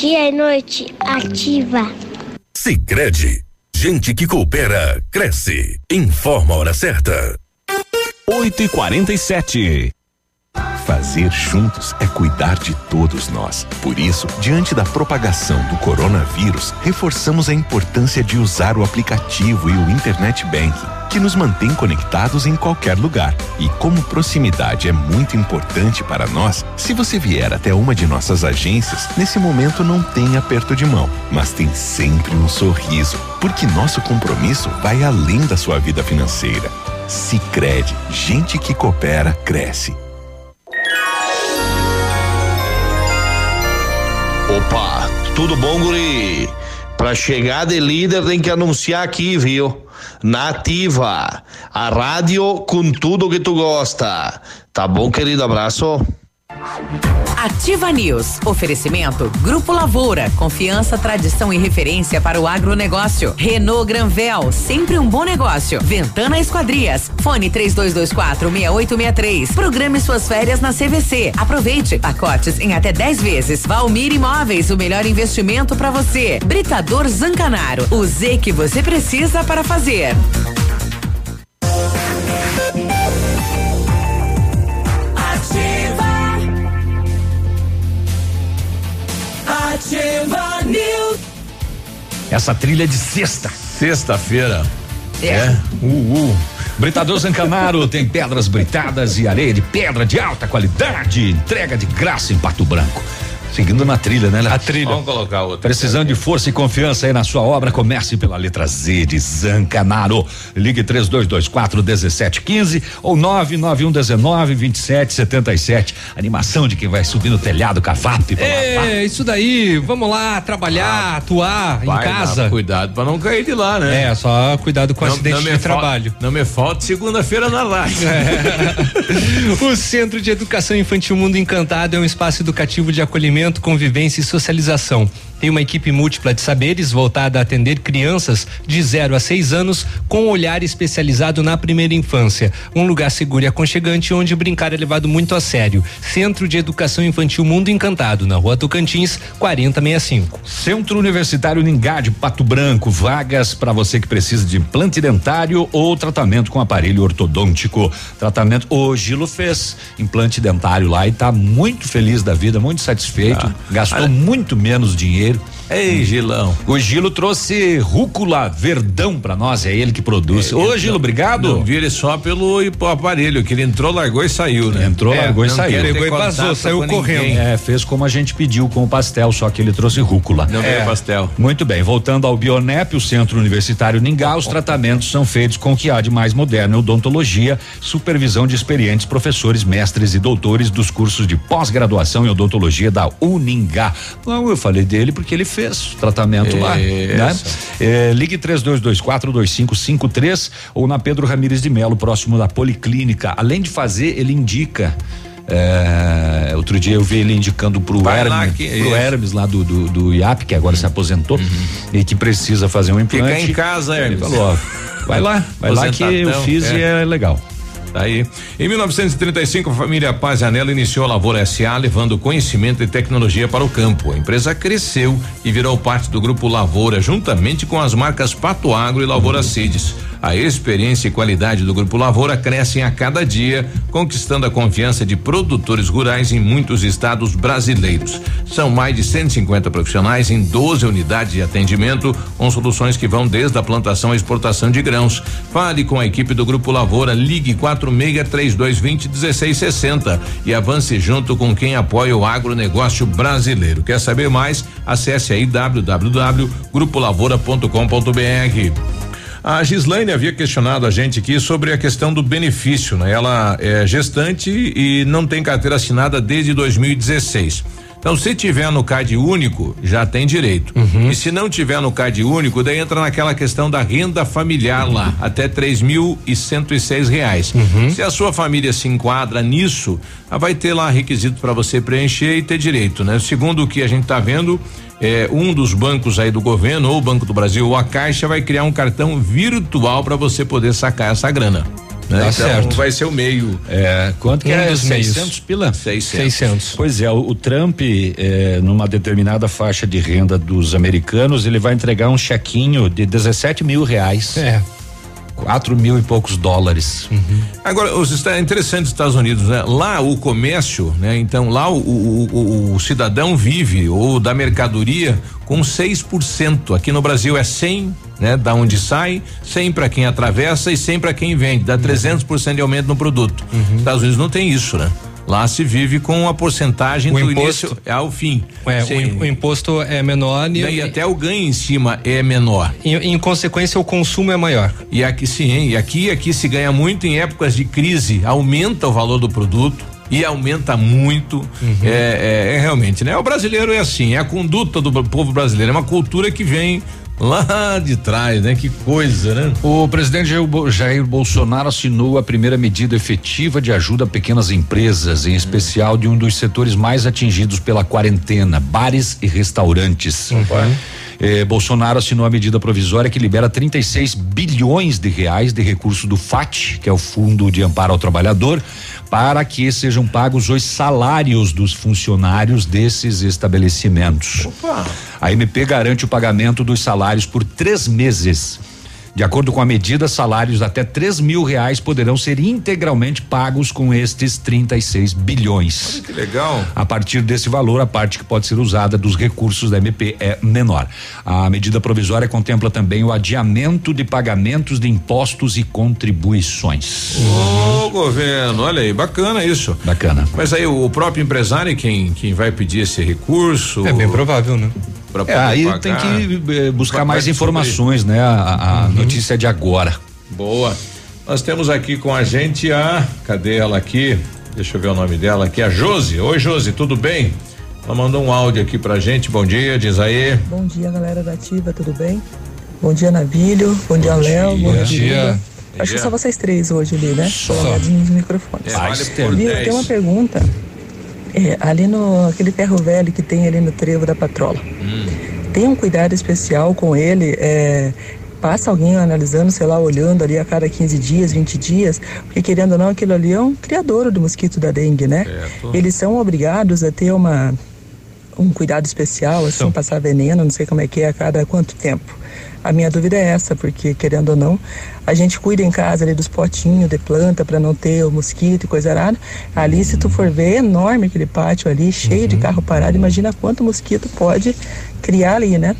Dia e noite ativa. Sicredi, gente que coopera cresce. Informa a hora certa. 8 e 47 Fazer juntos é cuidar de todos nós. Por isso, diante da propagação do coronavírus, reforçamos a importância de usar o aplicativo e o Internet Banking que nos mantém conectados em qualquer lugar. E como proximidade é muito importante para nós, se você vier até uma de nossas agências, nesse momento não tem aperto de mão, mas tem sempre um sorriso, porque nosso compromisso vai além da sua vida financeira. Sicredi, gente que coopera cresce. Opa, tudo bom, guri? Pra chegar de líder tem que anunciar aqui, viu? Nativa, a rádio com tudo que tu gosta. Tá bom, querido? Abraço. Ativa News. Oferecimento Grupo Lavoura. Confiança, tradição e referência para o agronegócio. Renault Granvel. Sempre um bom negócio. Ventana Esquadrias. Fone 3224 6863. Programe suas férias na CVC. Aproveite. Pacotes em até 10 vezes. Valmir Imóveis. O melhor investimento para você. Britador Zancanaro. O Z que você precisa para fazer. Essa trilha é de sexta. Sexta-feira. É. Uh, uh. Britador Zancanaro tem pedras britadas e areia de pedra de alta qualidade. Entrega de graça em Pato Branco. Seguindo na trilha, né, Léo? A trilha. Vamos colocar outra. Precisando de força e confiança aí na sua obra, comece pela letra Z de Zancanaro. Ligue 3224 1715 ou 99119 2777. Animação de quem vai subir no telhado cavap. É, isso daí. Vamos lá trabalhar, atuar Vai em casa. lá, cuidado pra não cair de lá, né? É, só cuidado com acidente me de fal- trabalho. Não me falta segunda-feira na live. [LAUGHS] O Centro de Educação Infantil Mundo Encantado é um espaço educativo de acolhimento, convivência e socialização. Tem uma equipe múltipla de saberes voltada a atender crianças de 0 a 6 anos com um olhar especializado na primeira infância. Um lugar seguro e aconchegante onde brincar é levado muito a sério. Centro de Educação Infantil Mundo Encantado, na rua Tocantins, 4065. Centro Universitário Ningá de Pato Branco, vagas para você que precisa de implante dentário ou tratamento com aparelho ortodôntico. Tratamento, o Gilo fez implante dentário lá e tá muito feliz da vida, muito satisfeito. Gastou Ah. muito menos dinheiro brasileiro Ei, Gilão. O Gilo trouxe rúcula verdão para nós, é ele que produz. Ô, Gilo, obrigado. Não vire só pelo aparelho, que ele entrou, largou e saiu, né? Entrou, É, largou e não saiu. Pegou e vazou, saiu correndo. ninguém. É, fez como a gente pediu com o pastel, só que ele trouxe rúcula. Não veio pastel. Muito bem, voltando ao Bionep, o Centro Universitário Ningá, os tratamentos são feitos com o que há de mais moderno, odontologia, supervisão de experientes professores, mestres e doutores dos cursos de pós-graduação em odontologia da Uningá. Não, eu falei dele porque ele fez tratamento lá, né? É, ligue 32242553 ou na Pedro Ramires de Melo, próximo da Policlínica. Além de fazer, ele indica é, outro dia eu vi ele indicando pro Vai lá Hermes, que- pro. Uhum. Hermes lá do, do, do IAP, que agora se aposentou e que precisa fazer um implante. Fica em casa, Ele Hermes. falou, ó, vai lá, vai lá que eu Aposentadão, fiz e é. é legal. Tá aí. Em 1935, a família Paz Anela iniciou a Lavoura SA, levando conhecimento e tecnologia para o campo. A empresa cresceu e virou parte do grupo Lavoura, juntamente com as marcas Pato Agro e Lavoura Seeds. A experiência e qualidade do Grupo Lavoura crescem a cada dia, conquistando a confiança de produtores rurais em muitos estados brasileiros. São mais de 150 profissionais em 12 unidades de atendimento, com soluções que vão desde a plantação à exportação de grãos. Fale com a equipe do Grupo Lavoura, ligue 46 3220 1660 e avance junto com quem apoia o agronegócio brasileiro. Quer saber mais? Acesse aí www.grupolavoura.com.br. A Gislaine havia questionado a gente aqui sobre a questão do benefício, né? Ela é gestante e não tem carteira assinada desde 2016. Então, se tiver no CAD único, já tem direito. E se não tiver no CAD único, daí entra naquela questão da renda familiar lá, até três mil e cento e seis reais. Se a sua família se enquadra nisso, ah, vai ter lá requisito para você preencher e ter direito, né? Segundo o que a gente está vendo, é, um dos bancos aí do governo, ou o Banco do Brasil, ou a Caixa, vai criar um cartão virtual para você poder sacar essa grana. Né? Tá então certo. vai ser o meio. É, quanto que Um é? dos meios. 600 pila? 600. Pois é, o, o Trump, é, numa determinada faixa de renda dos americanos, ele vai entregar um chequinho de 17 mil reais. É. quatro mil e poucos dólares. Uhum. Agora, os está interessante os Estados Unidos, né? Lá o comércio, né? Então lá o, o, o, o cidadão vive ou da mercadoria com 6%. Aqui no Brasil é 100, né? Da onde sai, 100 para quem atravessa e 100 para quem vende, dá 300% de aumento no produto. Uhum. Estados Unidos não tem isso, né? Lá se vive com a porcentagem o do imposto, início ao fim. É, o, o, imposto é menor e, e, até o ganho em cima é menor. Em, em, consequência, o consumo é maior. E aqui sim, e aqui aqui se ganha muito em épocas de crise, aumenta o valor do produto e aumenta muito. Uhum. É, é, é, realmente, né? O brasileiro é assim, é a conduta do povo brasileiro, é uma cultura que vem lá de trás, né? Que coisa, né? O presidente Jair Bolsonaro assinou a primeira medida efetiva de ajuda a pequenas empresas, em especial de um dos setores mais atingidos pela quarentena, bares e restaurantes. Uhum. Eh, Bolsonaro assinou a medida provisória que libera 36 bilhões de reais de recurso do FAT, que é o Fundo de Amparo ao Trabalhador, para que sejam pagos os salários dos funcionários desses estabelecimentos. Opa. A MP garante o pagamento dos salários por três meses de acordo com a medida, salários até três mil reais poderão ser integralmente pagos com estes 36 bilhões. Olha que legal. A partir desse valor, a parte que pode ser usada dos recursos da MP é menor. A medida provisória contempla também o adiamento de pagamentos de impostos e contribuições. Ô, oh, governo, olha aí, bacana isso. Bacana. Mas aí o próprio empresário quem quem vai pedir esse recurso? É bem provável, né? É, aí pagar. tem que eh, buscar mais informações, né? A, a uhum. notícia de agora. Boa. Nós temos aqui com a gente a. Cadê ela aqui? Deixa eu ver o nome dela aqui, a Josi. Oi, Josi, tudo bem? Ela mandou um áudio aqui pra gente. Bom dia, diz aí. Bom dia, galera da Ativa, tudo bem? Bom dia, Navilho. Bom, bom dia, Léo. Bom dia. dia. Acho que só vocês três hoje ali, né? Só. Nos microfones. É, vale tenho uma pergunta. É, ali no aquele ferro velho que tem ali no trevo da patrola. Hum. Tem um cuidado especial com ele. É, passa alguém analisando, sei lá, olhando ali a cada 15 dias, 20 dias, porque querendo ou não, aquilo ali é um criador do mosquito da dengue, né? Certo. Eles são obrigados a ter uma um cuidado especial, assim, então. passar veneno, não sei como é que é, a cada quanto tempo. A minha dúvida é essa, porque querendo ou não, a gente cuida em casa ali dos potinhos de planta para não ter o mosquito e coisa arada. Ali, se tu for ver, é enorme aquele pátio ali, cheio uhum. de carro parado. Imagina quanto mosquito pode criar ali, né?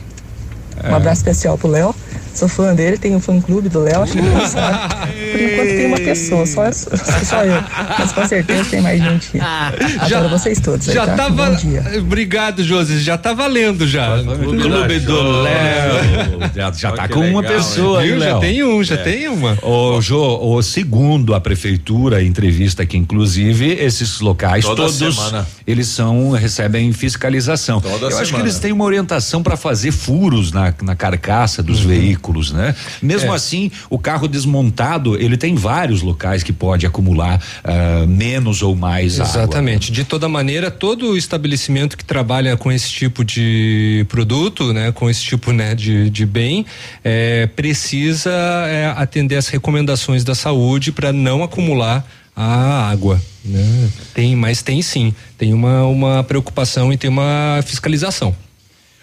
É. Um abraço especial pro Léo. Sou fã dele, tenho um fã clube do Léo, acho que não sabe. Por enquanto tem uma pessoa, só, só eu. Mas com certeza tem mais gente. Adoro já, vocês todos. Já aí, tá? tava. Obrigado, Josi. Já tá valendo já. Clube do Léo. Já, já tá com legal, uma pessoa aí, Já tem um, já é. tem uma. O Jô, o segundo a prefeitura, entrevista aqui, inclusive, esses locais Toda todos semana. eles são recebem fiscalização. Toda Eu semana. acho que eles têm uma orientação para fazer furos na, na carcaça dos uhum. veículos né? Mesmo é. assim, o carro desmontado, ele tem vários locais que pode acumular uh, menos ou mais Exatamente. Água. De toda maneira, todo estabelecimento que trabalha com esse tipo de produto, né, com esse tipo, né, de, de bem, é, precisa é, atender as recomendações da saúde para não acumular a água, né? Tem, mas tem sim, tem uma, uma preocupação e tem uma fiscalização.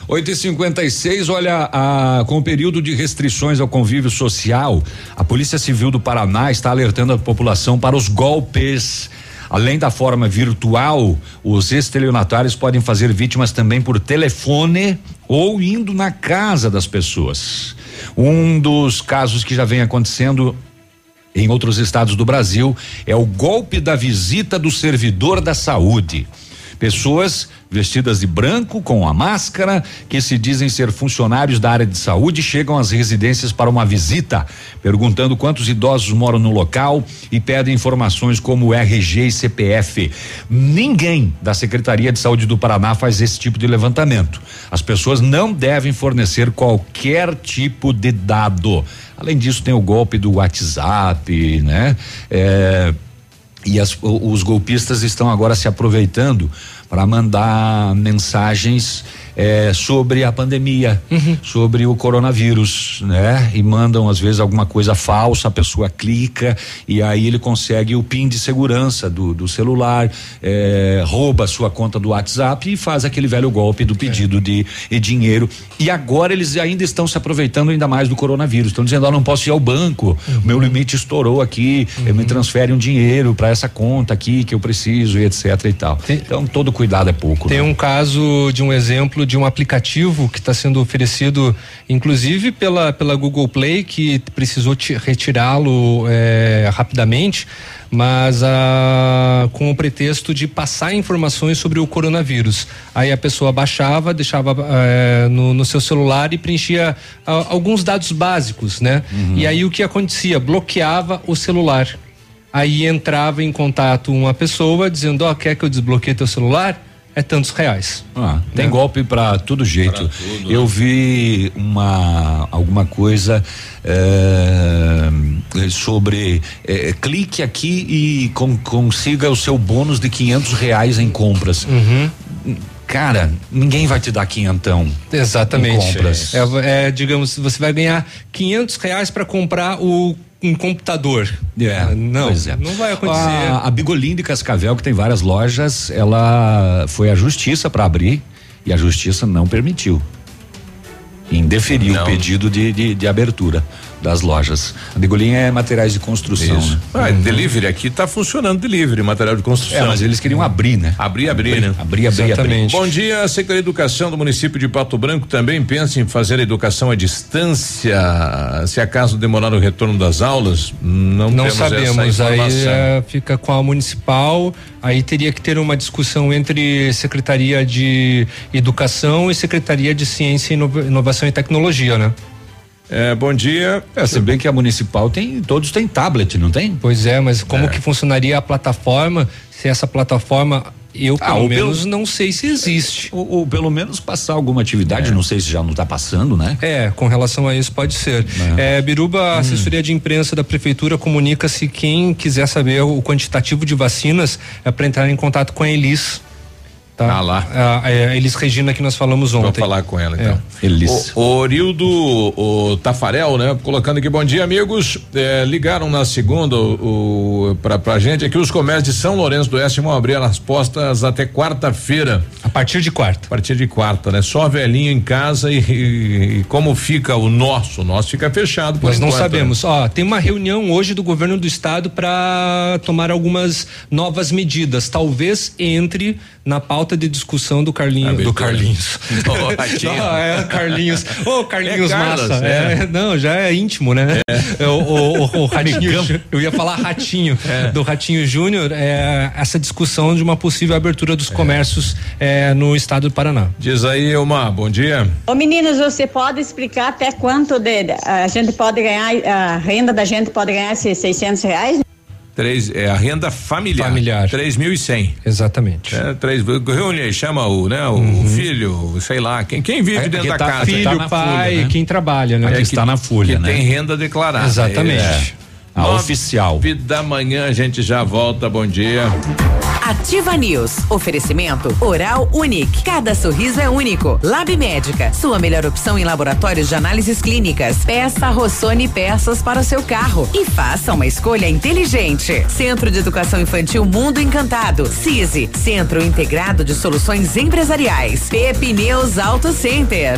8 e 56 olha, a, com o período de restrições ao convívio social, a Polícia Civil do Paraná está alertando a população para os golpes. Além da forma virtual, os estelionatários podem fazer vítimas também por telefone ou indo na casa das pessoas. Um dos casos que já vem acontecendo em outros estados do Brasil é o golpe da visita do servidor da saúde. Pessoas vestidas de branco com a máscara, que se dizem ser funcionários da área de saúde, chegam às residências para uma visita, perguntando quantos idosos moram no local e pedem informações como RG e CPF. Ninguém da Secretaria de Saúde do Paraná faz esse tipo de levantamento. As pessoas não devem fornecer qualquer tipo de dado. Além disso, tem o golpe do WhatsApp, né? É, e as, os golpistas estão agora se aproveitando para mandar mensagens é, sobre a pandemia, sobre o coronavírus, né? E mandam às vezes alguma coisa falsa, a pessoa clica e aí ele consegue o PIN de segurança do, do celular, é, rouba a sua conta do WhatsApp e faz aquele velho golpe do pedido de, de dinheiro. E agora eles ainda estão se aproveitando ainda mais do coronavírus. Estão dizendo, ó, não posso ir ao banco, meu limite estourou aqui, eh, me transfere um dinheiro para essa conta aqui que eu preciso e etc e tal. então todo cuidado é pouco. Tem né? um caso de um exemplo de um aplicativo que está sendo oferecido, inclusive pela, pela Google Play, que precisou ti- retirá-lo eh, rapidamente, mas ah, com o pretexto de passar informações sobre o coronavírus. Aí a pessoa baixava, deixava eh, no, no seu celular e preenchia ah, alguns dados básicos, né? E aí o que acontecia? Bloqueava o celular. Aí entrava em contato uma pessoa dizendo, ó, quer que eu desbloqueie teu celular? É tantos reais. Ah, tem Né? golpe para todo jeito. Eu vi uma alguma coisa eh, sobre eh, clique aqui e con- consiga o seu bônus de quinhentos reais em compras. Uhum. Cara, ninguém vai te dar quinhentão. Exatamente. Em compras. É, é, digamos, você vai ganhar quinhentos reais para comprar o um computador. É, não, pois é. não vai acontecer. A, a Bigolim de Cascavel, que tem várias lojas, ela foi à justiça para abrir e a justiça não permitiu. Indeferiu Não. o pedido de, de, de abertura das lojas. A Bigolim é materiais de construção. Isso. Né? Ah, delivery aqui tá funcionando delivery, material de construção. É, mas eles queriam abrir, né? Abrir, abrir, né? Abrir, abrir, Exatamente. Bom dia, a Secretaria de Educação do município de Pato Branco também pensa em fazer a educação à distância, se acaso demorar o retorno das aulas? Não, Não temos sabemos, essa aí informação. é, fica com a municipal, aí teria que ter uma discussão entre Secretaria de Educação e Secretaria de Ciência, Inova- Inovação e Tecnologia, né? É, bom dia. É, se bem que a municipal tem, todos têm tablet, não tem? Pois é, mas como que funcionaria a plataforma se essa plataforma, eu Ah, pelo pelo- menos não sei se existe. Ou, ou pelo menos passar alguma atividade, não sei se já não está passando, né? É, com relação a isso pode ser. É, Biruba, a assessoria de imprensa da prefeitura comunica se quem quiser saber o quantitativo de vacinas é para entrar em contato com a Elis. Tá? Ah, lá. A, a Elis Regina que nós falamos ontem. Vamos falar com ela então. Elis. O, o Orildo o Tafarel, né? Colocando aqui, bom dia, amigos. É, ligaram na segunda o, o, pra, pra gente aqui os comércios de São Lourenço do Oeste vão abrir as postas até quarta-feira. A partir de quarta. A partir de quarta, né? Só velhinho em casa e, e- e como fica o nosso? O nosso fica fechado por Nós não enquanto, né? sabemos. Ó, tem uma reunião hoje do governo do estado para tomar algumas novas medidas. Talvez entre na pauta de discussão do Carlinhos. Do. Carlinhos. [LAUGHS] Não, [LAUGHS] é Carlinhos. Ô, Carlinhos É Carlos, Massa. é. É, não, já é íntimo, né? É, o, o, o- o [LAUGHS] Ratinho. Eu ia falar Ratinho. É. Do Ratinho Júnior, é, essa discussão de uma possível abertura É. dos comércios é, no estado do Paraná. Diz aí, Elmar, bom dia. Ô meninos, você pode explicar até quanto de, a gente pode ganhar, a renda da gente pode ganhar esses 600 reais? Três, é a renda familiar. Familiar. Três mil e cem. Exatamente. É, três, reúne aí, chama o, né, o filho, sei lá, quem, quem vive É, dentro porque da tá- casa. filho, Tá na pai, folha, né? quem trabalha, né? É, Que que está na folha, que né? tem renda declarada. Exatamente. A Nove oficial. da manhã a gente já volta, bom dia. Ativa News. Oferecimento Oral Unique. Cada sorriso é único. Lab Médica. Sua melhor opção em laboratórios de análises clínicas. Peça Rossoni peças para o seu carro. E faça uma escolha inteligente. Centro de Educação Infantil Mundo Encantado. CISI. Centro Integrado de Soluções Empresariais. Pepineus Auto Center.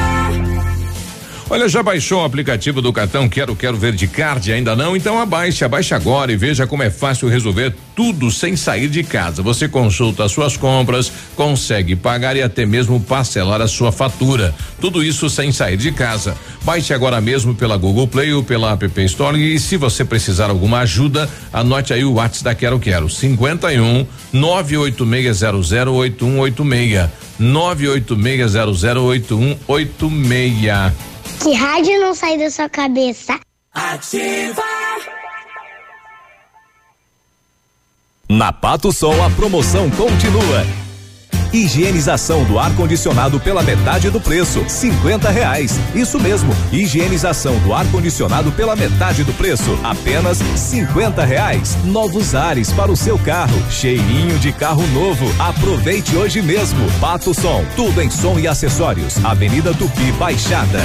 Olha, já baixou o aplicativo do cartão Quero Quero Verde Card? Ainda não? Então abaixe, abaixe agora e veja como é fácil resolver tudo sem sair de casa. Você consulta as suas compras, consegue pagar e até mesmo parcelar a sua fatura. Tudo isso sem sair de casa. Baixe agora mesmo pela Google Play ou pela App Store e se você precisar alguma ajuda, anote aí o WhatsApp da Quero Quero 51 986008186 986008186 Que rádio não sai da sua cabeça? Ativa. Na Pato Sol a promoção continua. Higienização do ar-condicionado pela metade do preço, cinquenta reais. Isso mesmo, higienização do ar-condicionado pela metade do preço, apenas cinquenta reais. Novos ares para o seu carro, cheirinho de carro novo. Aproveite hoje mesmo. Pato Som, tudo em som e acessórios. Avenida Tupi Baixada.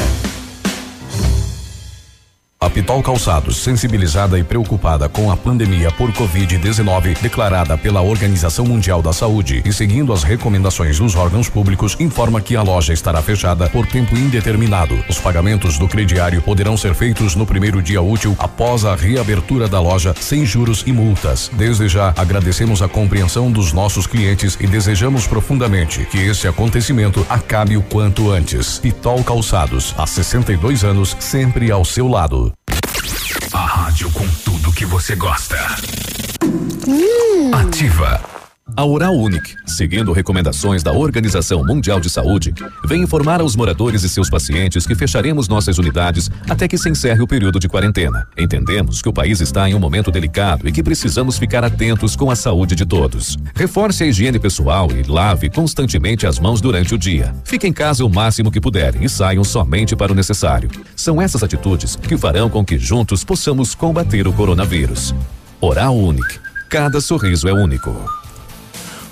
A Pitol Calçados, sensibilizada e preocupada com a pandemia por Covid-19 declarada pela Organização Mundial da Saúde e seguindo as recomendações dos órgãos públicos, informa que a loja estará fechada por tempo indeterminado. Os pagamentos do crediário poderão ser feitos no primeiro dia útil após a reabertura da loja, sem juros e multas. Desde já, agradecemos a compreensão dos nossos clientes e desejamos profundamente que esse acontecimento acabe o quanto antes. Pitol Calçados, há 62 anos, sempre ao seu lado. Rádio com tudo que você gosta. Ativa. A Oral Unique, seguindo recomendações da Organização Mundial de Saúde, vem informar aos moradores e seus pacientes que fecharemos nossas unidades até que se encerre o período de quarentena. Entendemos que o país está em um momento delicado e que precisamos ficar atentos com a saúde de todos. Reforce a higiene pessoal e lave constantemente as mãos durante o dia. Fique em casa o máximo que puderem e saiam somente para o necessário. São essas atitudes que farão com que juntos possamos combater o coronavírus. Oral Unique. Cada sorriso é único.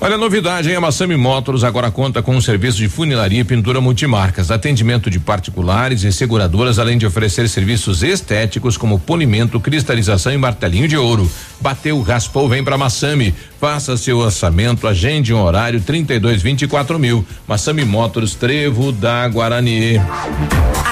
Olha a novidade, hein? A Massami Motors agora conta com um serviço de funilaria e pintura multimarcas, atendimento de particulares e seguradoras, além de oferecer serviços estéticos como polimento, cristalização e martelinho de ouro. Bateu, raspou, vem pra Massami. Faça seu orçamento, agende um horário 32 24 mil. Massami Motors, Trevo da Guarani.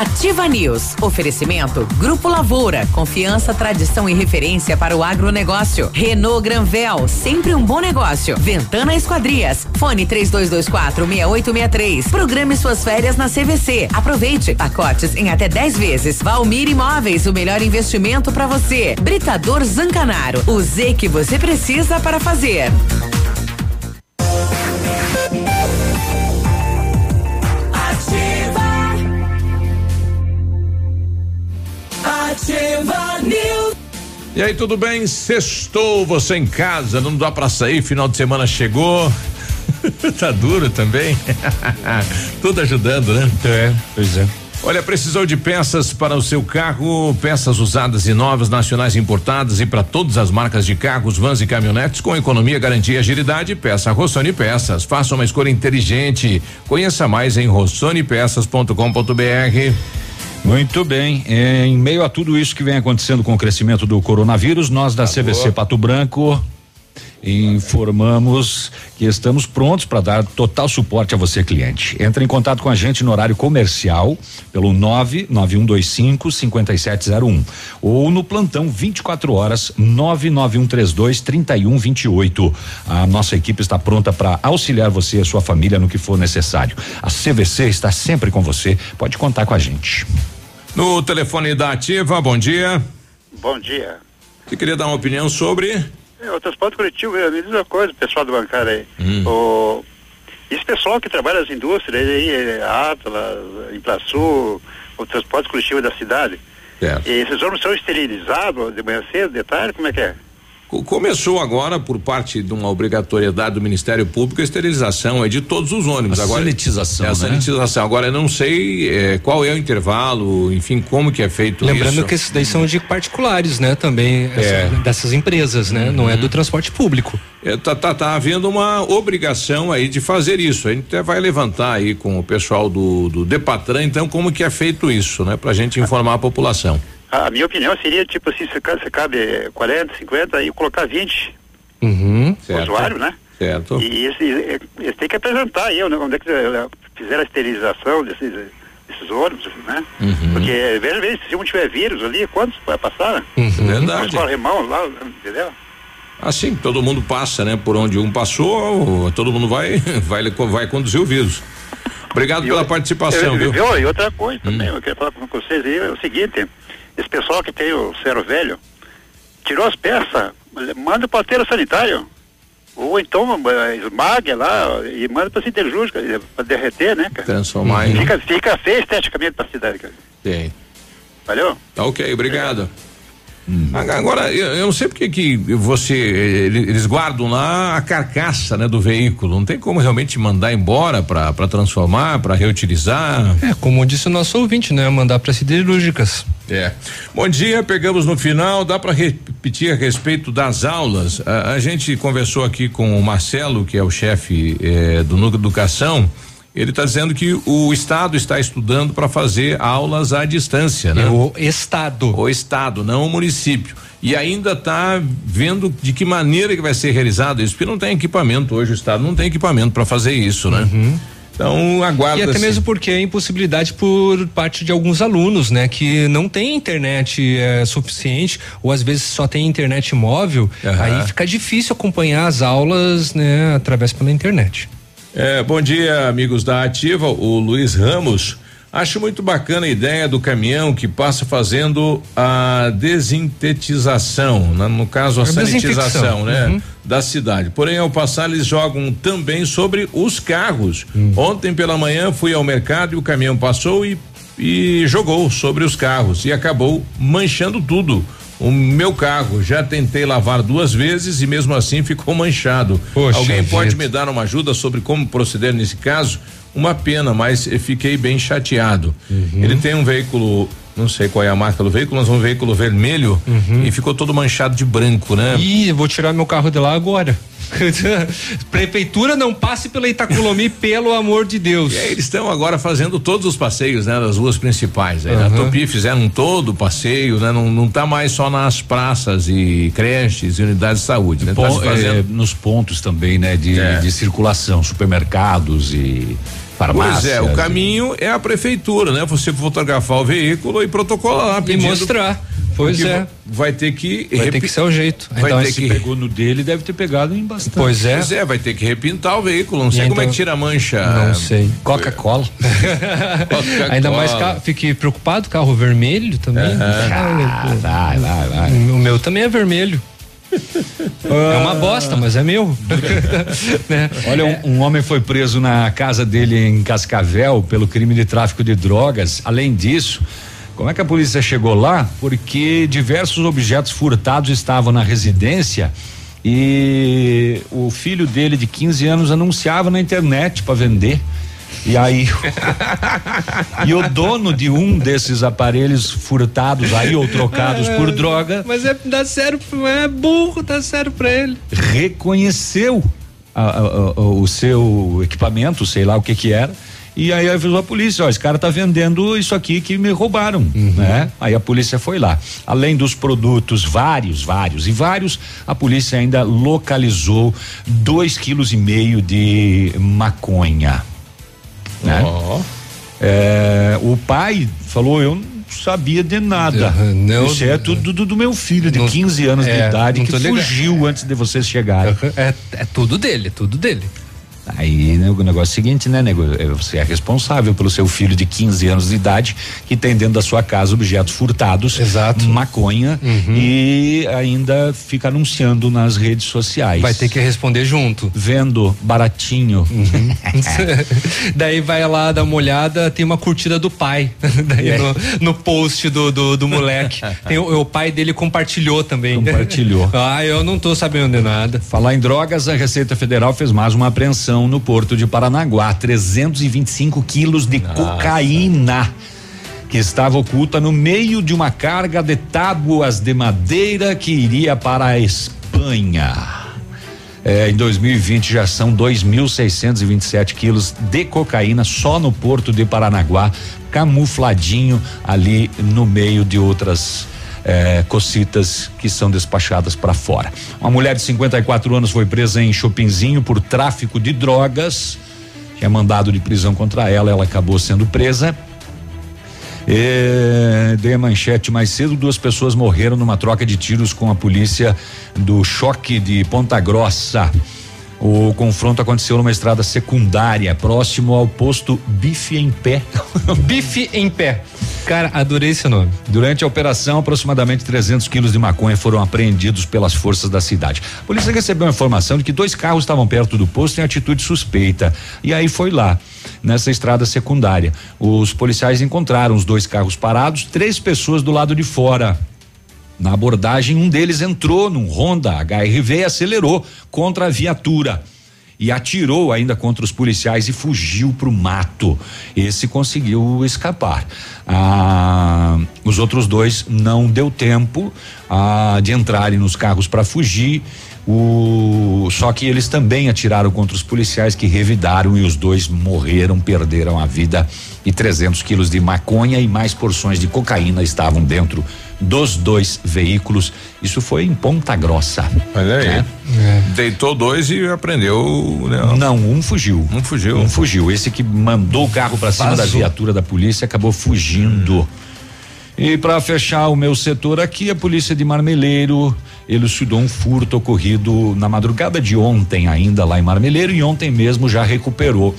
Ativa News. Oferecimento Grupo Lavoura. Confiança, tradição e referência para o agronegócio. Renault Granvel. Sempre um bom negócio. Ventana Esquadrias. Fone 3224 6863. Programe suas férias na CVC. Aproveite. Pacotes em até 10 vezes. Valmir Imóveis. O melhor investimento para você. Britador Zancanaro. O Z que você precisa para fazer. Ativa. Ativa News. E aí, tudo bem? Sextou você em casa, não dá pra sair, final de semana chegou. [LAUGHS] tá duro também. [LAUGHS] Tudo ajudando, né? É, pois é. Olha, precisou de peças para o seu carro, peças usadas e novas, nacionais importadas e para todas as marcas de carros, vans e caminhonetes com economia, garantia e agilidade, peça Rossoni Peças. Faça uma escolha inteligente. Conheça mais em rossonepeças.com.br. Muito bem. É, em meio a tudo isso que vem acontecendo com o crescimento do coronavírus, nós da CVC Pato Branco informamos que estamos prontos para dar total suporte a você, cliente. Entre em contato com a gente no horário comercial pelo 99125 5701 ou no plantão 24 horas 99132 3128. A nossa equipe está pronta para auxiliar você e a sua família no que for necessário. A CVC está sempre com você. Pode contar com a gente. No telefone da Ativa, bom dia. Bom dia. Você queria dar uma opinião sobre? É, o transporte coletivo é a mesma coisa, pessoal do bancário aí. O, esse pessoal que trabalha nas indústrias aí, é, Atlas, Implaçu, o transporte coletivo da cidade. E esses ônibus são esterilizados de manhã cedo, de tarde, como é que é? Co- Começou agora, por parte de uma obrigatoriedade do Ministério Público, a esterilização é de todos os ônibus. A agora, sanitização, É a né? sanitização. Agora eu não sei eh, qual é o intervalo, enfim, como que é feito Lembrando isso. que esses daí são de particulares, né? Também essa- É. dessas empresas, né? Não é do transporte público. É, tá, tá, tá havendo uma obrigação aí de fazer isso. A gente até vai levantar aí com o pessoal do, do Depatran, então, como que é feito isso, né? Pra gente informar a população. A minha opinião seria, tipo assim, se cabe, se cabe eh, 40, 50 e colocar 20 Uhum. usuários, né? Certo. E esse, eles têm que apresentar aí onde onde é que eh, fizeram a esterilização desses, desses ônibus, né? Uhum. Porque, veja bem, se um tiver vírus ali, quantos vai passar? Uhum. Verdade. Os corrimão lá, entendeu? Assim, todo mundo passa, né? Por onde um passou, todo mundo vai, [LAUGHS] vai, vai conduzir o vírus. Obrigado pela participação, Eu- viu? Hum. E outra coisa também, eu queria falar com vocês aí, é o seguinte, esse pessoal que tem o cero velho, tirou as peças, manda para o aterro sanitário. Ou então eh, esmaga lá e manda para siderúrgica, para derreter, né, cara? Transformar em. Fica, fica feio esteticamente para a cidade, cara. Tem. Valeu? Tá ok, obrigado. Hum. Agora, eu, eu, não sei porque que você, eles guardam lá a carcaça, né, do veículo. Não tem como realmente mandar embora para transformar, para reutilizar. É, como disse o nosso ouvinte, né, mandar para siderúrgicas. É. Bom dia, pegamos no final, dá para repetir a respeito das aulas. A, a, gente conversou aqui com o Marcelo, que é o chefe eh, do Núcleo Educação. Ele está dizendo que o Estado está estudando para fazer aulas à distância, né? O Estado. O Estado, não o município. E ainda está vendo de que maneira que vai ser realizado isso, porque não tem equipamento hoje, o Estado não tem equipamento para fazer isso, né? Uhum. Então aguarda. E até mesmo porque é impossibilidade por parte de alguns alunos, né? Que não tem internet é, suficiente ou às vezes só tem internet móvel, uhum. aí fica difícil acompanhar as aulas, né? Através pela internet. É, bom dia, amigos da Ativa. O Luiz Ramos. Acho muito bacana a ideia do caminhão que passa fazendo a desintetização, né? no caso a, a sanitização, né? Uhum. Da cidade. Porém, ao passar, eles jogam também sobre os carros. Uhum. Ontem pela manhã fui ao mercado e o caminhão passou e, e jogou sobre os carros e acabou manchando tudo o meu carro já tentei lavar duas vezes e mesmo assim ficou manchado. Poxa Alguém vida. pode me dar uma ajuda sobre como proceder nesse caso? Uma pena, mas fiquei bem chateado. Uhum. Ele tem um veículo não sei qual é a marca do veículo, mas um veículo vermelho uhum. e ficou todo manchado de branco, né? Ih, vou tirar meu carro de lá agora. [LAUGHS] Prefeitura não passe pela Itaculomi, [LAUGHS] pelo amor de Deus. E aí eles estão agora fazendo todos os passeios, né? Das ruas principais. Aí uhum. Na Tupi fizeram todo o passeio, né? Não, não tá mais só nas praças e creches e unidades de saúde, né? Tá é, nos pontos também, né? De, é. de circulação, supermercados e farmácia. Pois é, o caminho é a prefeitura, né? Você fotografar o veículo e protocolar, e mostrar. Pois é. Vai ter que. Vai ter que ser o jeito. Vai então, ter que pegou no dele, deve ter pegado em bastante. Pois é. Pois é, vai ter que repintar o veículo. Não sei então, como é que tira a mancha. Não sei. Coca-Cola. Coca [LAUGHS] [LAUGHS] Ainda mais fiquei preocupado, carro vermelho também. Ah, vai, vai, vai. O meu também é vermelho. É uma bosta, mas é meu. [LAUGHS] né? Olha, um, um, homem foi preso na casa dele em Cascavel pelo crime de tráfico de drogas. Além disso, como é que a polícia chegou lá? Porque diversos objetos furtados estavam na residência e o filho dele de 15 anos anunciava na internet para vender. E aí, [LAUGHS] e o dono de um desses aparelhos furtados aí ou trocados por é, droga. Mas é, dá sério, é burro, dá sério pra ele. Reconheceu a, a, a, o seu equipamento, sei lá o que que era. E aí avisou a polícia, ó, esse cara tá vendendo isso aqui que me roubaram, uhum. né? Aí a polícia foi lá. Além dos produtos, vários, vários e vários, a polícia ainda localizou dois quilos e meio de maconha né? Oh. É, o pai falou, eu não sabia de nada. Não, Isso é tudo do, do, meu filho de não, 15 anos é, de idade que fugiu antes de vocês chegarem. É, é tudo dele, tudo dele. Aí né, o negócio é o seguinte, né, nego? É, você é responsável pelo seu filho de 15 anos de idade que tem dentro da sua casa objetos furtados, Exato. maconha uhum. e ainda fica anunciando nas redes sociais. Vai ter que responder junto. Vendo baratinho. Uhum. [LAUGHS] Daí vai lá dar uma olhada, tem uma curtida do pai [LAUGHS] daí é. no, no, post do, do, do moleque. [LAUGHS] tem, o, o, pai dele compartilhou também. Compartilhou. ah, eu não tô sabendo de nada. Falar em drogas, a Receita Federal fez mais uma apreensão no porto de Paranaguá, 325 quilos de Nossa. cocaína que estava oculta no meio de uma carga de tábuas de madeira que iria para a Espanha. É, em 2020 já são 2.627 quilos de cocaína só no porto de Paranaguá, camufladinho ali no meio de outras é, cocitas que são despachadas para fora. Uma mulher de 54 anos foi presa em Chopinzinho por tráfico de drogas. Tinha mandado de prisão contra ela, ela acabou sendo presa. E, dei a manchete mais cedo, duas pessoas morreram numa troca de tiros com a polícia do choque de Ponta Grossa. O confronto aconteceu numa estrada secundária, próximo ao posto Bife em Pé. [LAUGHS] Bife em Pé. Cara, adorei esse nome. Durante a operação, aproximadamente 300 quilos de maconha foram apreendidos pelas forças da cidade. A polícia recebeu a informação de que dois carros estavam perto do posto em atitude suspeita. E aí foi lá, nessa estrada secundária. Os policiais encontraram os dois carros parados, três pessoas do lado de fora Na abordagem, um deles entrou num Honda HRV e acelerou contra a viatura e atirou ainda contra os policiais e fugiu para o mato. Esse conseguiu escapar. Ah, os outros dois não deu tempo ah, de entrarem nos carros para fugir. O, só que eles também atiraram contra os policiais que revidaram e os dois morreram, perderam a vida. E 300 quilos de maconha e mais porções de cocaína estavam dentro dos dois veículos. Isso foi em Ponta Grossa. Olha aí. né? Deitou dois e aprendeu. Né? Não, um fugiu. Um fugiu. Um fugiu. Esse que mandou o carro para cima da viatura da polícia acabou fugindo. E para fechar o meu setor aqui, a polícia de Marmeleiro elucidou um furto ocorrido na madrugada de ontem, ainda lá em Marmeleiro, e ontem mesmo já recuperou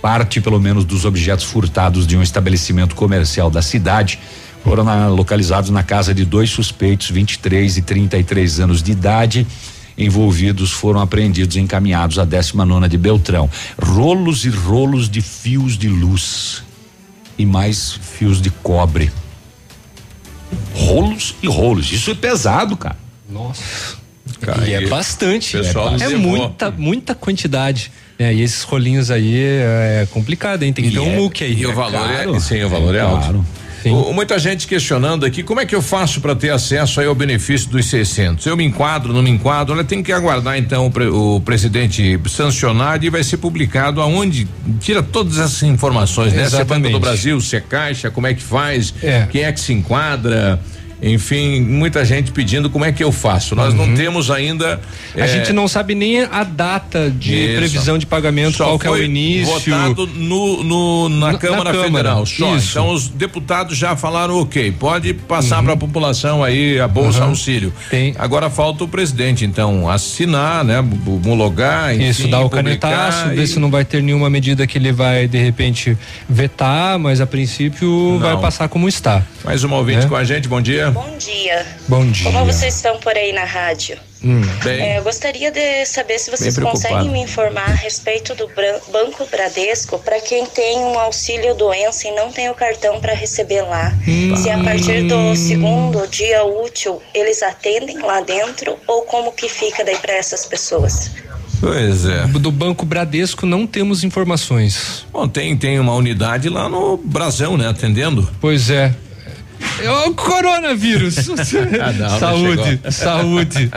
parte, pelo menos, dos objetos furtados de um estabelecimento comercial da cidade. Foram na- localizados na casa de dois suspeitos, 23 e 33 anos de idade. Envolvidos foram apreendidos e encaminhados à 19 de Beltrão. Rolos e rolos de fios de luz e mais fios de cobre. Rolos e rolos. Isso é pesado, cara. Nossa. Cara, e é e bastante. pessoal é é muita, muita quantidade. É, e esses rolinhos aí é, é complicado, hein? Tem que ter um look aí. E o valor é, caro. sim, o valor é, É alto. caro. O- muita gente questionando aqui, como é que eu faço para ter acesso ao benefício dos 600? Eu me enquadro, não me enquadro? Olha, tem que aguardar então o, pre- o presidente sancionar e vai ser publicado aonde tira todas essas informações, né? Se é Banco Exatamente. do Brasil, se é Caixa, como é que faz, É. quem é que se enquadra, enfim, muita gente pedindo como é que eu faço. Nós não temos ainda. A eh, gente não sabe nem a data de Isso. previsão de pagamento, Só qual que é o início. Votado no, no- na, Na- na Câmara Câmara, Federal só. isso. Então os deputados já falaram ok, pode passar para a população aí a bolsa Uhum. auxílio. Agora falta o presidente então assinar, né, homologar, enfim, Isso, dá o canetaço, ver e- se não vai ter nenhuma medida que ele vai, de repente, vetar, mas a princípio vai passar como está. Mais uma ouvinte É? com a gente, bom dia. Bom dia. Bom dia. Como vocês estão por aí na rádio? Hum, bem. É, eu gostaria de saber se vocês conseguem me informar a respeito do Banco Bradesco para quem tem um auxílio doença e não tem o cartão para receber lá. Hum. Se a partir do segundo dia útil eles atendem lá dentro ou como que fica daí para essas pessoas? Pois é. Do Banco Bradesco não temos informações. Bom, tem tem uma unidade lá no Brasão, né, atendendo. Pois é. É o coronavírus. [LAUGHS] Ah, saúde, saúde.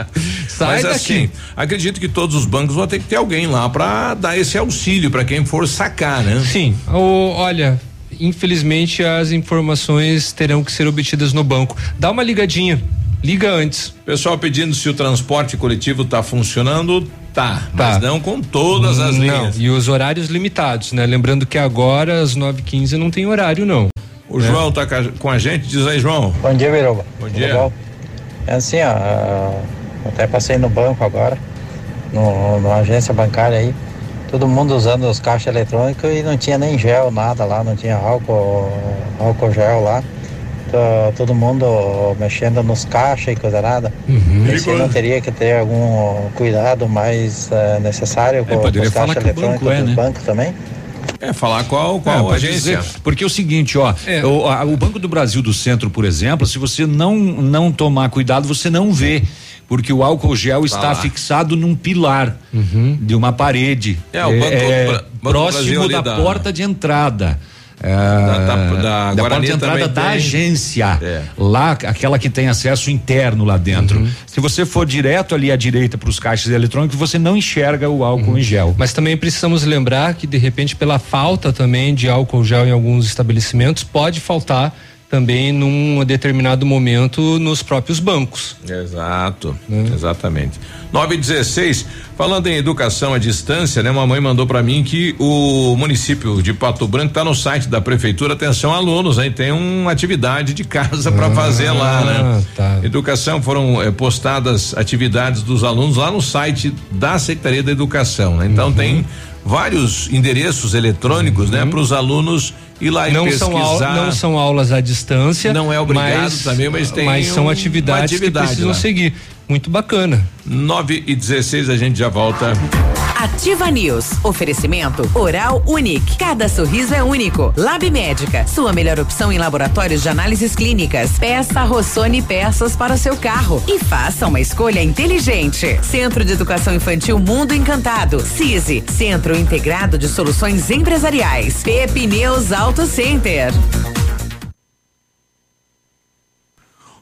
Sai Mas daqui. assim, acredito que todos os bancos vão ter que ter alguém lá para dar esse auxílio para quem for sacar, né? Sim. O- olha, infelizmente as informações terão que ser obtidas no banco. Dá uma ligadinha. Liga antes. Pessoal pedindo se o transporte coletivo tá funcionando, tá, mas não com todas as não, linhas. E os horários limitados, né? Lembrando que agora às 9h15 não tem horário, não. O João tá ca- com a gente, diz aí, João. Bom dia, Biruba. Bom Tudo dia. bom? É assim, ó, ah, até passei no banco agora, no, numa agência bancária aí, todo mundo usando os caixas eletrônicos e não tinha nem gel, nada lá, não tinha álcool, álcool gel lá. Tá todo mundo mexendo nos caixas e coisa nada. Uhum. E se não teria que ter algum cuidado mais eh, necessário com, com poderia os caixas o banco eletrônicos é, dos né? bancos também? É, falar qual, É, qual pode agência. dizer, porque é o seguinte, ó, o, a- o Banco do Brasil do Centro, por exemplo, se você não não tomar cuidado, você não vê, porque o álcool gel Tá está lá. fixado num pilar de uma parede. É, o Banco do Bra- Banco próximo da, da- porta de entrada. É, Da- da- da porta Guarani de entrada da tem. agência. É. Lá, aquela que tem acesso interno lá dentro. Uhum. Se você for direto ali à direita para os caixas eletrônicos, você não enxerga o álcool em gel. Mas também precisamos lembrar que, de repente, pela falta também de álcool gel em alguns estabelecimentos, pode faltar também num determinado momento nos próprios bancos. Exato, exatamente. 9 e 16, falando em educação à distância, né? Uma mãe mandou para mim que o município de Pato Branco tá no site da prefeitura, atenção alunos, aí tem uma atividade de casa para fazer lá, né? tá. Educação foram eh, postadas atividades dos alunos lá no site da Secretaria da Educação, né? Então tem vários endereços eletrônicos, né, para os alunos ir lá e Não pesquisar. são, não são aulas à distância. Não é obrigado mas, também, mas tem Mas são um- atividades atividade que precisam lá. seguir. Muito bacana. 9 e 16 a gente já volta. Ativa News. Oferecimento Oral Unique. Cada sorriso é único. Lab Médica. Sua melhor opção em laboratórios de análises clínicas. Peça Rossoni peças para o seu carro e faça uma escolha inteligente. Centro de Educação Infantil Mundo Encantado. CISI. Centro Integrado de Soluções Empresariais. Pepineus Auto Center.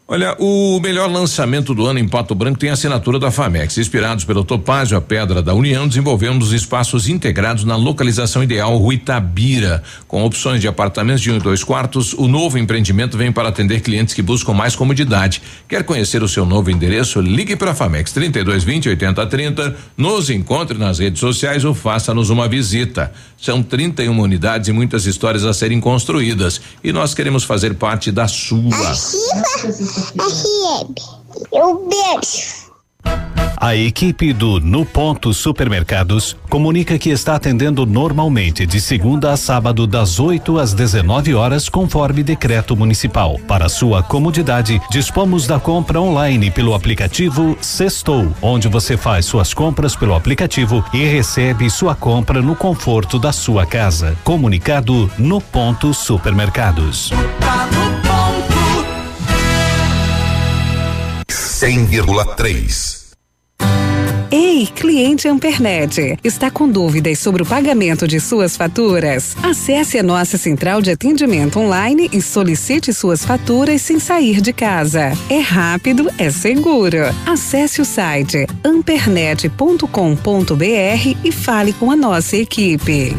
Olha, o melhor lançamento do ano em Pato Branco tem a assinatura da Famex. Inspirados pelo Topázio, a Pedra da União, desenvolvemos espaços integrados na localização ideal Rua Itabira. Com opções de apartamentos de um e dois quartos, o novo empreendimento vem para atender clientes que buscam mais comodidade. Quer conhecer o seu novo endereço? Ligue para a Famex 3220 8030, nos encontre nas redes sociais ou faça-nos uma visita. São 31 unidades e muitas histórias a serem construídas. E nós queremos fazer parte da sua. FM. Um beijo. A equipe do No Ponto Supermercados comunica que está atendendo normalmente de segunda a sábado das 8 às 19 horas conforme decreto municipal. Para sua comodidade, dispomos da compra online pelo aplicativo Sextou, onde você faz suas compras pelo aplicativo e recebe sua compra no conforto da sua casa. Comunicado No Ponto Supermercados. 100,3. Ei, cliente Ampernet, está com dúvidas sobre o pagamento de suas faturas? Acesse a nossa central de atendimento online e solicite suas faturas sem sair de casa. É rápido, é seguro. Acesse o site ampernet.com.br e fale com a nossa equipe.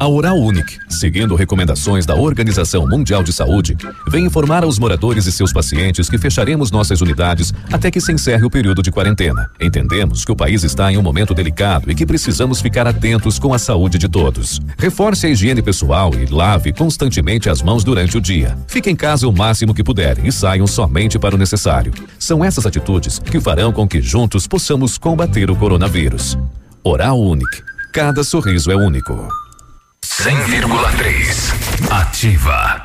A Oral Unique, seguindo recomendações da Organização Mundial de Saúde, vem informar aos moradores e seus pacientes que fecharemos nossas unidades até que se encerre o período de quarentena. Entendemos que o país está em um momento delicado e que precisamos ficar atentos com a saúde de todos. Reforce a higiene pessoal e lave constantemente as mãos durante o dia. Fique em casa o máximo que puderem e saiam somente para o necessário. São essas atitudes que farão com que juntos possamos combater o coronavírus. Oral Unique. Cada sorriso é único. 100,3. Ativa.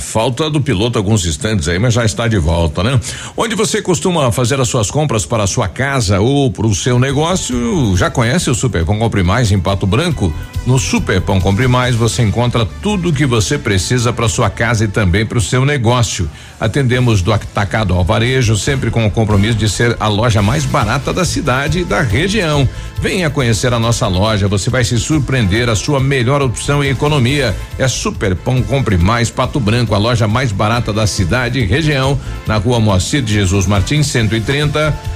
Falta do piloto alguns instantes aí, mas já está de volta, né? Onde você costuma fazer as suas compras para a sua casa ou para o seu negócio? Já conhece o Super Pão Compre Mais em Pato Branco? No Super Pão Compre Mais você encontra tudo o que você precisa para sua casa e também para o seu negócio. Atendemos do atacado ao varejo, sempre com o compromisso de ser a loja mais barata da cidade e da região. Venha conhecer a nossa loja, você vai se surpreender. A sua melhor opção em economia é Super Pão Compre Mais Pato Branco, a loja mais barata da cidade e região, na rua Moacir de Jesus Martins, 130.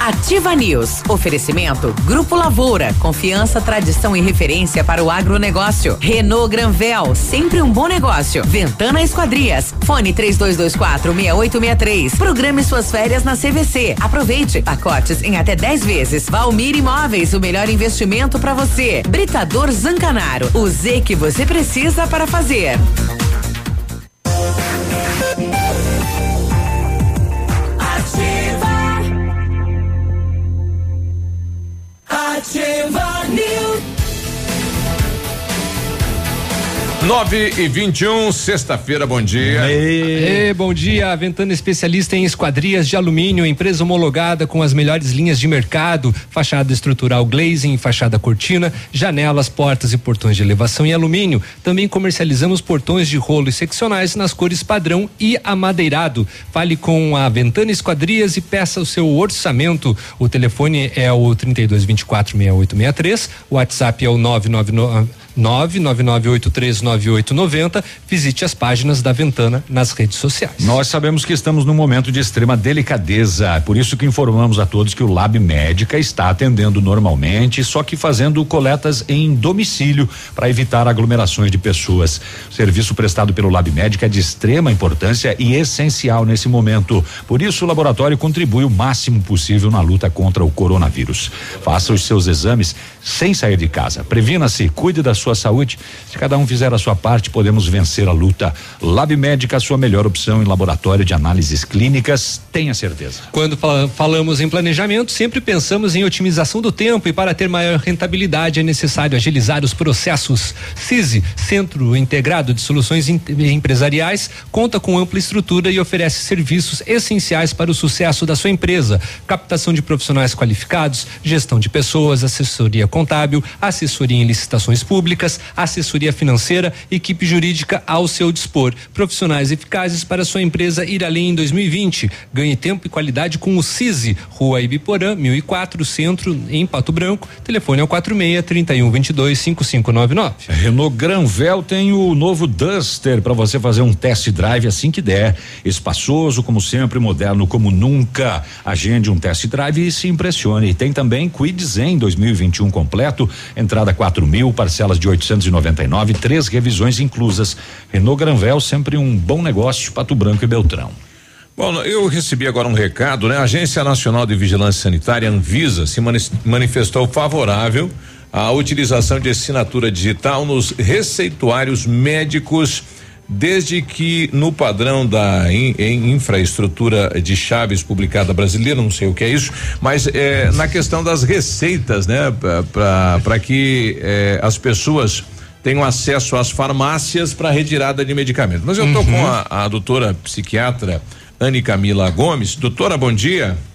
Ativa News. Oferecimento Grupo Lavoura. Confiança, tradição e referência para o agronegócio. Renault Granvel. Sempre um bom negócio. Ventana Esquadrias. Fone 3224 6863. Programe suas férias na CVC. Aproveite. Pacotes em até 10 vezes. Valmir Imóveis. O melhor investimento para você. Britador Zancanaro. O Z que você precisa para fazer. 9 e 21, sexta-feira, bom dia. Ê, bom dia, Ventana especialista em esquadrias de alumínio, empresa homologada com as melhores linhas de mercado, fachada estrutural glazing, fachada cortina, janelas, portas e portões de elevação em alumínio. Também comercializamos portões de rolo e seccionais nas cores padrão e amadeirado. Fale com a Ventana Esquadrias e peça o seu orçamento. O telefone é o 3224 6863, o WhatsApp é o 999 999839890. Visite as páginas da Ventana nas redes sociais. Nós sabemos que estamos num momento de extrema delicadeza, por isso que informamos a todos que o Lab Médica está atendendo normalmente, só que fazendo coletas em domicílio para evitar aglomerações de pessoas. O serviço prestado pelo Lab Médica é de extrema importância e essencial nesse momento. Por isso, o laboratório contribui o máximo possível na luta contra o coronavírus. Faça os seus exames sem sair de casa. Previna-se, cuide da sua saúde. Se cada um fizer a sua parte, podemos vencer a luta. Lab Médica, a sua melhor opção em laboratório de análises clínicas, tenha certeza. Quando fala- falamos em planejamento, sempre pensamos em otimização do tempo e para ter maior rentabilidade é necessário agilizar os processos. CISI, Centro Integrado de Soluções Em- Empresariais, conta com ampla estrutura e oferece serviços essenciais para o sucesso da sua empresa: captação de profissionais qualificados, gestão de pessoas, assessoria contábil, assessoria em licitações públicas, assessoria financeira, equipe jurídica ao seu dispor. Profissionais eficazes para sua empresa ir além em 2020. Ganhe tempo e qualidade com o CISI, Rua Ibiporã, 1004, Centro, em Pato Branco. Telefone é o 46 31 22 5599. Renault Granvel tem o novo Duster para você fazer um test drive assim que der. Espaçoso, como sempre, moderno como nunca. Agende um test drive e se impressione. Tem também Quid Zen 2021 completo, entrada 4 mil, parcelas de 899, três revisões inclusas. Renault Granvel sempre um bom negócio, Pato Branco e Beltrão. Bom, eu recebi agora um recado, né? A Agência Nacional de Vigilância Sanitária, Anvisa, se mani- manifestou favorável à utilização de assinatura digital nos receituários médicos, desde que no padrão da in- em infraestrutura de chaves publicada brasileira, não sei o que é isso, mas é, na questão das receitas, né? Para que eh, as pessoas tenham acesso às farmácias para retirada de medicamentos. Mas eu tô com a, a doutora psiquiatra Anne Camila Gomes. Doutora, bom dia. Bom dia,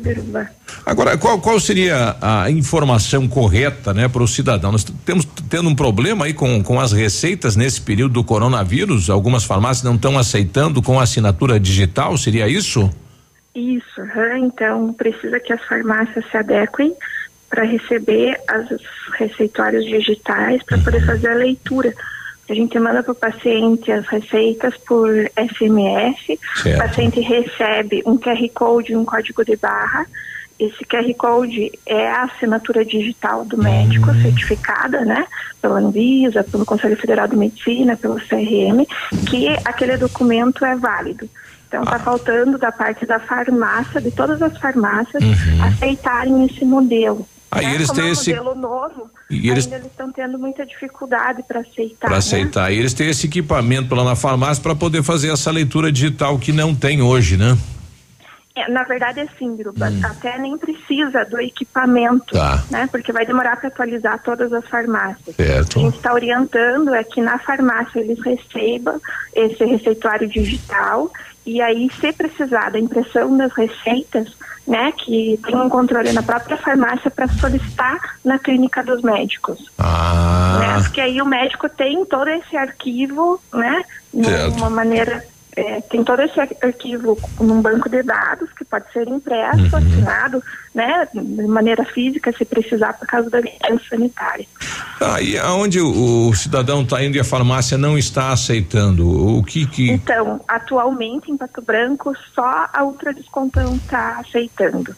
Biruba. Agora, qual, qual seria a informação correta, né, para o cidadão? Nós temos tendo um problema aí com, com as receitas nesse período do coronavírus. Algumas farmácias não estão aceitando com assinatura digital. Seria isso? Isso, então precisa que as farmácias se adequem para receber os receituários digitais para poder fazer a leitura. A gente manda para o paciente as receitas por SMS, Certo. o paciente recebe um QR Code um código de barra. Esse QR Code é a assinatura digital do médico, certificada, né, pela Anvisa, pelo Conselho Federal de Medicina, pelo CRM, que aquele documento é válido. Então, está faltando da parte da farmácia, de todas as farmácias, aceitarem esse modelo. Aí né? eles Como têm é um esse- novo, E eles- estão tendo muita dificuldade para aceitar. Para né? aceitar. E eles têm esse equipamento lá na farmácia para poder fazer essa leitura digital que não tem hoje, né? É, na verdade, é assim, Biruba, até nem precisa do equipamento, Hum. Tá. né? Porque vai demorar para atualizar todas as farmácias. Certo. A gente está orientando é que na farmácia eles recebam esse receituário digital e aí, se precisar da impressão das receitas, né, que tem um controle na própria farmácia para solicitar na clínica dos médicos. Né? Ah, Porque aí o médico tem todo esse arquivo, né? De uma maneira. É, tem todo esse ar- arquivo num banco de dados que pode ser impresso, Uhum. assinado, né? De maneira física, se precisar, por causa da licença sanitária. tá. E aonde o, o cidadão está indo e a farmácia não está aceitando? O que que. Então, atualmente em Pato Branco, só a Ultra Descontão está aceitando.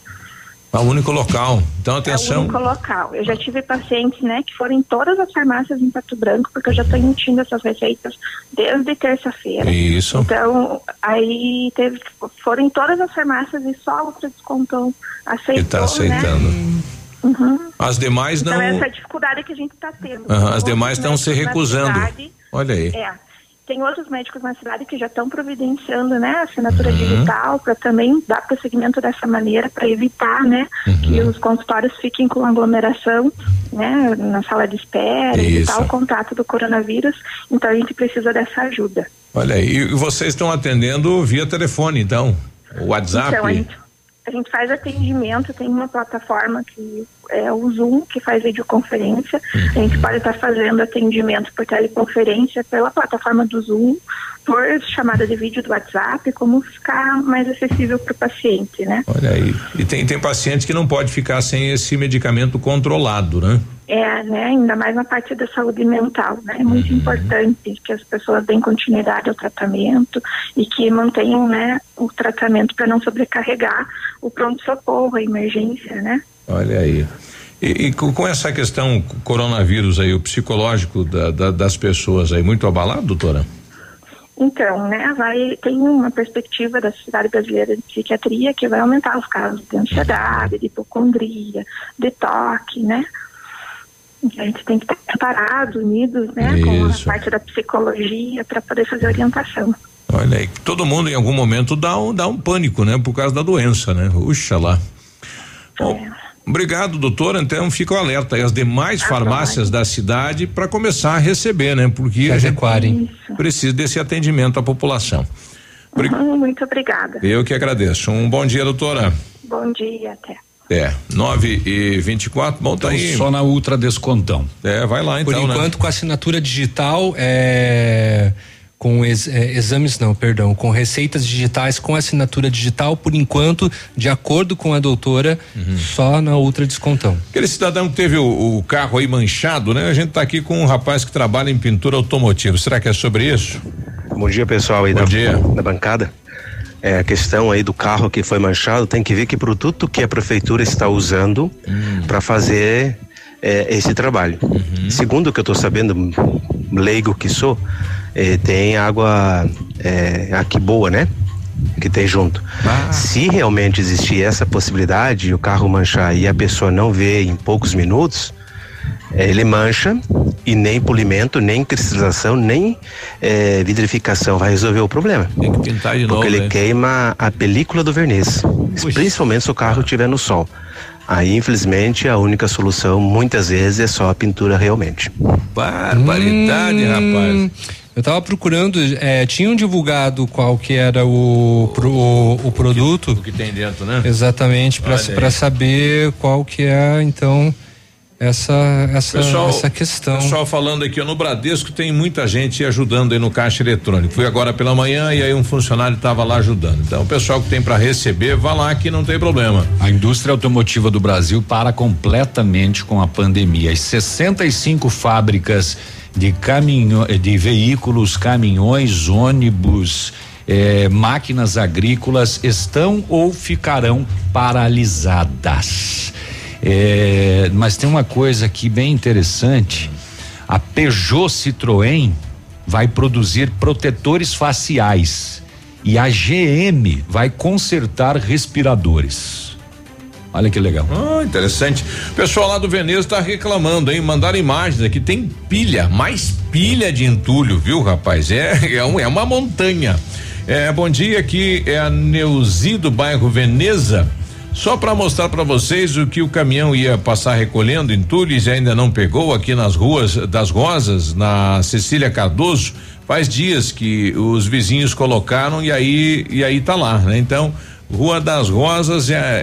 É o único local. Então, É o atenção. único local. Eu já tive pacientes, né, que foram em todas as farmácias em Pato Branco, porque eu já estou emitindo essas receitas desde terça-feira. Isso. Então, aí teve, foram em todas as farmácias e só a Ultra Descontão aceitou, Que está aceitando. Né? Uhum. As demais não. Então, essa é a dificuldade que a gente está tendo. Aham, as demais estão se recusando. Olha aí. É. Tem outros médicos na cidade que já estão providenciando, né, a assinatura Uhum. digital para também dar prosseguimento dessa maneira para evitar, né, Uhum. que os consultórios fiquem com aglomeração, né, na sala de espera, evitar Isso. o contato do coronavírus. Então a gente precisa dessa ajuda. Olha aí. E vocês estão atendendo via telefone, então? O WhatsApp? Então a gente, a gente faz atendimento, tem uma plataforma que é o Zoom, que faz videoconferência. A gente pode estar fazendo atendimento por teleconferência pela plataforma do Zoom, por chamada de vídeo do WhatsApp, como ficar mais acessível para o paciente, né? Olha aí. E tem, tem paciente que não pode ficar sem esse medicamento controlado, né? É, né, ainda mais na parte da saúde mental, né? É muito importante que as pessoas deem continuidade ao tratamento e que mantenham, né, o tratamento para não sobrecarregar o pronto-socorro, a emergência, né? Olha aí. E, e com, com essa questão coronavírus aí, o psicológico da, da, das pessoas aí, muito abalado, doutora? Então, né, vai, tem uma perspectiva da Sociedade Brasileira de Psiquiatria que vai aumentar os casos de ansiedade, de hipocondria, de toque, né? A gente tem que estar preparado, unidos, né, com a parte da psicologia para poder fazer orientação. Olha aí, todo mundo em algum momento dá um, dá um pânico, né? Por causa da doença, né? Puxa lá. Bom, Obrigado, doutora. Então fica o alerta aí as demais farmácias da cidade para começar a receber, né? Porque Se a gente precisa desse atendimento à população. Uhum, muito obrigada. Eu que agradeço. Um bom dia, doutora. Bom dia, até. É, 9 e 24 bom, tá aí. Então, Só na Ultra Descontão. É, vai lá então, Por né? enquanto, com assinatura digital, é, com ex- é, exames, não, perdão, com receitas digitais com assinatura digital, por enquanto, de acordo com a doutora, Uhum. só na Ultra Descontão. Aquele cidadão que teve o, o carro aí manchado, né? A gente tá aqui com um rapaz que trabalha em pintura automotiva. Será que é sobre isso? Bom dia, pessoal aí da, da bancada. É, a questão aí do carro que foi manchado, tem que ver que produto que a prefeitura está usando para fazer é, esse trabalho. Segundo o que eu estou sabendo, leigo que sou, é, tem água é, aqui boa, né? Que tem junto. Se realmente existir essa possibilidade, o carro manchar e a pessoa não vê em poucos minutos, ele mancha e nem polimento, nem cristalização, nem é, vidrificação vai resolver o problema. Tem que pintar de Porque novo, ele né? queima a película do verniz, principalmente se o carro estiver no sol. Aí, infelizmente, a única solução, muitas vezes, é só a pintura realmente. Barbaridade, rapaz. Eu tava procurando, é, tinham divulgado qual que era o, pro- o, o produto. O que tem dentro, né? Exatamente, para saber qual que é, então, essa, essa, Pessoal, essa questão. Pessoal falando aqui, no Bradesco tem muita gente ajudando aí no caixa eletrônico. Fui agora pela manhã e aí um funcionário estava lá ajudando. Então, o pessoal que tem para receber, vá lá que não tem problema. A indústria automotiva do Brasil para completamente com a pandemia. As 65 fábricas de caminho, de veículos, caminhões, ônibus, eh, máquinas agrícolas estão ou ficarão paralisadas. Eh, mas tem uma coisa aqui bem interessante. A Peugeot Citroën vai produzir protetores faciais e a GM vai consertar respiradores. Olha que legal. Ah, interessante. O pessoal lá do Veneza tá reclamando, hein? Mandaram imagens aqui. Tem pilha, mais pilha de entulho, viu, rapaz? É, [LAUGHS] é, um- é uma montanha. É, bom dia, aqui é a Neuzi do bairro Veneza. Só para mostrar para vocês o que o caminhão ia passar recolhendo entulhos e ainda não pegou aqui nas ruas das Rosas, na Cecília Cardoso. Faz dias que os vizinhos colocaram e aí e aí tá lá, né? Então, Rua das Rosas é